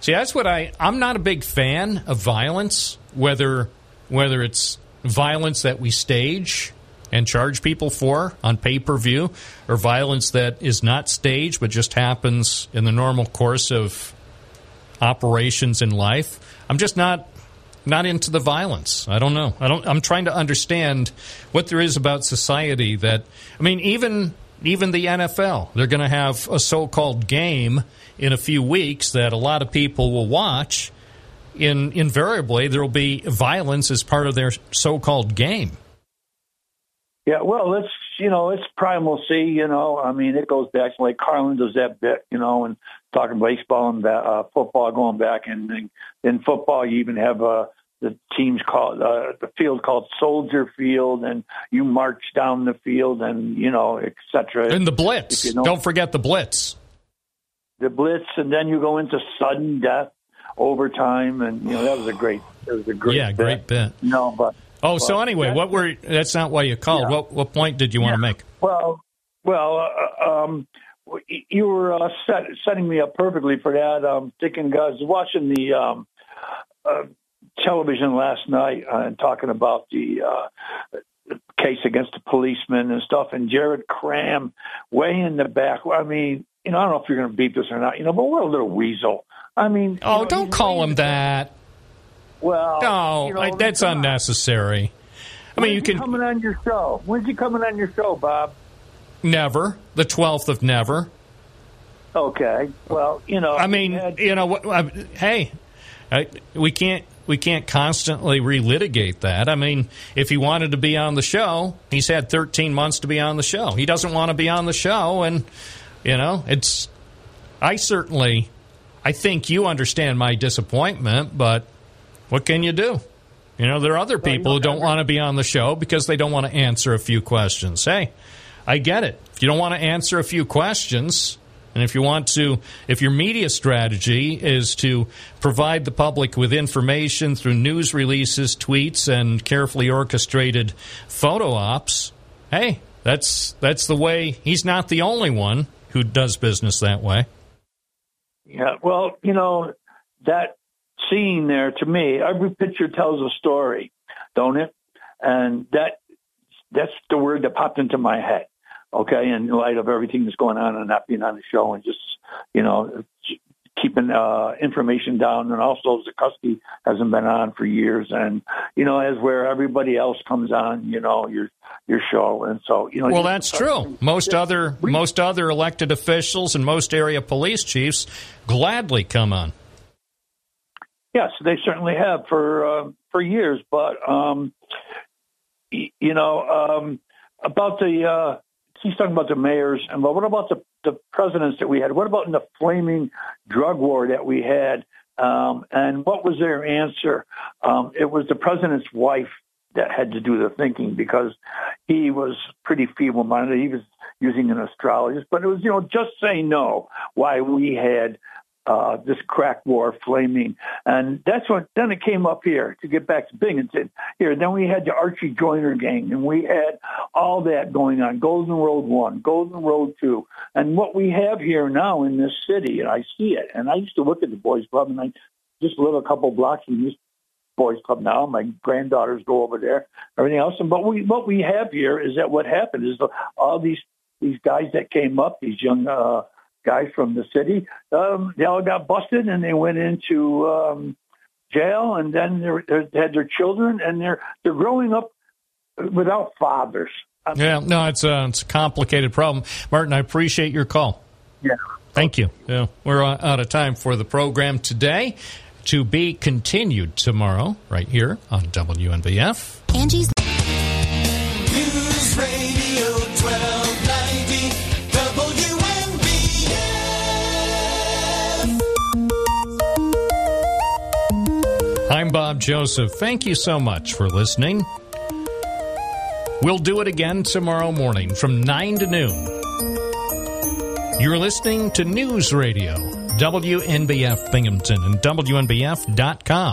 See, that's what I. I'm not a big fan of violence, whether whether it's violence that we stage and charge people for on pay per view, or violence that is not staged but just happens in the normal course of operations in life. I'm just not not into the violence. I don't know. I don't. I'm trying to understand what there is about society that. I mean, even even the NFL, they're going to have a so-called game in a few weeks that a lot of people will watch. In invariably, there will be violence as part of their so-called game. Yeah, well, it's you know it's primal C. You know, I mean it goes back like Carlin does that bit. You know, and talking baseball and uh, football going back, and in, in football you even have uh, the teams called uh, the field called Soldier Field, and you march down the field, and you know, et cetera. And the blitz. You know- Don't forget the blitz. the blitz, and then you go into sudden death, overtime, and you know that was a great. That was a great. Yeah, bit. great bit. No, but Oh, so anyway, what were? That's not why you called. Yeah. What what point did you want to make? Well, well, uh, um, you were uh, set, setting me up perfectly for that. Um, thinking, guys, watching the um, uh, television last night uh, and talking about the uh, case against the policeman and stuff, and Jared Kraham way in the back. I mean, you know, I don't know if you're going to beat this or not, you know, but what a little weasel. I mean, Oh, don't call him that. well, No, you know, I, that's unnecessary. I mean, you can coming on your show. When's he coming on your show, Bob? never the twelfth of never. Okay. Well, you know, I mean, you know, I, hey, I, we can't we can't constantly relitigate that. I mean, if he wanted to be on the show, he's had 13 months to be on the show. He doesn't want to be on the show, and you know, it's. I certainly, I think you understand my disappointment, but what can you do? You know, there are other people who don't want to be on the show because they don't want to answer a few questions. Hey, I get it. If you don't want to answer a few questions, and if you want to, if your media strategy is to provide the public with information through news releases, tweets, and carefully orchestrated photo ops, hey, that's that's the way. He's not the only one who does business that way. Yeah, well, you know, that scene there to me, every picture tells a story, don't it? And that that's the word that popped into my head. Okay, in light of everything that's going on and not being on the show and just, you know, keeping uh, information down and also Zikuski hasn't been on for years and, you know, as where everybody else comes on, you know, your your show. And so, you know, Well, that's true. Most other most other elected officials and most area police chiefs gladly come on. Yes, they certainly have for uh, for years. But um, y- you know um, about the uh, he's talking about the mayors, and but what about the the presidents that we had? What about in the flaming drug war that we had? Um, and what was their answer? Um, it was the president's wife that had to do the thinking because he was pretty feeble-minded. He was using an astrologist, but it was you know just say no. Why we had uh, this crack war flaming. And that's when, then it came up here to get back to Binghamton. Here, then we had the Archie Joyner gang and we had all that going on. Golden Road 1, Golden Road 2. And what we have here now in this city, and I see it, and I used to look at the boys club and I just live a couple blocks from this boys club now. My granddaughters go over there, everything else. And but we what we have here is that what happened is the, all these these guys that came up, these young uh, guys from the city, um, they all got busted and they went into um, jail, and then they're, they're, they had their children, and they're they're growing up without fathers. Yeah, no, it's a, it's a complicated problem. Martin, I appreciate your call. Yeah. Thank you. Yeah, we're uh, out of time for the program today. To be continued tomorrow, right here on WNBF. Angie's News Radio I'm Bob Joseph. Thank you so much for listening. We'll do it again tomorrow morning from 9 to noon. You're listening to News Radio, WNBF Binghamton, and WNBF.com.